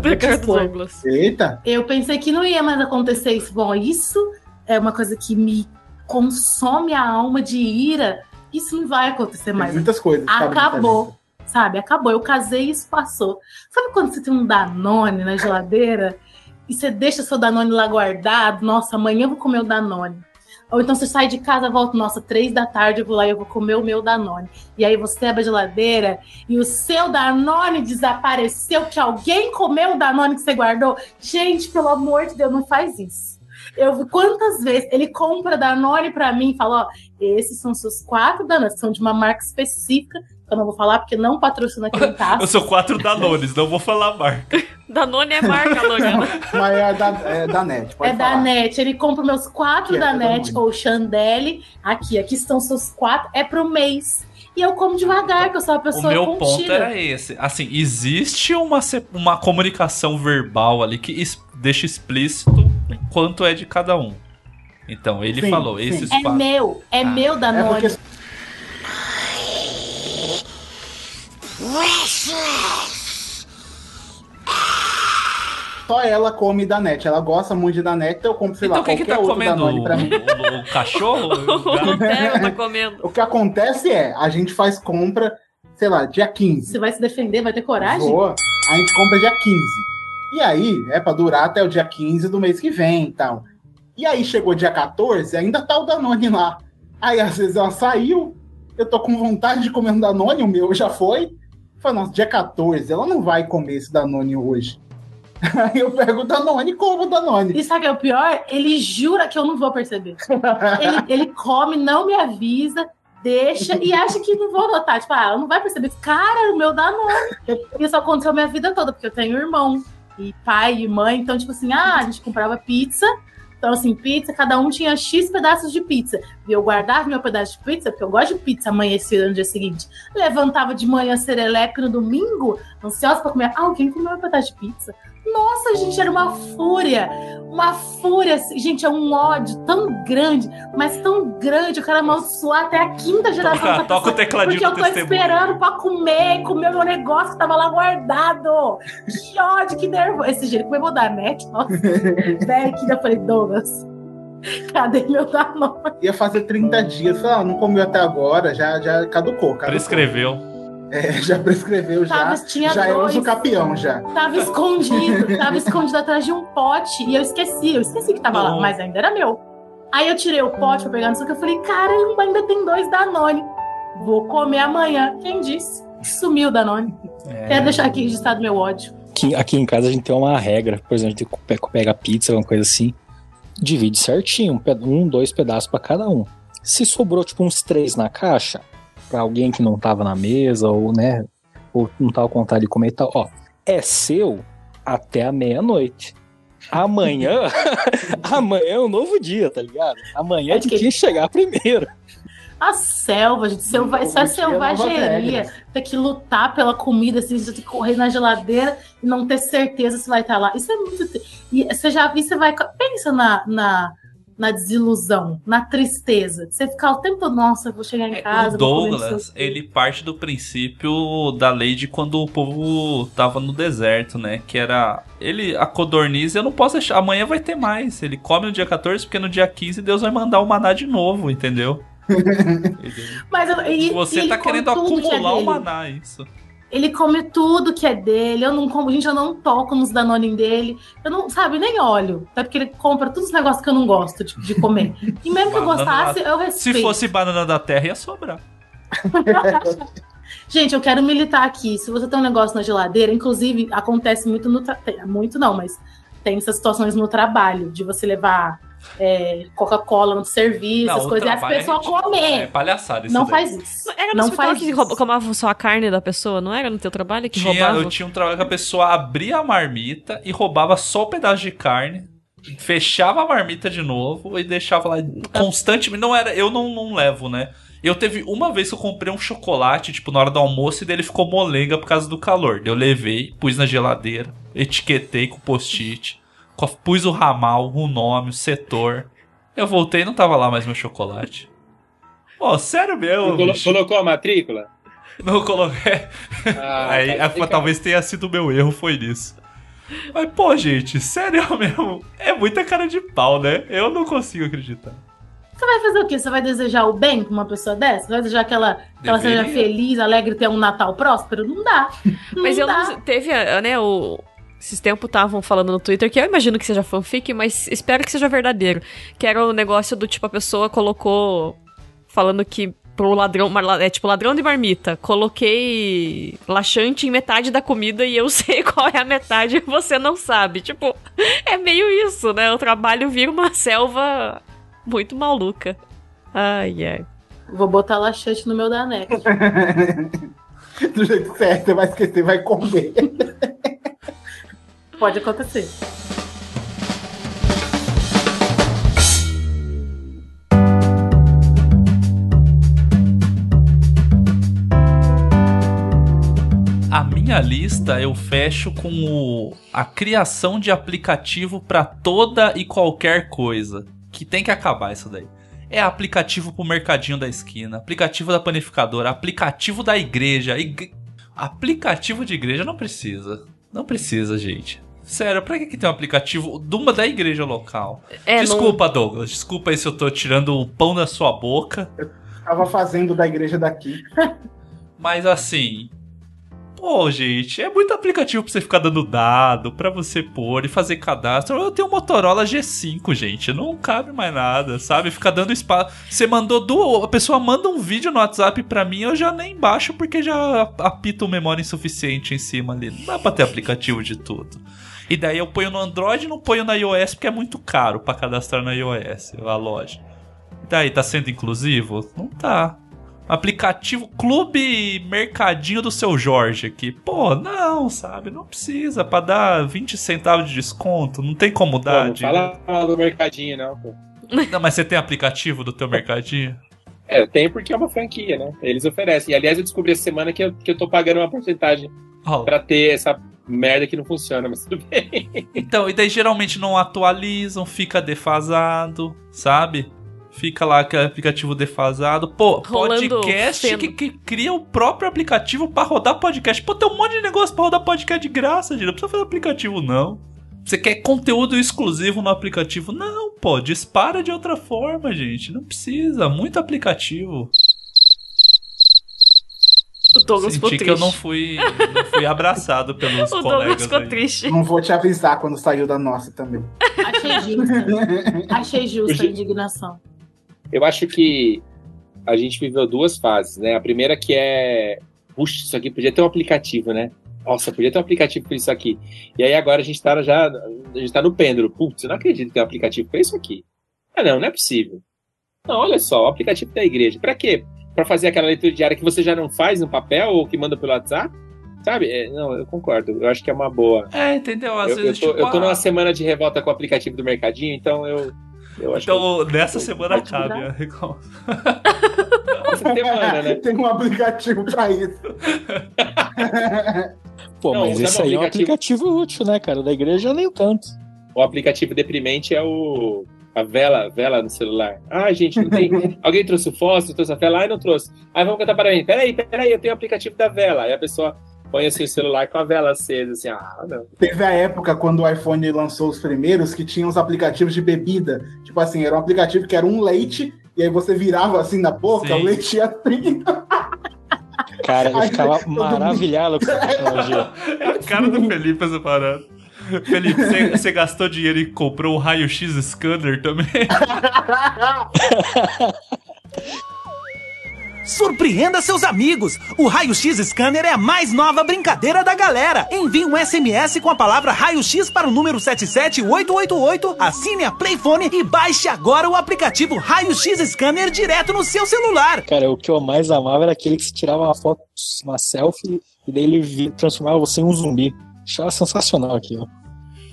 Ricardo Douglas. Eita. Eu pensei que não ia mais acontecer isso. Bom, isso é uma coisa que me consome a alma de ira. Isso não vai acontecer mais. muitas coisas, sabe, Acabou. Sabe? Acabou. Eu casei e isso passou. Sabe quando você tem um Danone na geladeira e você deixa seu Danone lá guardado? Nossa, amanhã eu vou comer o Danone. Ou então você sai de casa, volta, nossa, três da tarde eu vou lá e eu vou comer o meu Danone. E aí você abre a geladeira e o seu Danone desapareceu, que alguém comeu o Danone que você guardou. Gente, pelo amor de Deus, não faz isso. Eu quantas vezes ele compra Danone pra mim e fala: ó, esses são seus quatro Danones, são de uma marca específica, eu não vou falar porque não patrocina quem tá. Eu sou quatro Danones, não vou falar a marca. Danone é marca, Lorena. Mas é da, é da net, pode é da falar. NET. Ele compra meus quatro é da NET ou Chandelle. Aqui, aqui estão seus quatro. É pro mês. E eu como devagar, que eu sou uma O pessoa meu contida. ponto era esse. Assim, existe uma, uma comunicação verbal ali que es- deixa explícito quanto é de cada um. Então, ele Sim, falou, sim. esses É quatro- meu, é meu Danone. porque- Só ela come da net. Ela gosta muito de da net, então eu compro, sei Então lá, quem que qualquer tá outro comendo? Danone O, pra mim. o- o cachorro? O tá comendo. O que acontece é, a gente faz compra, sei lá, dia 15. Você vai se defender, vai ter coragem? Boa. A gente compra dia 15. E aí, é pra durar até o dia 15 do mês que vem e tal. E aí chegou dia 14, ainda tá o Danone lá. Aí às vezes ela saiu, eu tô com vontade de comer um Danone, o meu já foi. Falei, nossa, dia 14, ela não vai comer esse Danone hoje. Aí eu pego o Danone e como o Danone. E sabe o que é o pior? Ele jura que eu não vou perceber. ele, ele come, não me avisa, deixa e acha que não vou notar. Tipo, ah, ela não vai perceber. Cara, o meu Danone. Isso aconteceu minha vida toda, porque eu tenho irmão e pai e mãe. Então, tipo assim, ah, a gente comprava pizza. Então, assim, pizza, cada um tinha X pedaços de pizza. E eu guardava meu pedaço de pizza, porque eu gosto de pizza amanhecida no dia seguinte. Levantava de manhã serelepe no domingo, ansiosa pra comer. Ah, alguém comeu meu pedaço de pizza? Nossa, gente, era uma fúria. Uma fúria. Gente, é um ódio tão grande, mas tão grande. Eu quero amaldiçoar até a quinta geração. Toca- toca o tecladinho Porque eu tô testemunho. esperando pra comer, comer o meu negócio que tava lá guardado. Que ódio, que nervoso. Esse jeito comeu da net, nossa. Velho, que eu falei, Douglas, Cadê meu Danone? Ia fazer 30 dias. Falei, ah, não comeu até agora, já, já caducou. caducou. Prescreveu. É, já prescreveu, já. Tava- tinha já é dois. uso capião, já. Tava escondido, tava escondido atrás de um pote e eu esqueci, eu esqueci que tava lá, Não. mas ainda era meu. Aí eu tirei o pote pra pegar, não sei o que, eu falei, caramba, ainda tem dois Danone. Vou comer amanhã. Quem disse? Sumiu o Danone. É. Quero deixar aqui registrado meu ódio. Aqui, aqui em casa a gente tem uma regra, por exemplo, de pe- pega pizza, alguma coisa assim, divide certinho, um, um, dois pedaços pra cada um. Se sobrou tipo uns três na caixa, pra alguém que não tava na mesa, ou né, ou não tava com vontade de comer e tal, ó, é seu até a meia-noite. Amanhã, amanhã é um novo dia, tá ligado? Amanhã é de quem chegar primeiro. A selva, gente, selva, isso é selvageria. Ter que lutar pela comida, assim, você ter que correr na geladeira e não ter certeza se vai estar lá. Isso é muito. E você já viu, você vai. Pensa na, na, na desilusão, na tristeza. Você ficar o tempo todo, nossa, eu vou chegar em casa. O Douglas, o quê." ele parte do princípio da lei de quando o povo tava no deserto, né? Que era. Ele, a codorniz, eu não posso deixar. Amanhã vai ter mais. Ele come no dia 14, porque no dia 15 Deus vai mandar o maná de novo, entendeu? Mas e- Você e tá querendo é acumular o maná, isso. Ele come tudo que é dele. Eu não como, gente, eu não toco nos Danone dele. Eu não, sabe, nem olho. Até porque ele compra todos os negócios que eu não gosto de, de comer. E mesmo que eu gostasse, eu respeito. Se fosse banana da terra, ia sobrar. Gente, eu quero militar aqui. Se você tem um negócio na geladeira, inclusive acontece muito no muito não, mas tem essas situações no trabalho de você levar é, Coca-Cola no serviço, Não, o coisas, e as a pessoas comer. É palhaçada isso não daí. faz isso. Era no não faz que isso. rouba- roubava só a carne da pessoa, não era no teu trabalho que Tinha, roubava? eu tinha um trabalho que a pessoa abria a marmita e roubava só o pedaço de carne, fechava a marmita de novo e deixava lá constantemente. Não era, eu não, não levo, né? Eu teve uma vez que eu comprei um chocolate, tipo, na hora do almoço, e dele ficou molenga por causa do calor. Eu levei, pus na geladeira, etiquetei com post-it, pus o ramal, o nome, o setor. Eu voltei e não tava lá mais meu chocolate. Pô, sério mesmo? Colo- bicho? colocou a matrícula? Não coloquei. Ah, Aí, tá é, explicado. talvez tenha sido o meu erro, foi nisso. Mas, pô, gente, sério mesmo, é muita cara de pau, né? Eu não consigo acreditar. Você vai fazer o quê? Você vai desejar o bem pra uma pessoa dessa? Você vai desejar que ela, que ela seja feliz, alegre, ter um Natal próspero? Não dá. Não Mas eu dá. não. Teve, a- né, o. Esses tempos estavam falando no Twitter, que eu imagino que seja fanfic, mas espero que seja verdadeiro. Que era o negócio do tipo, a pessoa colocou. Falando que pro ladrão. É tipo ladrão de marmita. Coloquei laxante em metade da comida e eu sei qual é a metade e você não sabe. Tipo, é meio isso, né? O trabalho vira uma selva muito maluca. Ai, ai. Vou botar laxante no meu Danete. Do jeito certo, você vai esquecer, vai comer. Pode acontecer. A minha lista eu fecho com o, a criação de aplicativo pra toda e qualquer coisa. Que tem que acabar isso daí. É aplicativo pro mercadinho da esquina, aplicativo da panificadora, aplicativo da igreja. ig- Aplicativo de igreja não precisa. Não precisa, gente. Sério, pra que, que tem um aplicativo de uma da igreja local? É, desculpa, Douglas. Desculpa aí se eu tô tirando o pão da sua boca. Tava fazendo da igreja daqui. Mas assim. Pô, gente, é muito aplicativo pra você ficar dando dado, pra você pôr e fazer cadastro. Eu tenho um Motorola G5, gente. Não cabe mais nada, sabe? Ficar dando espaço. Você mandou duas. A pessoa manda um vídeo no WhatsApp pra mim, eu já nem baixo porque já apita o memória insuficiente em cima ali. Não dá pra ter aplicativo de tudo. E daí eu ponho no Android e não ponho na iOS porque é muito caro pra cadastrar na iOS, a loja. E daí, tá sendo inclusivo? Não tá. Aplicativo Clube Mercadinho do seu Jorge aqui. Pô, não, sabe? Não precisa. Pra dar 20 centavos de desconto. Não tem como Pô, dar. não de- fala do mercadinho, não, pô. Não, mas você tem aplicativo do teu mercadinho? É, tem porque é uma franquia, né? Eles oferecem. E, aliás, eu descobri essa semana que eu, que eu tô pagando uma porcentagem pra ter essa merda que não funciona, mas tudo bem. Então, e daí geralmente não atualizam, fica defasado, sabe? Fica lá aquele aplicativo defasado. Pô, Rolando podcast que, que cria o próprio aplicativo pra rodar podcast. Pô, tem um monte de negócio pra rodar podcast de graça, gente. Não precisa fazer aplicativo, não. Você quer conteúdo exclusivo no aplicativo? Não, pô. Dispara de outra forma, gente. Não precisa. Muito aplicativo. O Douglas ficou Senti que triste. eu não fui, não fui abraçado pelos O colegas Douglas ficou aí. triste. Não vou te avisar quando saiu da nossa também. Achei justa. Achei justa a indignação. Eu acho que a gente viveu duas fases, né? A primeira que é, puxa, isso aqui podia ter um aplicativo, né? Nossa, podia ter um aplicativo para isso aqui. E aí agora a gente tá já, a gente tá no pêndulo. Putz, eu não acredito que tem um aplicativo para isso aqui. Ah, não, não é possível. Não, olha só, o aplicativo da igreja. Para quê? Para fazer aquela leitura diária que você já não faz no papel ou que manda pelo WhatsApp? Sabe? É, não, eu concordo. Eu acho que é uma boa. É, entendeu? Às eu, vezes, eu tô, tipo, eu tô ah, numa semana de revolta com o aplicativo do Mercadinho, então eu. eu acho Então, nessa que... semana cabe a. Essa semana, né? Tem um aplicativo pra isso. Pô, Não, mas esse aí é um aplicativo- aplicativo útil, né, cara? Da igreja nem tanto. O aplicativo deprimente é o. A vela, vela no celular. Ah, gente, não tem. Alguém trouxe o fósforo, trouxe a vela? Ai, não trouxe. Aí vamos cantar para mim. Peraí, peraí, eu tenho o aplicativo da vela. Aí a pessoa põe assim o celular com a vela acesa, assim, ah, não. Teve a época quando o iPhone lançou os primeiros que tinham os aplicativos de bebida. Tipo assim, era um aplicativo que era um leite, e aí você virava assim na boca, Sim. o leite ia 30. Cara, eu ficava maravilhado com essa tecnologia. É a cara do Felipe essa parada. Felipe, você- gastou dinheiro e comprou um raio-x scanner também? Surpreenda seus amigos! O Raio X Scanner é a mais nova brincadeira da galera. Envie um SMS com a palavra Raio X para o número 77888, assine a Playphone e baixe agora o aplicativo Raio X Scanner direto no seu celular. Cara, o que eu mais amava era aquele que se tirava uma foto, uma selfie, e daí ele transformava você em um zumbi. Achava sensacional aquilo.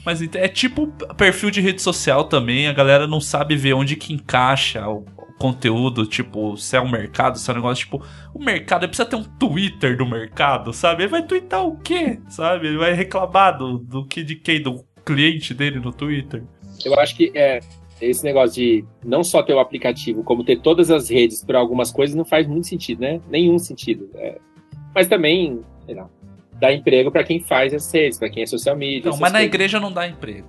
Mas é tipo perfil de rede social também, a galera não sabe ver onde que encaixa o conteúdo, tipo, se é um mercado, se é um negócio, tipo, o mercado, ele precisa ter um Twitter do mercado, sabe? Ele vai twittar o quê, sabe? Ele vai reclamar do, do que de quem? Do cliente dele no Twitter. Eu acho que é, esse negócio de não só ter o aplicativo, como ter todas as redes para algumas coisas não faz muito sentido, né? Nenhum sentido. É. Mas também, sei lá, dá emprego para quem faz as redes, para quem é social media. Não, mas na coisas. igreja não dá emprego.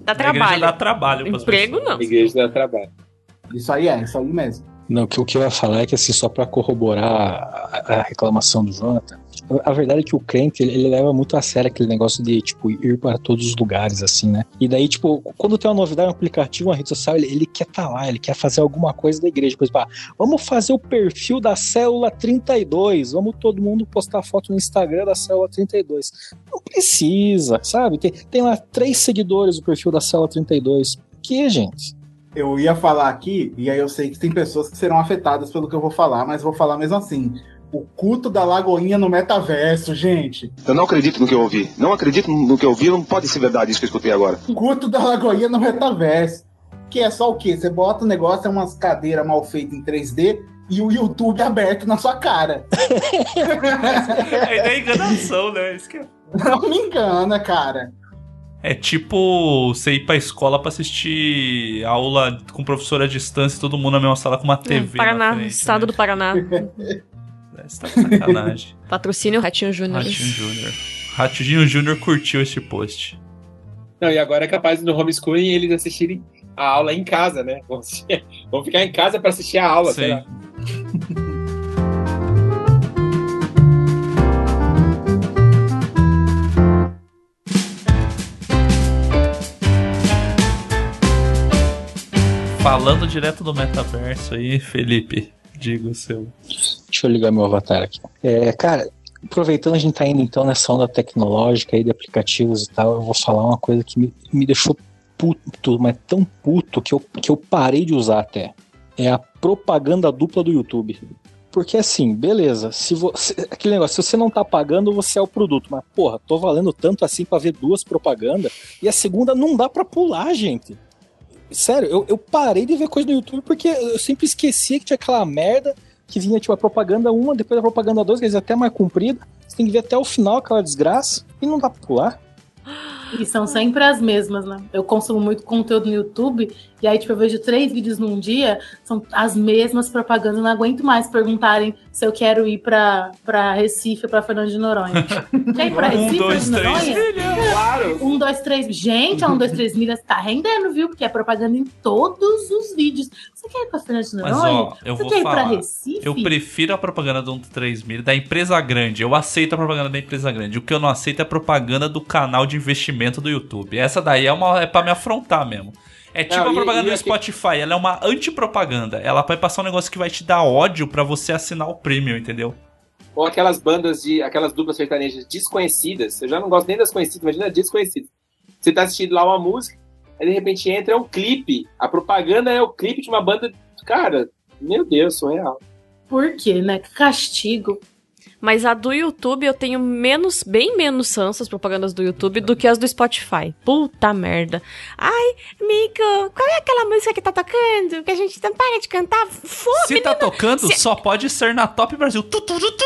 Dá Na trabalho. dá trabalho Emprego pessoas. não. Na igreja dá trabalho. Isso aí é, isso aí mesmo. Não, o que, eu ia falar é que, assim, só pra corroborar a, a reclamação do Jonathan, a, verdade é que o crente, ele, ele leva muito a sério aquele negócio de, tipo, ir para todos os lugares, assim, né? E daí, tipo, quando tem uma novidade, um aplicativo, uma rede social, ele, ele quer estar lá, ele quer fazer alguma coisa da igreja. Por exemplo, ah, vamos fazer o perfil da célula 32, vamos todo mundo postar foto no Instagram da célula 32. Não precisa, sabe? Tem, tem lá três seguidores o perfil da célula 32. Por que, gente? Eu ia falar aqui, e aí eu sei que tem pessoas que serão afetadas pelo que eu vou falar, mas vou falar mesmo assim. O culto da Lagoinha no metaverso, gente. Eu não acredito no que eu ouvi. Não acredito no que eu ouvi, não pode ser verdade isso que eu escutei agora. Culto da Lagoinha no metaverso. Que é só o quê? Você bota o negócio, é umas cadeiras mal feitas em 3D e o YouTube aberto na sua cara. É, é enganação, né? Isso que é... Não me engana, cara. É tipo você ir pra escola pra assistir aula com professora à distância e todo mundo na mesma sala com uma TV. na Paraná, frente, estado do Paraná. né? Você tá de sacanagem. Patrocínio Ratinho Júnior. Ratinho Júnior. Ratinho Júnior curtiu este post. Não, e agora é capaz no homeschooling eles assistirem a aula em casa, né? Vão, assistir- vão ficar em casa para assistir a aula, Sim. Falando direto do metaverso aí, Felipe, diga o seu. Deixa eu ligar meu avatar aqui. É, cara, aproveitando a gente tá indo então nessa onda tecnológica aí de aplicativos e tal, eu vou falar uma coisa que me, me deixou puto, mas tão puto que eu, que eu parei de usar até. É a propaganda dupla do YouTube. Porque assim, beleza, se você, aquele negócio, se você não tá pagando, você é o produto, mas porra, tô valendo tanto assim pra ver duas propagandas e a segunda não dá pra pular, gente. Sério, eu, eu parei de ver coisa no YouTube porque eu sempre esquecia que tinha aquela merda que vinha tipo a propaganda 1, depois a propaganda 2, quer dizer, até mais comprida. Você tem que ver até o final aquela desgraça e não dá pra pular. E são sempre as mesmas, né? Eu consumo muito conteúdo no YouTube, e aí, tipo, eu vejo três vídeos num dia, são as mesmas propagandas, eu não aguento mais perguntarem se eu quero ir pra, pra Recife ou pra Fernando de Noronha. Quer ir pra Um, Recife ou dois, de Noronha? três. Claro. Um, dois, três. Gente, a um, dois, três milhas tá rendendo, viu? Porque é propaganda em todos os vídeos. Você quer ir pra Fernando de Mas Noronha? ó, eu Você vou quer ir pra falar. Recife? Eu prefiro a propaganda do 13000 mil da empresa grande. Eu aceito a propaganda da empresa grande. O que eu não aceito é a propaganda do canal de investimento do YouTube. Essa daí é, uma, é pra me afrontar mesmo. É tipo Não, a e- propaganda e do aqui- Spotify, ela é uma antipropaganda. Ela vai passar um negócio que vai te dar ódio pra você assinar o premium, entendeu? Ou aquelas bandas de. aquelas duplas sertanejas desconhecidas. Eu já não gosto nem das conhecidas, imagina desconhecidas. Você tá assistindo lá uma música, aí de repente entra é um clipe. A propaganda é o clipe de uma banda. Cara, meu Deus, surreal. Por quê, né? Que castigo. Mas a do YouTube eu tenho menos, bem menos ranço as propagandas do YouTube do que as do Spotify. Puta merda. Ai, amigo, qual é aquela música que tá tocando? Que a gente não para de cantar? Foda, Se tá tocando, se- só pode ser na Top Brasil. Tu, tu, tu, tu.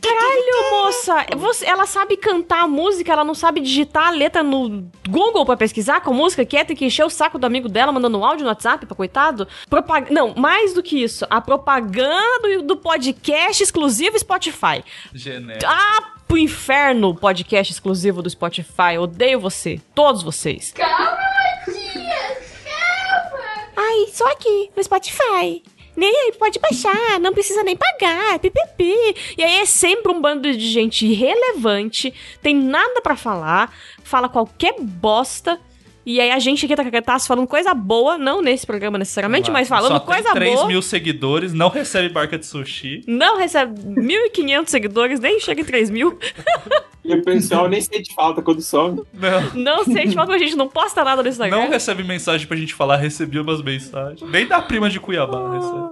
Caralho, moça! Você, ela sabe cantar a música, ela não sabe digitar a letra no Google pra pesquisar com música que é, tem que encher o saco do amigo dela mandando um áudio no WhatsApp pra coitado. Propag... Não, mais do que isso, a propaganda do, do podcast exclusivo Spotify. Genérico. Ah, pro inferno, podcast exclusivo do Spotify. Odeio você, todos vocês. Calma, Matias, calma. Ai, só aqui, no Spotify. Nem aí, pode baixar, não precisa nem pagar, pipipi. E aí é sempre um bando de gente irrelevante, tem nada pra falar, fala qualquer bosta. E aí a gente aqui tá, tá falando coisa boa, não nesse programa necessariamente, mas falando Só coisa tem 3 boa. mil seguidores, não recebe barca de sushi. Não recebe 1.500 seguidores, nem chega em 3 mil. E o pessoal nem sente falta quando some. Não. Não sei, tipo, a gente não posta nada no Instagram. Não recebe mensagem pra gente falar, recebi umas mensagens. Nem da prima de Cuiabá recebe.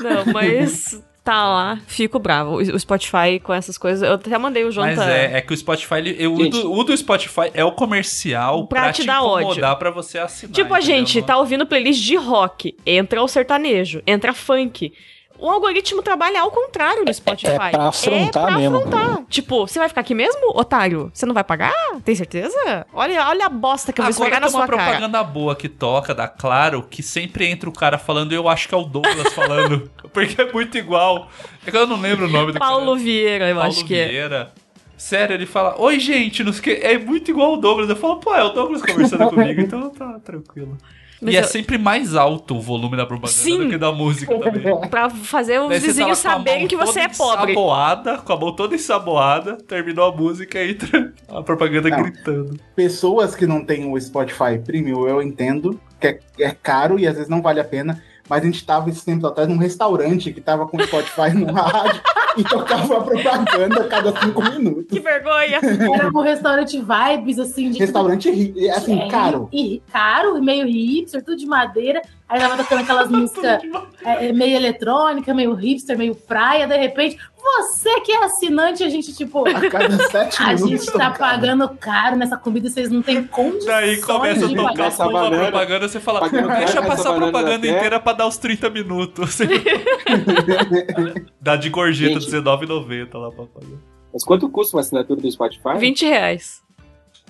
Não, mas tá lá, fico bravo. O Spotify com essas coisas. Eu até mandei o Jonathan. Mas é, é que o Spotify, ele, eu- o, do, o do Spotify é o comercial Pra pra, te te dar ódio. incomodar pra você assinar. Tipo, a entendeu? gente tá ouvindo playlist de rock, entra o sertanejo, entra funk. O algoritmo trabalha ao contrário no Spotify. É pra afrontar É pra mesmo. afrontar. Tipo, você vai ficar aqui mesmo, otário? Você não vai pagar? Tem certeza? Olha, olha a bosta que eu vou esfregar Agora na tem uma sua cara. propaganda boa que toca, da Claro, que sempre entra o cara falando, eu acho que é o Douglas falando, porque é muito igual. É que eu não lembro o nome do Paulo Vieira, eu Paulo acho que é. Vieira. Sério, ele fala, oi gente, não sei o que, é muito igual o Douglas. Eu falo, pô, é o Douglas conversando comigo, então tá tranquilo. Mas e é eu- sempre mais alto o volume da propaganda Sim. do que da música também. Pra fazer os Daí vizinhos tá saberem que você é pobre. Ensaboada, com a mão toda ensaboada, terminou a música e entra a propaganda Não. gritando. Pessoas que não têm o Spotify Premium, eu entendo que é, é caro e às vezes não vale a pena. Mas a gente tava esses tempos atrás num restaurante que tava com o Spotify no rádio e tocava a propaganda a cada cinco minutos. Que vergonha! Era um restaurante vibes, assim, de. Restaurante ri- assim, É, caro. E, caro, e meio hipster, tudo de madeira. Aí tava tocando aquelas músicas é, é, meio eletrônica, meio hipster, meio praia. De repente, você que é assinante, a gente, tipo. A cada sete A gente tá pagando caro nessa comida, vocês não têm condições Daí começa a de tocar pagar. essa uma banana, propaganda, você fala, deixa passar a propaganda inteira pra dar os 30 minutos. Dá de gorjeta Gente. R$19,90 lá pra pagar. Mas quanto custa uma assinatura do Spotify? 20 reais.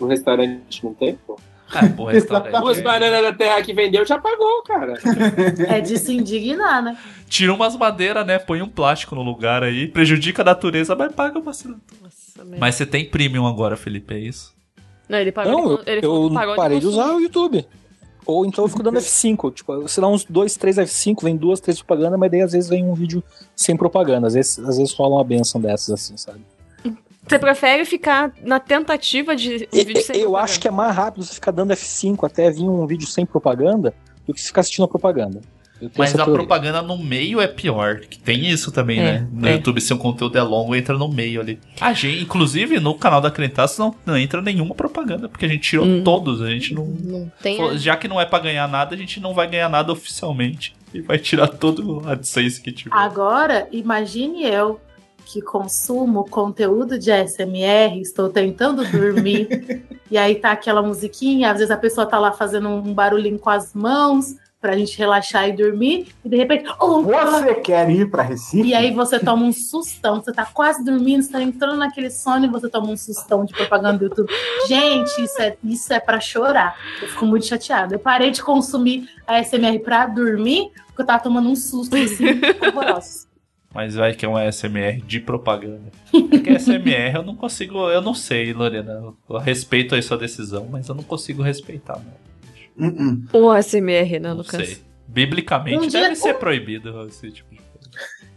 No restaurante não tem, pô. Ah, pô, restaurante. Duas bananas da terra que vendeu já pagou, cara. É de se indignar, né? Tira umas madeiras, né? Põe um plástico no lugar aí, prejudica a natureza, mas paga uma assinatura. Mas você tem premium agora, Felipe, é isso? Não, ele pagou. Não, eu, ele eu pagou parei de consumo. usar o YouTube. Ou então eu fico dando F5. Tipo, você dá uns dois, três F5, vem duas, três propaganda, mas daí às vezes vem um vídeo sem propaganda. Às vezes, às vezes rola uma benção dessas, assim, sabe? Você prefere ficar na tentativa de um vídeo sem eu acho que é mais rápido você ficar dando F5 até vir um vídeo sem propaganda do que ficar assistindo a propaganda. Mas a teoria. propaganda no meio é pior. Que tem isso também, É, né? No é. YouTube, se o conteúdo é longo, entra no meio ali. A gente, inclusive, no canal da Crentaço não, não entra nenhuma propaganda, porque a gente tirou Hum. todos. A gente não. Não tem. Falou, Já que não é pra ganhar nada, a gente não vai ganhar nada oficialmente. E vai tirar todo o AdSense que tiver. Agora, imagine eu que consumo conteúdo de SMR, estou tentando dormir, e aí tá aquela musiquinha, às vezes a pessoa tá lá fazendo um barulhinho com as mãos, pra gente relaxar e dormir, e de repente. Oh, Você quer ir pra Recife? E aí você toma um sustão, você tá quase dormindo, você tá entrando naquele sono e você toma um sustão de propaganda do YouTube. Gente, isso é, isso é pra chorar. Eu fico muito chateada. Eu parei de consumir a SMR pra dormir, porque eu tava tomando um susto assim, horroroso. Mas vai que é um ASMR de propaganda. É que ASMR eu não consigo, eu não sei, Lorena. Eu respeito aí sua decisão, mas eu não consigo respeitar, não. O ASMR, né, Não Lucas? sei. Biblicamente Um dia- deve ser proibido esse tipo de coisa.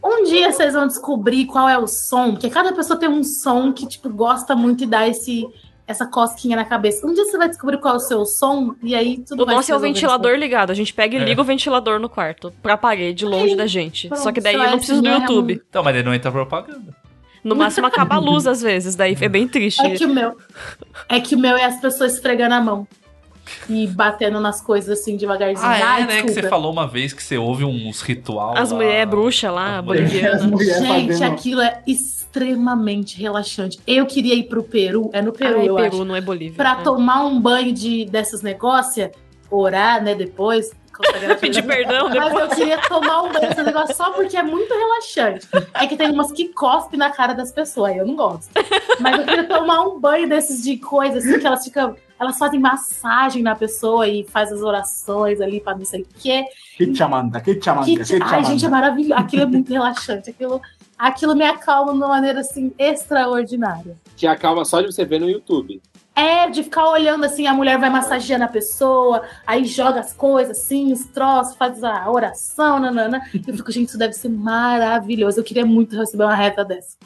Um dia vocês vão descobrir qual é o som, porque cada pessoa tem um som que, tipo, gosta muito e dá esse, essa cosquinha na cabeça. Um dia você vai descobrir qual é o seu som, e aí tudo O vai nosso se é o ventilador ligado. A gente pega e É. liga o ventilador no quarto, pra parede, longe da gente. pronto, Só que daí eu não preciso do ASMR é um- YouTube. Então, mas ele não entra propaganda. No máximo acaba a luz às vezes, daí é bem triste. É que o meu. É que o meu é as pessoas esfregando a mão. E batendo nas coisas assim devagarzinho. Ah, é, Ai, né? Que você falou uma vez que você ouve uns ritual. As mulheres bruxas lá, bolivianas. Gente, aquilo é extremamente relaxante. Eu queria ir pro Peru, é no Peru, Ai, eu Peru, acho. não é Bolívia. Pra né? tomar um banho de, desses negócios, orar, né, depois. Pedir perdão Mas depois. eu queria tomar um banho desses negócios só porque é muito relaxante. É que tem umas que cospem na cara das pessoas, aí eu não gosto. Mas eu queria tomar um banho desses de coisa, assim, que elas ficam. Elas fazem massagem na pessoa e faz as orações ali pra não sei o quê. Que chamanda, que chamanda, Que, que ai, gente, é maravilhoso. Aquilo é muito relaxante. Aquilo, aquilo me acalma de uma maneira assim extraordinária. Te acalma só de você ver no YouTube. É, de ficar olhando assim, a mulher vai massageando a pessoa, aí joga as coisas assim, os troços, faz a oração, nanana. E eu fico, gente, isso deve ser maravilhoso. Eu queria muito receber uma reta dessa.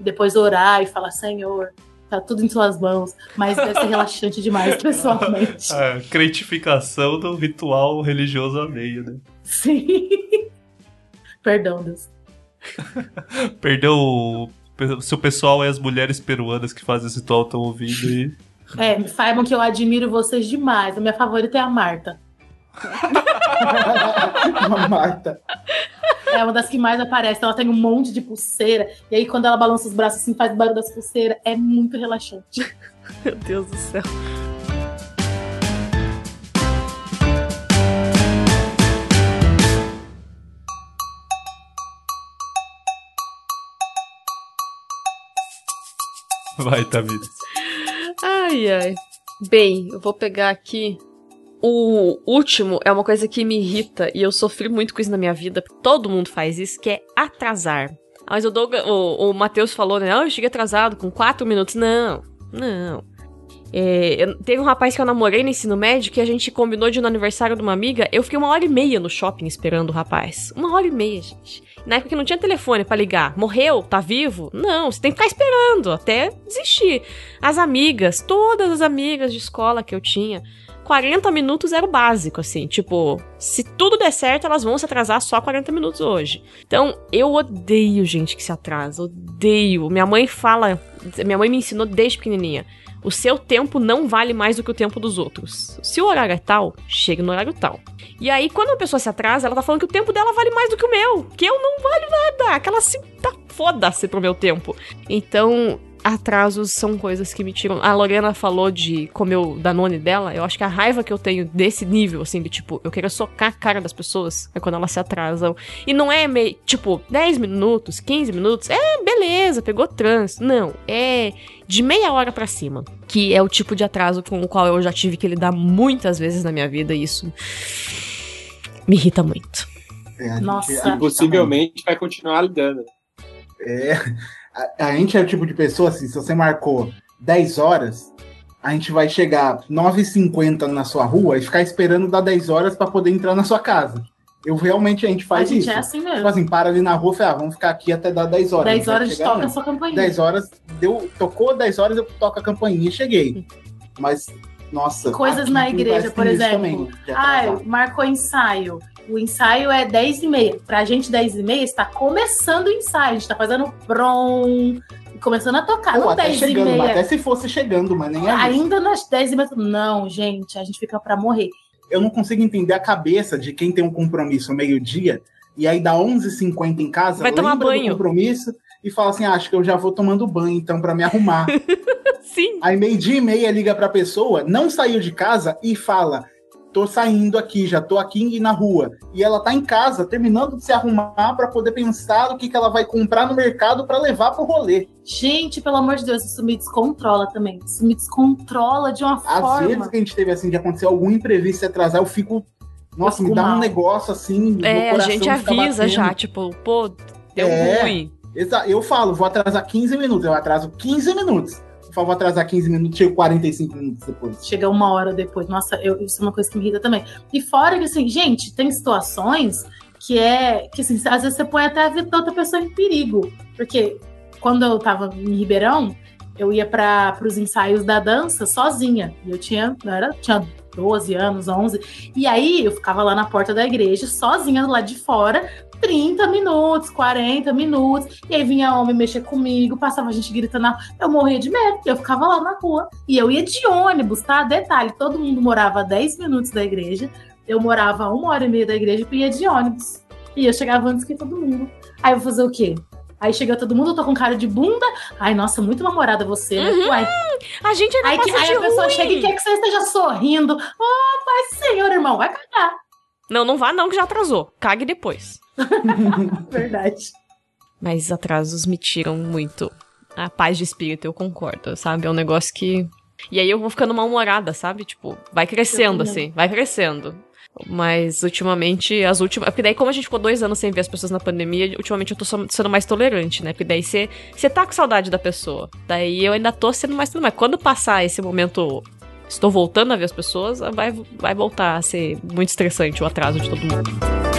Depois orar e falar, Senhor, tá tudo em suas mãos. Mas deve ser relaxante demais, pessoalmente. A cretificação do ritual religioso alheio, né? Sim. Perdão, Deus. Perdeu o. Se o pessoal é as mulheres peruanas que fazem esse ritual estão ouvindo aí. É, saibam que eu admiro vocês demais. A minha favorita é a Marta. a Marta. É uma das que mais aparece. Ela tem um monte de pulseira. E aí, quando ela balança os braços assim, faz o barulho das pulseiras. É muito relaxante. Meu Deus do céu. Vai, Tamires. Ai, ai. Bem, eu vou pegar aqui. O último é uma coisa que me irrita e eu sofri muito com isso na minha vida. Todo mundo faz isso, que é atrasar. Mas o, Douglas, o, o Matheus falou, né? Ah, eu cheguei atrasado com quatro minutos. Não, não. É, eu- teve um rapaz que eu namorei no ensino médio que a gente combinou de ir no aniversário de uma amiga. Eu fiquei uma hora e meia no shopping esperando o rapaz. Uma hora e meia, gente. Na época que não tinha telefone pra ligar. Morreu? Tá vivo? Não, você tem que ficar esperando até desistir. As amigas, todas as amigas de escola que eu tinha, 40 minutos era o básico, assim. Tipo, se tudo der certo, elas vão se atrasar só 40 minutos hoje. Então, eu odeio gente que se atrasa. Odeio. Minha mãe fala. Minha mãe me ensinou desde pequenininha. O seu tempo não vale mais do que o tempo dos outros. Se o horário é tal, chegue no horário tal. E aí, quando uma pessoa se atrasa, ela tá falando que o tempo dela vale mais do que o meu. Que eu não valho nada. Que ela se tá foda-se pro meu tempo. Então, atrasos são coisas que me tiram. A Lorena falou de comer o Danone dela. Eu acho que a raiva que eu tenho desse nível, assim, de tipo, eu quero socar a cara das pessoas é quando elas se atrasam. E não é meio, tipo, 10 minutos, 15 minutos. É, beleza, pegou trânsito. Não, é de meia hora pra cima. Que é o tipo de atraso com o qual eu já tive que lidar muitas vezes na minha vida. E isso me irrita muito. É, Nossa. gente- a- E possivelmente vai continuar lidando. É, a, a gente é o tipo de pessoa assim, se você marcou 10 horas, a gente vai chegar 9h50 na sua rua e ficar esperando dar 10 horas para poder entrar na sua casa. Eu realmente a gente faz a gente isso. é assim mesmo. Tipo assim, para ali na rua e fala, ah, vamos ficar aqui até dar 10 horas. 10 Não vai horas de toca a sua campainha. 10 horas, deu, tocou 10 horas, eu toco a campainha e cheguei. Mas, nossa. Coisas na igreja, por exemplo. também, Ah, marcou ensaio. O ensaio é 10 e meia. Pra gente, 10 e meia está começando o ensaio. A gente tá fazendo brom, começando a tocar. Não até 10 e chegando, meia. até se fosse chegando, mas nem é isso. Ainda nas 10 e meia. Não, gente, a gente fica pra morrer. eu não consigo entender a cabeça de quem tem um compromisso ao meio-dia e aí dá 11h50 em casa, Vai tomar banho. do compromisso e fala assim, ah, acho que eu já vou tomando banho então pra me arrumar. Sim. Aí meio-dia e meia liga pra pessoa, não saiu de casa e fala, tô saindo aqui, já tô aqui na rua. E ela tá em casa, terminando de se arrumar para poder pensar o que, que ela vai comprar no mercado para levar pro rolê. Gente, pelo amor de Deus, isso me descontrola também. Isso me descontrola de uma Às forma. vezes que a gente teve assim, de acontecer algum imprevisto e atrasar, eu fico. Nossa, Eu me fico dá um mal. negócio assim. meu É, a coração gente fica avisa batendo. já, tipo, pô, deu É. ruim. Eu falo, vou atrasar 15 minutos. Eu atraso 15 minutos. Por favor, atrasar 15 minutos, chego 45 minutos depois. Chega uma hora depois. Nossa, eu- isso é uma coisa que me irrita também. E fora que, assim, gente, tem situações que é. que assim, às vezes você põe até a vida da outra pessoa em perigo. Porque quando eu tava em Ribeirão, eu ia para os ensaios da dança sozinha. E eu tinha, eu era, tinha 12 anos, 11. E aí eu ficava lá na porta da igreja, sozinha lá de fora, 30 minutos, 40 minutos. E aí vinha homem mexer comigo, passava a gente gritando. Eu morria de medo, eu ficava lá na rua. E eu ia de ônibus, tá? Detalhe, todo mundo morava a 10 minutos da igreja. Eu morava a uma hora e meia da igreja e ia de ônibus. E eu chegava antes que todo mundo. Aí eu vou fazer o quê? Aí chega todo mundo, eu tô com cara de bunda. Ai, nossa, muito namorada você, né? Uhum. Uai. A gente ainda Aí, que- aí a pessoa ruim. chega e quer que você esteja sorrindo. Oh, pai senhor, irmão, vai cagar. Não, não vá não, que já atrasou. Cague depois. Verdade. Mas atrasos me tiram muito a paz de espírito, eu concordo, sabe? É um negócio que. E aí eu vou ficando mal-humorada, sabe? Tipo, vai crescendo, assim, vai crescendo. Mas ultimamente, as últimas. Porque daí, como a gente ficou dois anos sem ver as pessoas na pandemia, ultimamente eu tô sendo mais tolerante, né? Porque daí você tá com saudade da pessoa. Daí eu ainda tô sendo mais. Mas quando passar esse momento. Estou voltando a ver as pessoas, vai, vai voltar a ser muito estressante o atraso de todo mundo.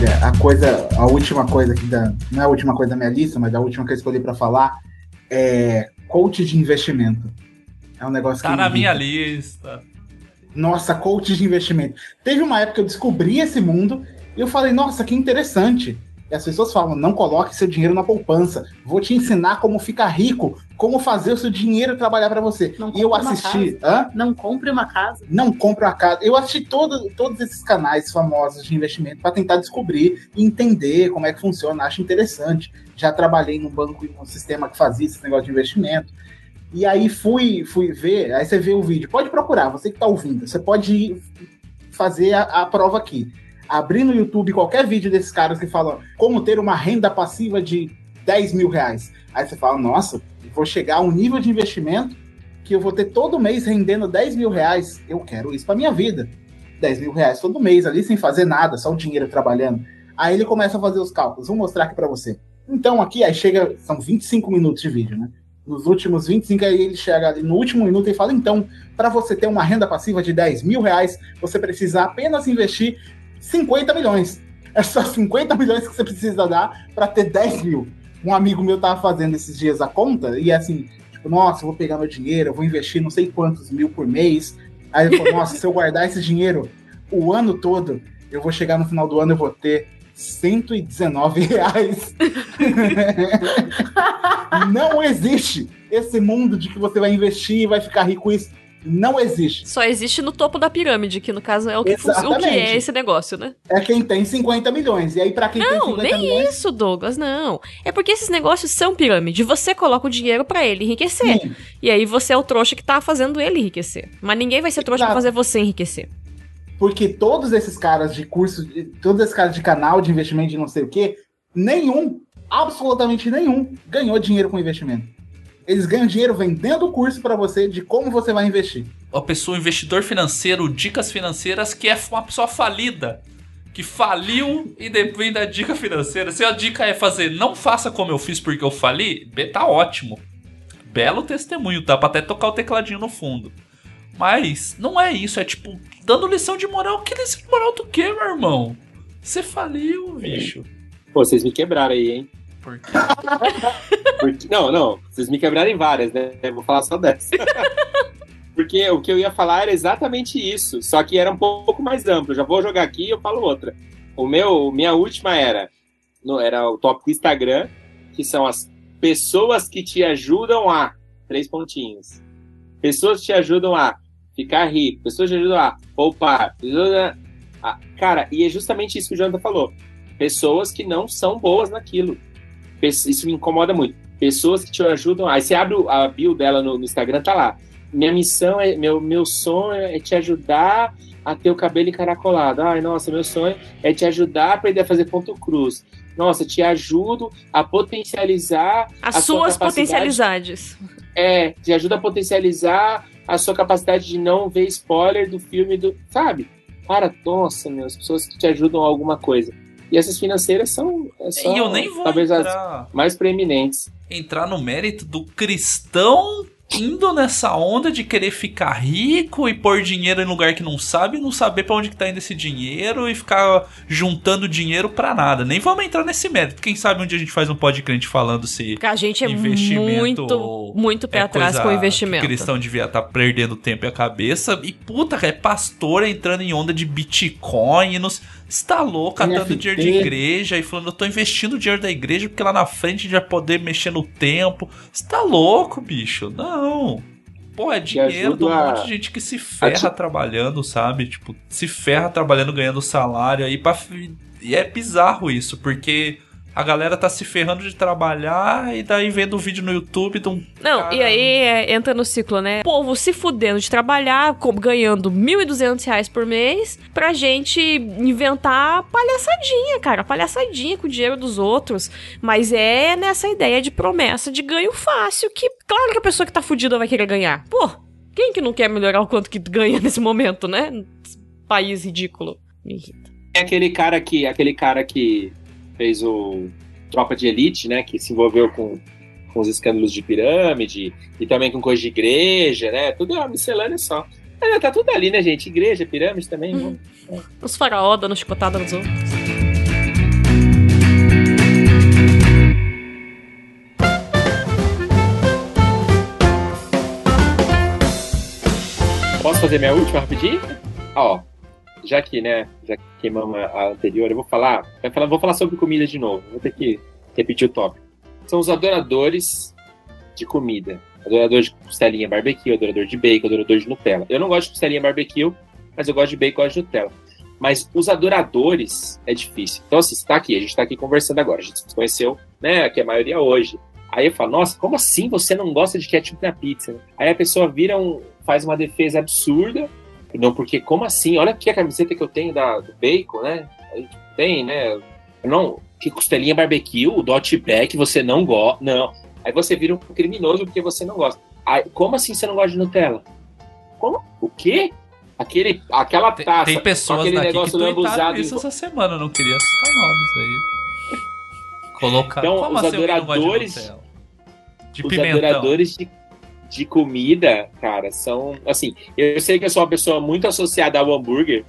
Olha, a coisa, a última coisa aqui da. Não é a última coisa da minha lista, mas a última que eu escolhi pra falar é coach de investimento. É um negócio Tá que. na me minha lista. Nossa, coach de investimento. Teve uma época que eu descobri esse mundo e eu falei, nossa, que interessante. E as pessoas falam, não coloque seu dinheiro na poupança. Vou te ensinar como ficar rico, como fazer o seu dinheiro trabalhar pra você. e eu assisti. Não compre uma casa. Não compre uma casa. Eu assisti todo, todos esses canais famosos de investimento para tentar descobrir e entender como é que funciona. Acho interessante. Já trabalhei num banco e num sistema que fazia esse negócio de investimento. E aí fui, fui ver, aí você vê o vídeo. Pode procurar, você que está ouvindo. Você pode ir fazer a, a prova aqui. Abrir no YouTube qualquer vídeo desses caras que falam como ter uma renda passiva de 10 mil reais. Aí você fala, nossa, vou chegar a um nível de investimento que eu vou ter todo mês rendendo 10 mil reais. Eu quero isso para minha vida. 10 mil reais todo mês ali sem fazer nada, só o dinheiro trabalhando. Aí ele começa a fazer os cálculos. Vou mostrar aqui para você. Então aqui, aí chega, são 25 minutos de vídeo, né? Nos últimos 25, aí ele chega ali no último minuto e fala: então, para você ter uma renda passiva de 10 mil reais, você precisa apenas investir 50 milhões. É só 50 milhões que você precisa dar para ter 10 mil. Um amigo meu tava fazendo esses dias a conta e assim, tipo, nossa, eu vou pegar meu dinheiro, eu vou investir não sei quantos mil por mês. Aí ele falou, nossa, se eu guardar esse dinheiro o ano todo, eu vou chegar no final do ano, eu vou ter 119 reais. não existe esse mundo de que você vai investir e vai ficar rico isso. Não existe. Só existe no topo da pirâmide, que no caso é o que, o que é esse negócio, né? É quem tem 50 milhões. E aí, pra quem tem Não, 50 nem milhões. isso, Douglas, não. É porque esses negócios são pirâmide. Você coloca o dinheiro pra ele enriquecer. E aí você é o trouxa que tá fazendo ele enriquecer. Mas ninguém vai ser trouxa pra Exato. fazer você enriquecer. Porque todos esses caras de curso, todos esses caras de canal de investimento de não sei o quê, nenhum, absolutamente nenhum, ganhou dinheiro com investimento. Eles ganham dinheiro vendendo o curso pra você de como você vai investir. A pessoa, investidor financeiro, dicas financeiras, que é uma pessoa falida. Que faliu e depende da dica financeira. Se a dica é fazer não faça como eu fiz porque eu fali, tá ótimo. Belo testemunho, dá pra até tocar o tecladinho no fundo. Mas não é isso, é tipo, dando lição de moral. Que lição de moral do que, meu irmão? Você faliu, bicho. Pô, vocês me quebraram aí, hein? Porque- não, não. Vocês me quebraram em várias, né? Eu vou falar só dessa. Porque o que eu ia falar era exatamente isso, só que era um pouco mais amplo. Eu já vou jogar aqui e eu falo outra. O meu, minha última era, no- era o tópico Instagram, que são as pessoas que te ajudam a três pontinhos. Pessoas que te ajudam a ficar rico, pessoas que te ajudam a poupar. a- a- cara, e é justamente isso que o Jonathan falou. Pessoas que não são boas naquilo. Isso me incomoda muito. Pessoas que te ajudam. Aí você abre a bio dela no, no Instagram, tá lá. Minha missão é. Meu, meu sonho é te ajudar a ter o cabelo encaracolado. Ai, nossa, meu sonho é te ajudar a aprender a fazer ponto cruz. Nossa, te ajudo a potencializar As a sua suas capacidade- potencialidades. É, te ajuda a potencializar a sua capacidade de não ver spoiler do filme do. Sabe? Cara, nossa, meu, as pessoas que te ajudam a alguma coisa. E essas financeiras são, é só, E eu nem vou talvez entrar- as mais preeminentes. entrar no mérito do cristão indo nessa onda de querer ficar rico e pôr dinheiro em lugar que não sabe, e não saber pra onde que tá indo esse dinheiro e ficar juntando dinheiro pra nada. Nem vamos entrar nesse mérito. Quem sabe um dia a gente faz um podcast falando se Porque a gente é investimento muito, muito pé é atrás com o investimento. Que cristão devia estar perdendo tempo e a cabeça. E puta, é pastor entrando em onda de Bitcoin. Nos... Você tá louco, catando NFT. dinheiro de igreja e falando, eu tô investindo o dinheiro da igreja porque lá na frente a gente vai poder mexer no tempo. Você tá louco, bicho? Não. Pô, é dinheiro de um monte de gente que se ferra ti- trabalhando, sabe? Tipo, se ferra trabalhando, ganhando salário aí pra. E é bizarro isso, porque a galera tá se ferrando de trabalhar e daí vendo o vídeo no YouTube de um. Não, e aí é, entra no ciclo, né? Povo se fudendo de trabalhar, com- ganhando 1.200 reais por mês, pra gente inventar palhaçadinha, cara. Palhaçadinha com o dinheiro dos outros. Mas é nessa ideia de promessa de ganho fácil, que claro que a pessoa que tá fudida vai querer ganhar. Pô, quem que não quer melhorar o quanto que ganha nesse momento, né? País ridículo. Me irrita. É aquele cara que. Aquele cara que fez o Tropa de Elite, né? Que se envolveu com, com os escândalos de pirâmide e também com coisa de igreja, né? Tudo é uma miscelânea só. É, tá tudo ali, né, gente? Igreja, pirâmide também. né? Os faraó dando chicotada nos outros. Posso fazer minha última rapidinho? Ó, já que, né, já que queimamos a anterior, eu vou falar, eu vou falar sobre comida de novo. Vou ter que repetir o tópico. São os adoradores de comida. Adorador de costelinha barbecue, adorador de bacon, adorador de Nutella. Eu não gosto de costelinha barbecue, mas eu gosto de bacon e gosto de Nutella. Mas os adoradores é difícil. Então, assim, você tá aqui, a gente tá aqui conversando agora. A gente se conheceu, né, que é a maioria hoje. Aí eu falo, nossa, como assim você não gosta de ketchup na pizza? Aí a pessoa vira um, faz uma defesa absurda. Não, porque como assim? Olha aqui a camiseta que eu tenho da, do bacon, né? Aí tem, né? Não, que costelinha barbecue, o dot back, você não gosta. Não. Aí você vira um criminoso porque você não gosta. Aí, como assim você não gosta de Nutella? Como? O quê? Aquele, aquela taça. Tem com pessoas aquele daqui que negócio lambuzado. em isso essa semana, eu não queria citar nomes aí. Colocar. Então, Como os assim de adoradores- Nutella? De os pimentão. adoradores de, de comida, cara, são assim. Eu sei que eu sou uma pessoa muito associada ao hambúrguer,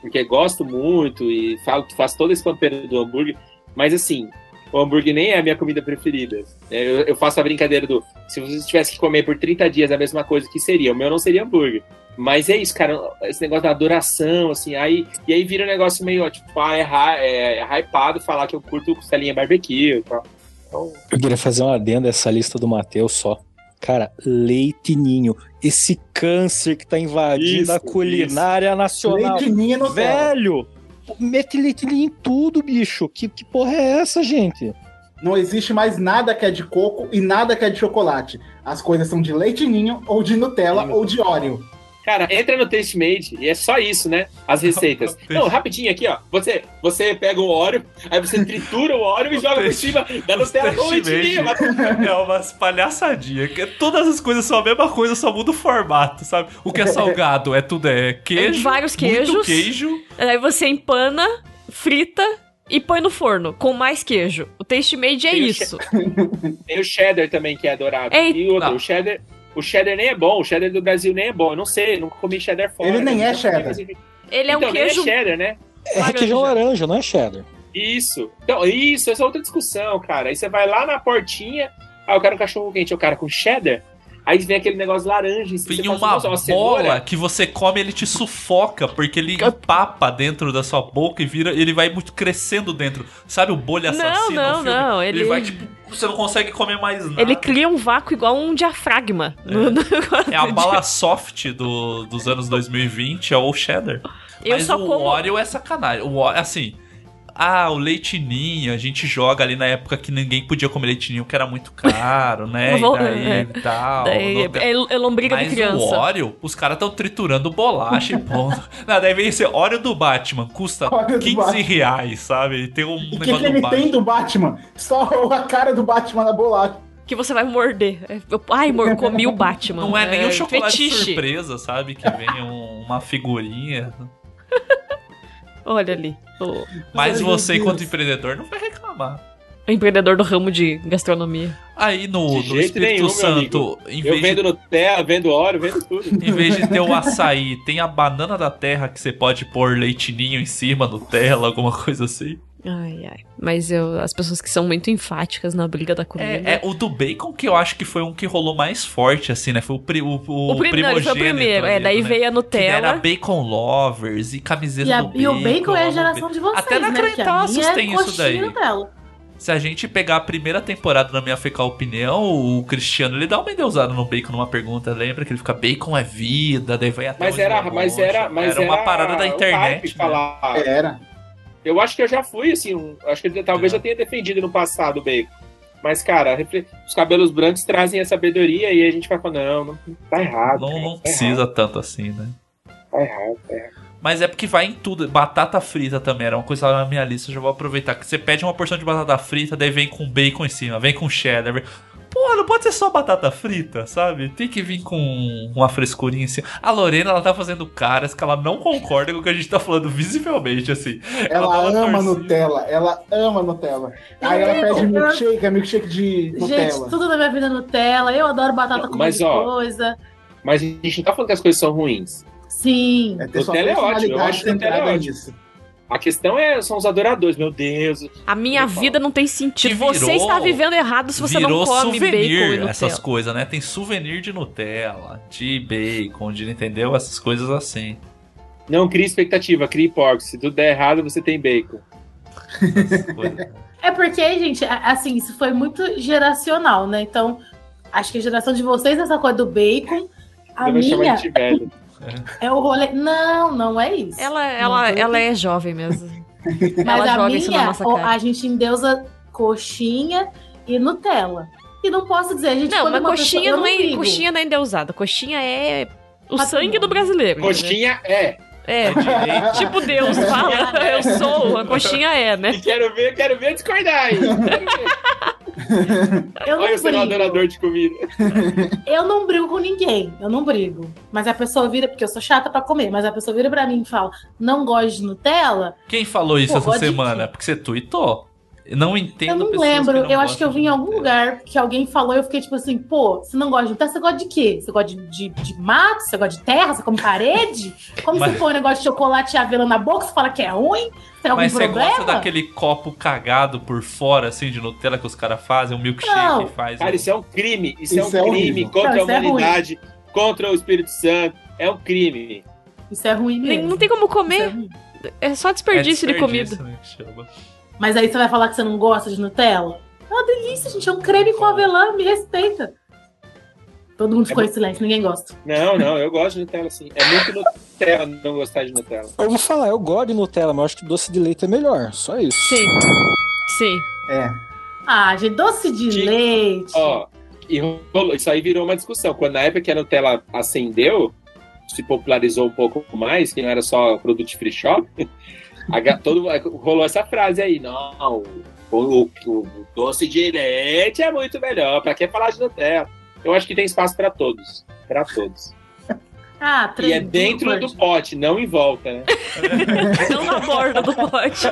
porque gosto muito e falo faço todo esse pampeiro do hambúrguer, mas assim, o hambúrguer nem é a minha comida preferida. É, Eu, eu faço a brincadeira do se você tivesse que comer por 30 dias a mesma coisa que seria, o meu não seria hambúrguer. Mas é isso, cara, esse negócio da adoração, assim, aí, e aí vira um negócio meio, ó, tipo, ah, é, é, é hypado falar que eu curto costelinha barbecue e tal. Então, Eu queria fazer um adendo a essa lista do Matheus só. Cara, leite ninho. Esse câncer que tá invadindo Isso, a culinária nacional. Leite ninho no Velho! Mete leite ninho em tudo, bicho. Que, que porra é essa, gente? Não existe mais nada que é de coco e nada que é de chocolate. As coisas são de leite ninho, ou de Nutella, ou de Oreo. Cara, entra no TasteMade e é só isso, né? As receitas. Não, rapidinho aqui, ó. Você, você pega o óleo, aí você tritura o óleo e joga por cima da Nutella com leitinho. É umas palhaçadinhas. que Todas as coisas são a mesma coisa, só muda o formato, sabe? O que é salgado é tudo é queijo. Vários muito queijos. queijo. Aí você empana, frita e põe no forno com mais queijo. O taste made é Tem o isso. Tem o cheddar também, que é adorado. Eita. E outro, o cheddar, o cheddar nem é bom, o cheddar do Brasil nem é bom. Eu não sei, nunca comi cheddar fora. Ele nem né? é comi, cheddar. ele- é então, um nem queijo. é cheddar, né? É requeijão laranja, não é cheddar. Isso. Então, isso, essa é outra discussão, cara. Aí você vai lá na portinha, ah, eu quero um cachorro quente, eu quero com cheddar. Aí vem aquele negócio laranja em cima. Tem uma fala assim, "Nossa, bola cenoura." que você come, ele te sufoca, porque ele empapa dentro da sua boca e vira. Ele vai muito crescendo dentro. Sabe o bolha Não, assassino? não, o filme? não, Ele... ele- vai, tipo, você não consegue comer mais nada. Ele cria um vácuo igual um diafragma. no- no- É a bala soft do, dos anos 2020, é o cheddar. Eu Mas só o como- Oreo é sacanagem. O Oreo, assim, ah, o leitinho, a gente joga ali na época que ninguém podia comer leitinho, que era muito caro, né? Vou- e daí é. e tal. Daí Não- é, é lombriga Mas de criança. o Oreo, os caras estão triturando bolacha e ponto. Não, daí vem esse Oreo do Batman, custa Oreo do 15 Batman. reais, sabe? Tem um O que, negócio que ele do tem Batman. do Batman? Só a cara do Batman na bolacha. Que você vai morder. É, Ai, amor, comi o Batman. Não é nem um chocolate fetiche. surpresa, sabe? Que vem um- uma figurinha. Olha ali. O, Mas Ai, você, enquanto empreendedor, não vai reclamar. empreendedor do ramo de gastronomia. Aí no, no Espírito nenhum, Santo, em Eu vez, vendo de, Nutella, vendo óleo, vendo tudo. em vez de ter o açaí, tem a banana da terra que você pode pôr leitinho em cima, Nutella, alguma coisa assim. Ai, ai. Mas eu, as pessoas que são muito enfáticas na briga da comida. É, é o do bacon que eu acho que foi um que rolou mais forte, assim, né? Foi o, pri, o, o, O, prim... não, ele foi o primogênito primeiro. É, daí né? veio a Que Nutella. era Bacon Lovers e camiseta E, a- do bacon. e o bacon é a geração de vocês, Até na né? Que Crentaços é tem isso daí. Nutella. Se a gente pegar a primeira temporada da Minha Fecal Opinião, o Cristiano, ele dá uma endeusada no bacon numa pergunta, lembra? Que ele fica, bacon é vida, daí vai até Mas era, mas era, mas era uma era parada da internet, né? falar. Era. Eu acho que eu já fui, assim, um- acho que eu talvez É. já tenha defendido no passado o bacon. Mas, cara, os cabelos brancos trazem a sabedoria e a gente vai falar, não, não tá errado. Não, cara, não tá precisa errado, tanto assim, né? Tá errado, tá errado. Mas é porque vai em tudo. Batata frita também era uma coisa na minha lista. Eu já vou aproveitar. Que você pede uma porção de batata frita, daí vem com bacon em cima, vem com cheddar. Vem... Pô, não pode ser só batata frita, sabe? Tem que vir com uma frescurinha cima. A Lorena, ela tá fazendo caras que ela não concorda com o que a gente tá falando visivelmente, assim. Ela uma ama torcida. Nutella, ela ama Nutella. Aí ela pede milkshake, é milkshake de Gente, Nutella. tudo na minha vida é Nutella. Eu adoro batata com Mas, muita ó, coisa. Mas a gente não tá falando que as coisas são ruins. Sim. É Nutella é ótimo, eu acho Nutella centrada ótimo. nisso. A questão é, são os adoradores, meu Deus. A minha vida não tem sentido. Você virou- está vivendo errado se você Virou não come bacon e souvenir Nutella. essas coisas, né? Tem souvenir de Nutella, de bacon, de entendeu? Essas coisas assim. Não crie expectativa, crie porcos. Se tudo der errado, você tem bacon. É porque, gente, assim, isso foi muito geracional, né? Então, acho que a geração de vocês, essa coisa do bacon, a minha de velho. É o rolê. Não, não é isso. Ela, ela, Não, ela é jovem mesmo. Mas ela a joga isso na minha, nossa ó, cara. a gente endeusa coxinha e Nutella. E não posso dizer, a gente Não, mas uma coxinha pessoa- eu não é, coxinha não é endeusada. Coxinha é o Patrimônio. sangue do brasileiro. entendeu? Coxinha é. É, tipo Deus fala, eu sou, a coxinha é, né? Quero ver, quero ver discordar aí. Eu não Olha o adorador de comida. Eu não brigo com ninguém, eu não brigo. Mas a pessoa vira, porque eu sou chata pra comer, mas a pessoa vira pra mim e fala, não gosto de Nutella, Quem falou isso Pô, essa semana? Porque você tweetou. Eu não entendo eu não pessoas lembro. não eu acho que eu vi em algum lugar que alguém falou e eu fiquei tipo assim, pô, você não gosta de Nutella, você gosta de quê? Você gosta de, de, de mato? Você gosta de terra? Você come parede? Como Mas- você põe um negócio de chocolate e avena na boca, você fala que é ruim? Tem algum Mas você problema? gosta daquele copo cagado por fora, assim, de Nutella que os caras fazem, um milkshake Não. faz. Cara, um- isso é um crime. Isso, Isso é é um crime horrível. contra Não, a é humanidade, contra o Espírito Santo. É um crime. Isso é ruim Nem- mesmo. não tem como é comer. ruim. É só desperdício, é de comida. desperdício, né, que chama. Mas aí você vai falar que você não gosta de Nutella? É uma delícia, gente. É um creme com avelã, me respeita. Todo mundo ficou em silêncio, ninguém gosta. Não, não, eu gosto de Nutella sim. É muito Nutella não gostar de Nutella. Eu vou falar, eu gosto de Nutella, mas eu acho que doce de leite é melhor. Só isso. Sim. Sim. É. Ah, gente, doce de Sim. leite. Ó, e rolou- isso aí virou uma discussão. Quando na época que a Nutella acendeu, se popularizou um pouco mais, que não era só produto de free shop, a todo, rolou essa frase aí, não, o, o- o doce de leite é muito melhor, pra que falar de Nutella? Eu acho que tem espaço pra todos, Pra todos. Ah, E é dentro do pote, não em volta, né? Não na borda do pote.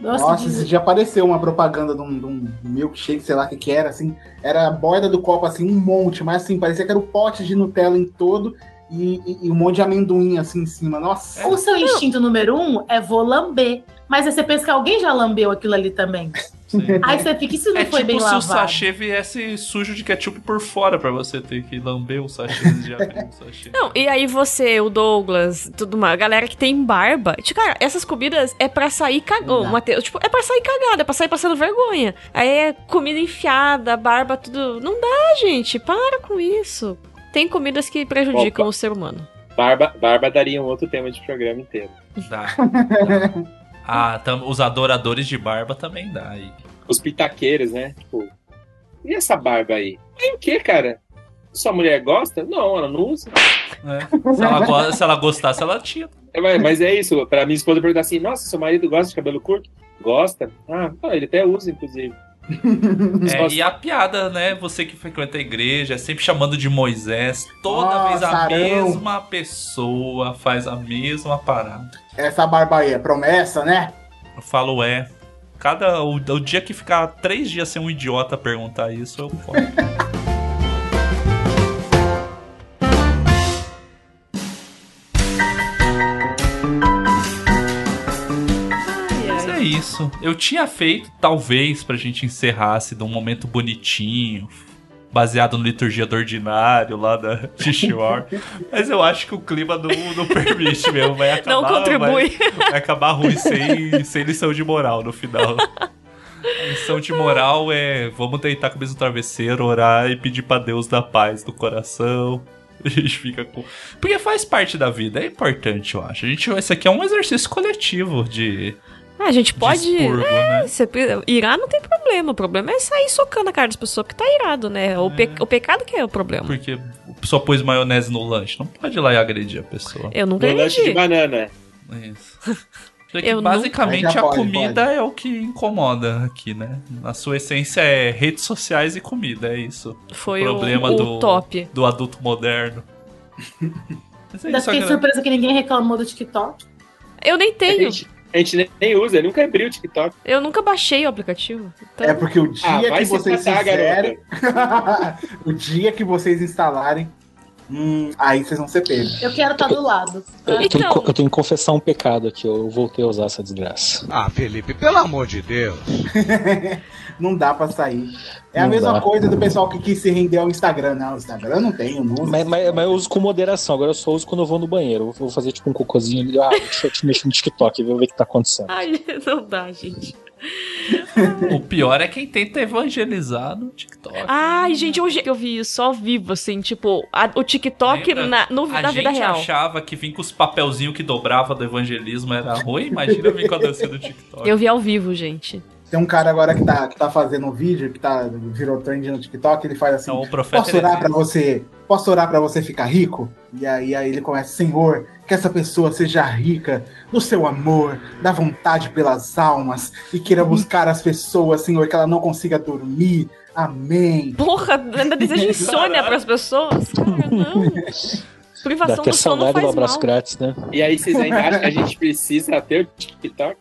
Nossa, esse dia apareceu uma propaganda de um, de um milkshake, sei lá o que que era, assim. Era a borda do copo, assim, um monte, mas assim, parecia que era o pote de Nutella em todo e, e- e um monte de amendoim, assim, em cima. Nossa. O seu instinto número um é vou lamber. Mas aí você pensa que alguém já lambeu aquilo ali também. Sim. Aí você fica, e se não É foi tipo bem se lavado? o sachê viesse sujo de ketchup por fora pra você ter que lamber o sachê de abrir o sachê. Não, e aí você, o Douglas, tudo mais, a galera que tem barba. Tipo, cara, essas comidas é pra sair. Mateus, tipo, é pra sair cagado, é pra sair passando vergonha. Aí é comida enfiada, barba, tudo. Não dá, gente. Para com isso. Tem comidas que prejudicam Opa. o ser humano. Barba, barba daria um outro tema de programa inteiro. Dá. Ah, tam- os adoradores de barba também dá aí. Os pitaqueiros, né? Tipo, e essa barba aí? Aí o que, cara? Sua mulher gosta? Não, ela não usa. É. Se, ela go- se ela gostasse, ela tinha. É, mas, é isso, pra minha esposa perguntar assim, nossa, seu marido gosta de cabelo curto? Gosta? Ah, ele até usa, inclusive. É, e a piada, né? Você que frequenta a igreja, é sempre chamando de Moisés. Toda Nossa, vez a Arão. mesma pessoa faz a mesma parada. Essa barba aí é promessa, né? Eu falo, é. Cada. O, o dia que ficar três dias sem um idiota perguntar isso, eu falo. isso. Eu tinha feito, talvez, pra gente encerrasse de um momento bonitinho, baseado no Liturgia do Ordinário lá da Xixuar. Mas eu acho que o clima não, não permite mesmo. Vai acabar, Não contribui. Vai, vai acabar ruim sem, sem lição de moral no final. A lição de moral é vamos deitar a cabeça no travesseiro, orar e pedir pra Deus dar paz no coração. A gente fica com. Porque faz parte da vida, é importante, eu acho. A gente, esse aqui é um exercício coletivo de. Ah, a gente pode. expurgo, é, né? você irar não tem problema. O problema é sair socando a cara das pessoas que tá irado, né? O, pe- o pecado que é o problema. Porque a pessoa pôs maionese no lanche. Não pode ir lá e agredir a pessoa. Eu nunca No lanche de banana. Isso. Porque Eu basicamente nunca- a Pode, comida é o que incomoda aqui, né? Na sua essência é redes sociais e comida, é isso. Foi o o- problema o do, top. do adulto moderno. Mas é Ainda isso, fiquei galera. surpresa que ninguém reclamou do TikTok. Eu nem A tenho. gente, a gente nem, usa, nunca abriu o TikTok. Eu nunca baixei o aplicativo. Então, É porque o dia Ah, que vocês tratar, fizerem. o dia que vocês instalarem. hum, aí vocês vão ser pegos. Eu quero estar do lado. Eu, tenho, Então- eu tenho que confessar um pecado aqui, eu voltei a usar essa desgraça. Ah, Felipe, pelo amor de Deus. Não dá pra sair. É a Não mesma dá. coisa do pessoal que quis se render ao Instagram. Não, o Instagram não tem, eu não uso. Mas, mas- mas eu uso com moderação, agora eu só uso quando eu vou no banheiro. Eu vou fazer tipo um cocôzinho ali, ah, deixa eu te mexer no TikTok, ver o que tá acontecendo. Ai, não dá, gente. O pior é quem tenta evangelizar no TikTok. Ai, gente, hoje eu vi isso ao vivo, assim, tipo, a- o TikTok Lembra? na, no, a na gente vida real. achava que vir com os papelzinhos que dobrava do evangelismo era ruim. Imagina vir com a dança do TikTok. Eu vi ao vivo, gente. Tem um cara agora que tá, que tá fazendo um vídeo, que tá, virou trend no TikTok, ele faz assim, Então, o profeta posso orar Jeremias. pra você, posso orar pra você ficar rico? E aí, aí ele começa, Senhor, que essa pessoa seja rica no seu amor, da vontade pelas almas, e queira buscar as pessoas, Senhor, que ela não consiga dormir. Amém. Porra, ainda deseja insônia pras pessoas? Cara, não. Dá Privação até do sono saudade do faz abraço mal. grátis, né? E aí vocês ainda acham que a gente precisa ter o TikTok?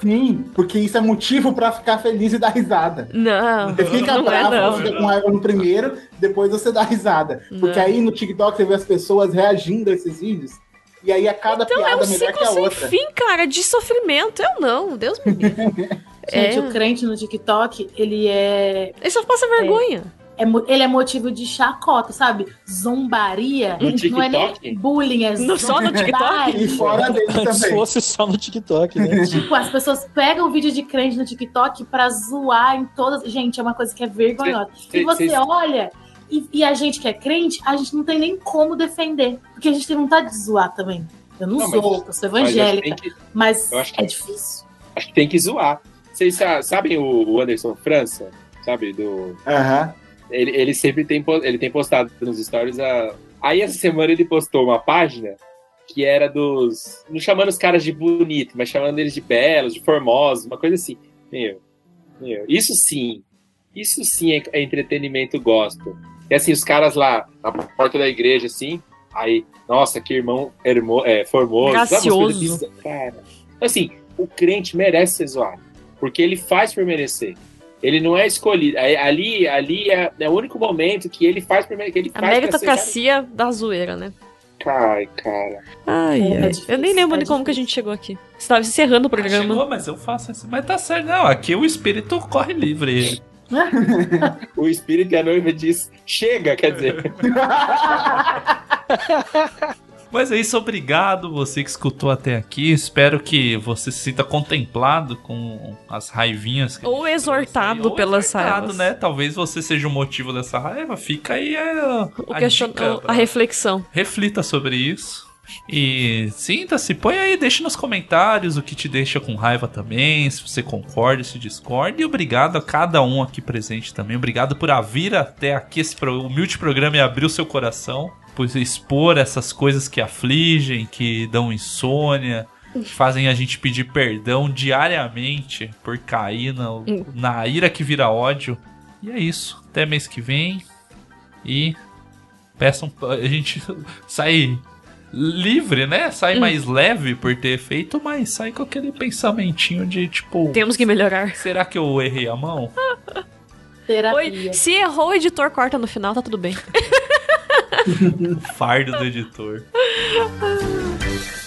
Sim, porque isso é motivo pra ficar feliz e dar risada. Não, Você fica não é bravo, não. fica com raiva no primeiro, depois você dá risada. Porque Não. aí no TikTok você vê as pessoas reagindo a esses vídeos, e aí a cada Então é piada um melhor que ciclo a sem outra. fim, cara, de sofrimento. Eu não, Deus me livre. Gente, É. o crente no TikTok, ele é. Ele só passa vergonha. é mo- ele é motivo de chacota, sabe? Zombaria. No Não é nem TikTok? bullying, é No- só no TikTok? E fora dele Antes também. fosse só no TikTok, né? Tipo, as pessoas pegam vídeo de crente no TikTok pra zoar em todas. Gente, é uma coisa que é vergonhosa. Cê- e você cê- olha, e, e a gente que é crente, a gente não tem nem como defender. Porque a gente tem vontade de zoar também. Eu não, Não, mas- sou, eu sou Mas acho que evangélica. tem que- Mas, eu que- é difícil. Acho que tem que zoar. Vocês sa- sabem o o Anderson França? Sabe? Do. Aham. Ele, ele sempre tem, ele tem postado nos stories. A... Aí essa semana ele postou uma página que era dos. Não chamando os caras de bonito, mas chamando eles de belos, de formosos, uma coisa assim. Meu, meu, isso sim. Isso sim é, é entretenimento gospel. E assim, os caras lá na porta da igreja, assim, aí, nossa, que irmão hermo, é, formoso. Gracioso. bizarras? Cara, assim, o crente merece ser zoado. Porque ele faz por merecer. Ele não é escolhido. Aí- Ali, ali é, é o único momento que ele faz por que ele A faz ser, meritocracia da zoeira, né? Ai, cara. Ai, É, é ai. eu nem lembro é de como que a gente chegou aqui. Você tava encerrando o programa. Chegou, mas eu faço assim. Mas tá certo, não. Aqui o espírito corre livre. O espírito e a noiva diz: chega, quer dizer. Mas é isso, obrigado você que escutou até aqui. Espero que você se sinta contemplado com as raivinhas. Ou exortado pelas exortado, raivas. né? Talvez você seja o motivo dessa raiva. Fica aí a, O a question- dica a reflexão. Reflita sobre isso. E sinta-se, põe aí, deixa nos comentários o que te deixa com raiva também, se você concorda, se discorda. E obrigado a cada um aqui presente também. Obrigado por vir até aqui esse humilde programa e abrir o seu coração. Por expor essas coisas que afligem, que dão insônia, que fazem a gente pedir perdão diariamente por cair na, na ira que vira ódio. E é isso. Até mês que vem. E peçam. A gente sai livre, né? Sai Hum. mais leve por ter feito, mas sai com aquele pensamentinho de tipo. Temos que melhorar. Será que eu errei a mão? Oi, se errou, o editor corta no final, tá tudo bem. Fardo do editor.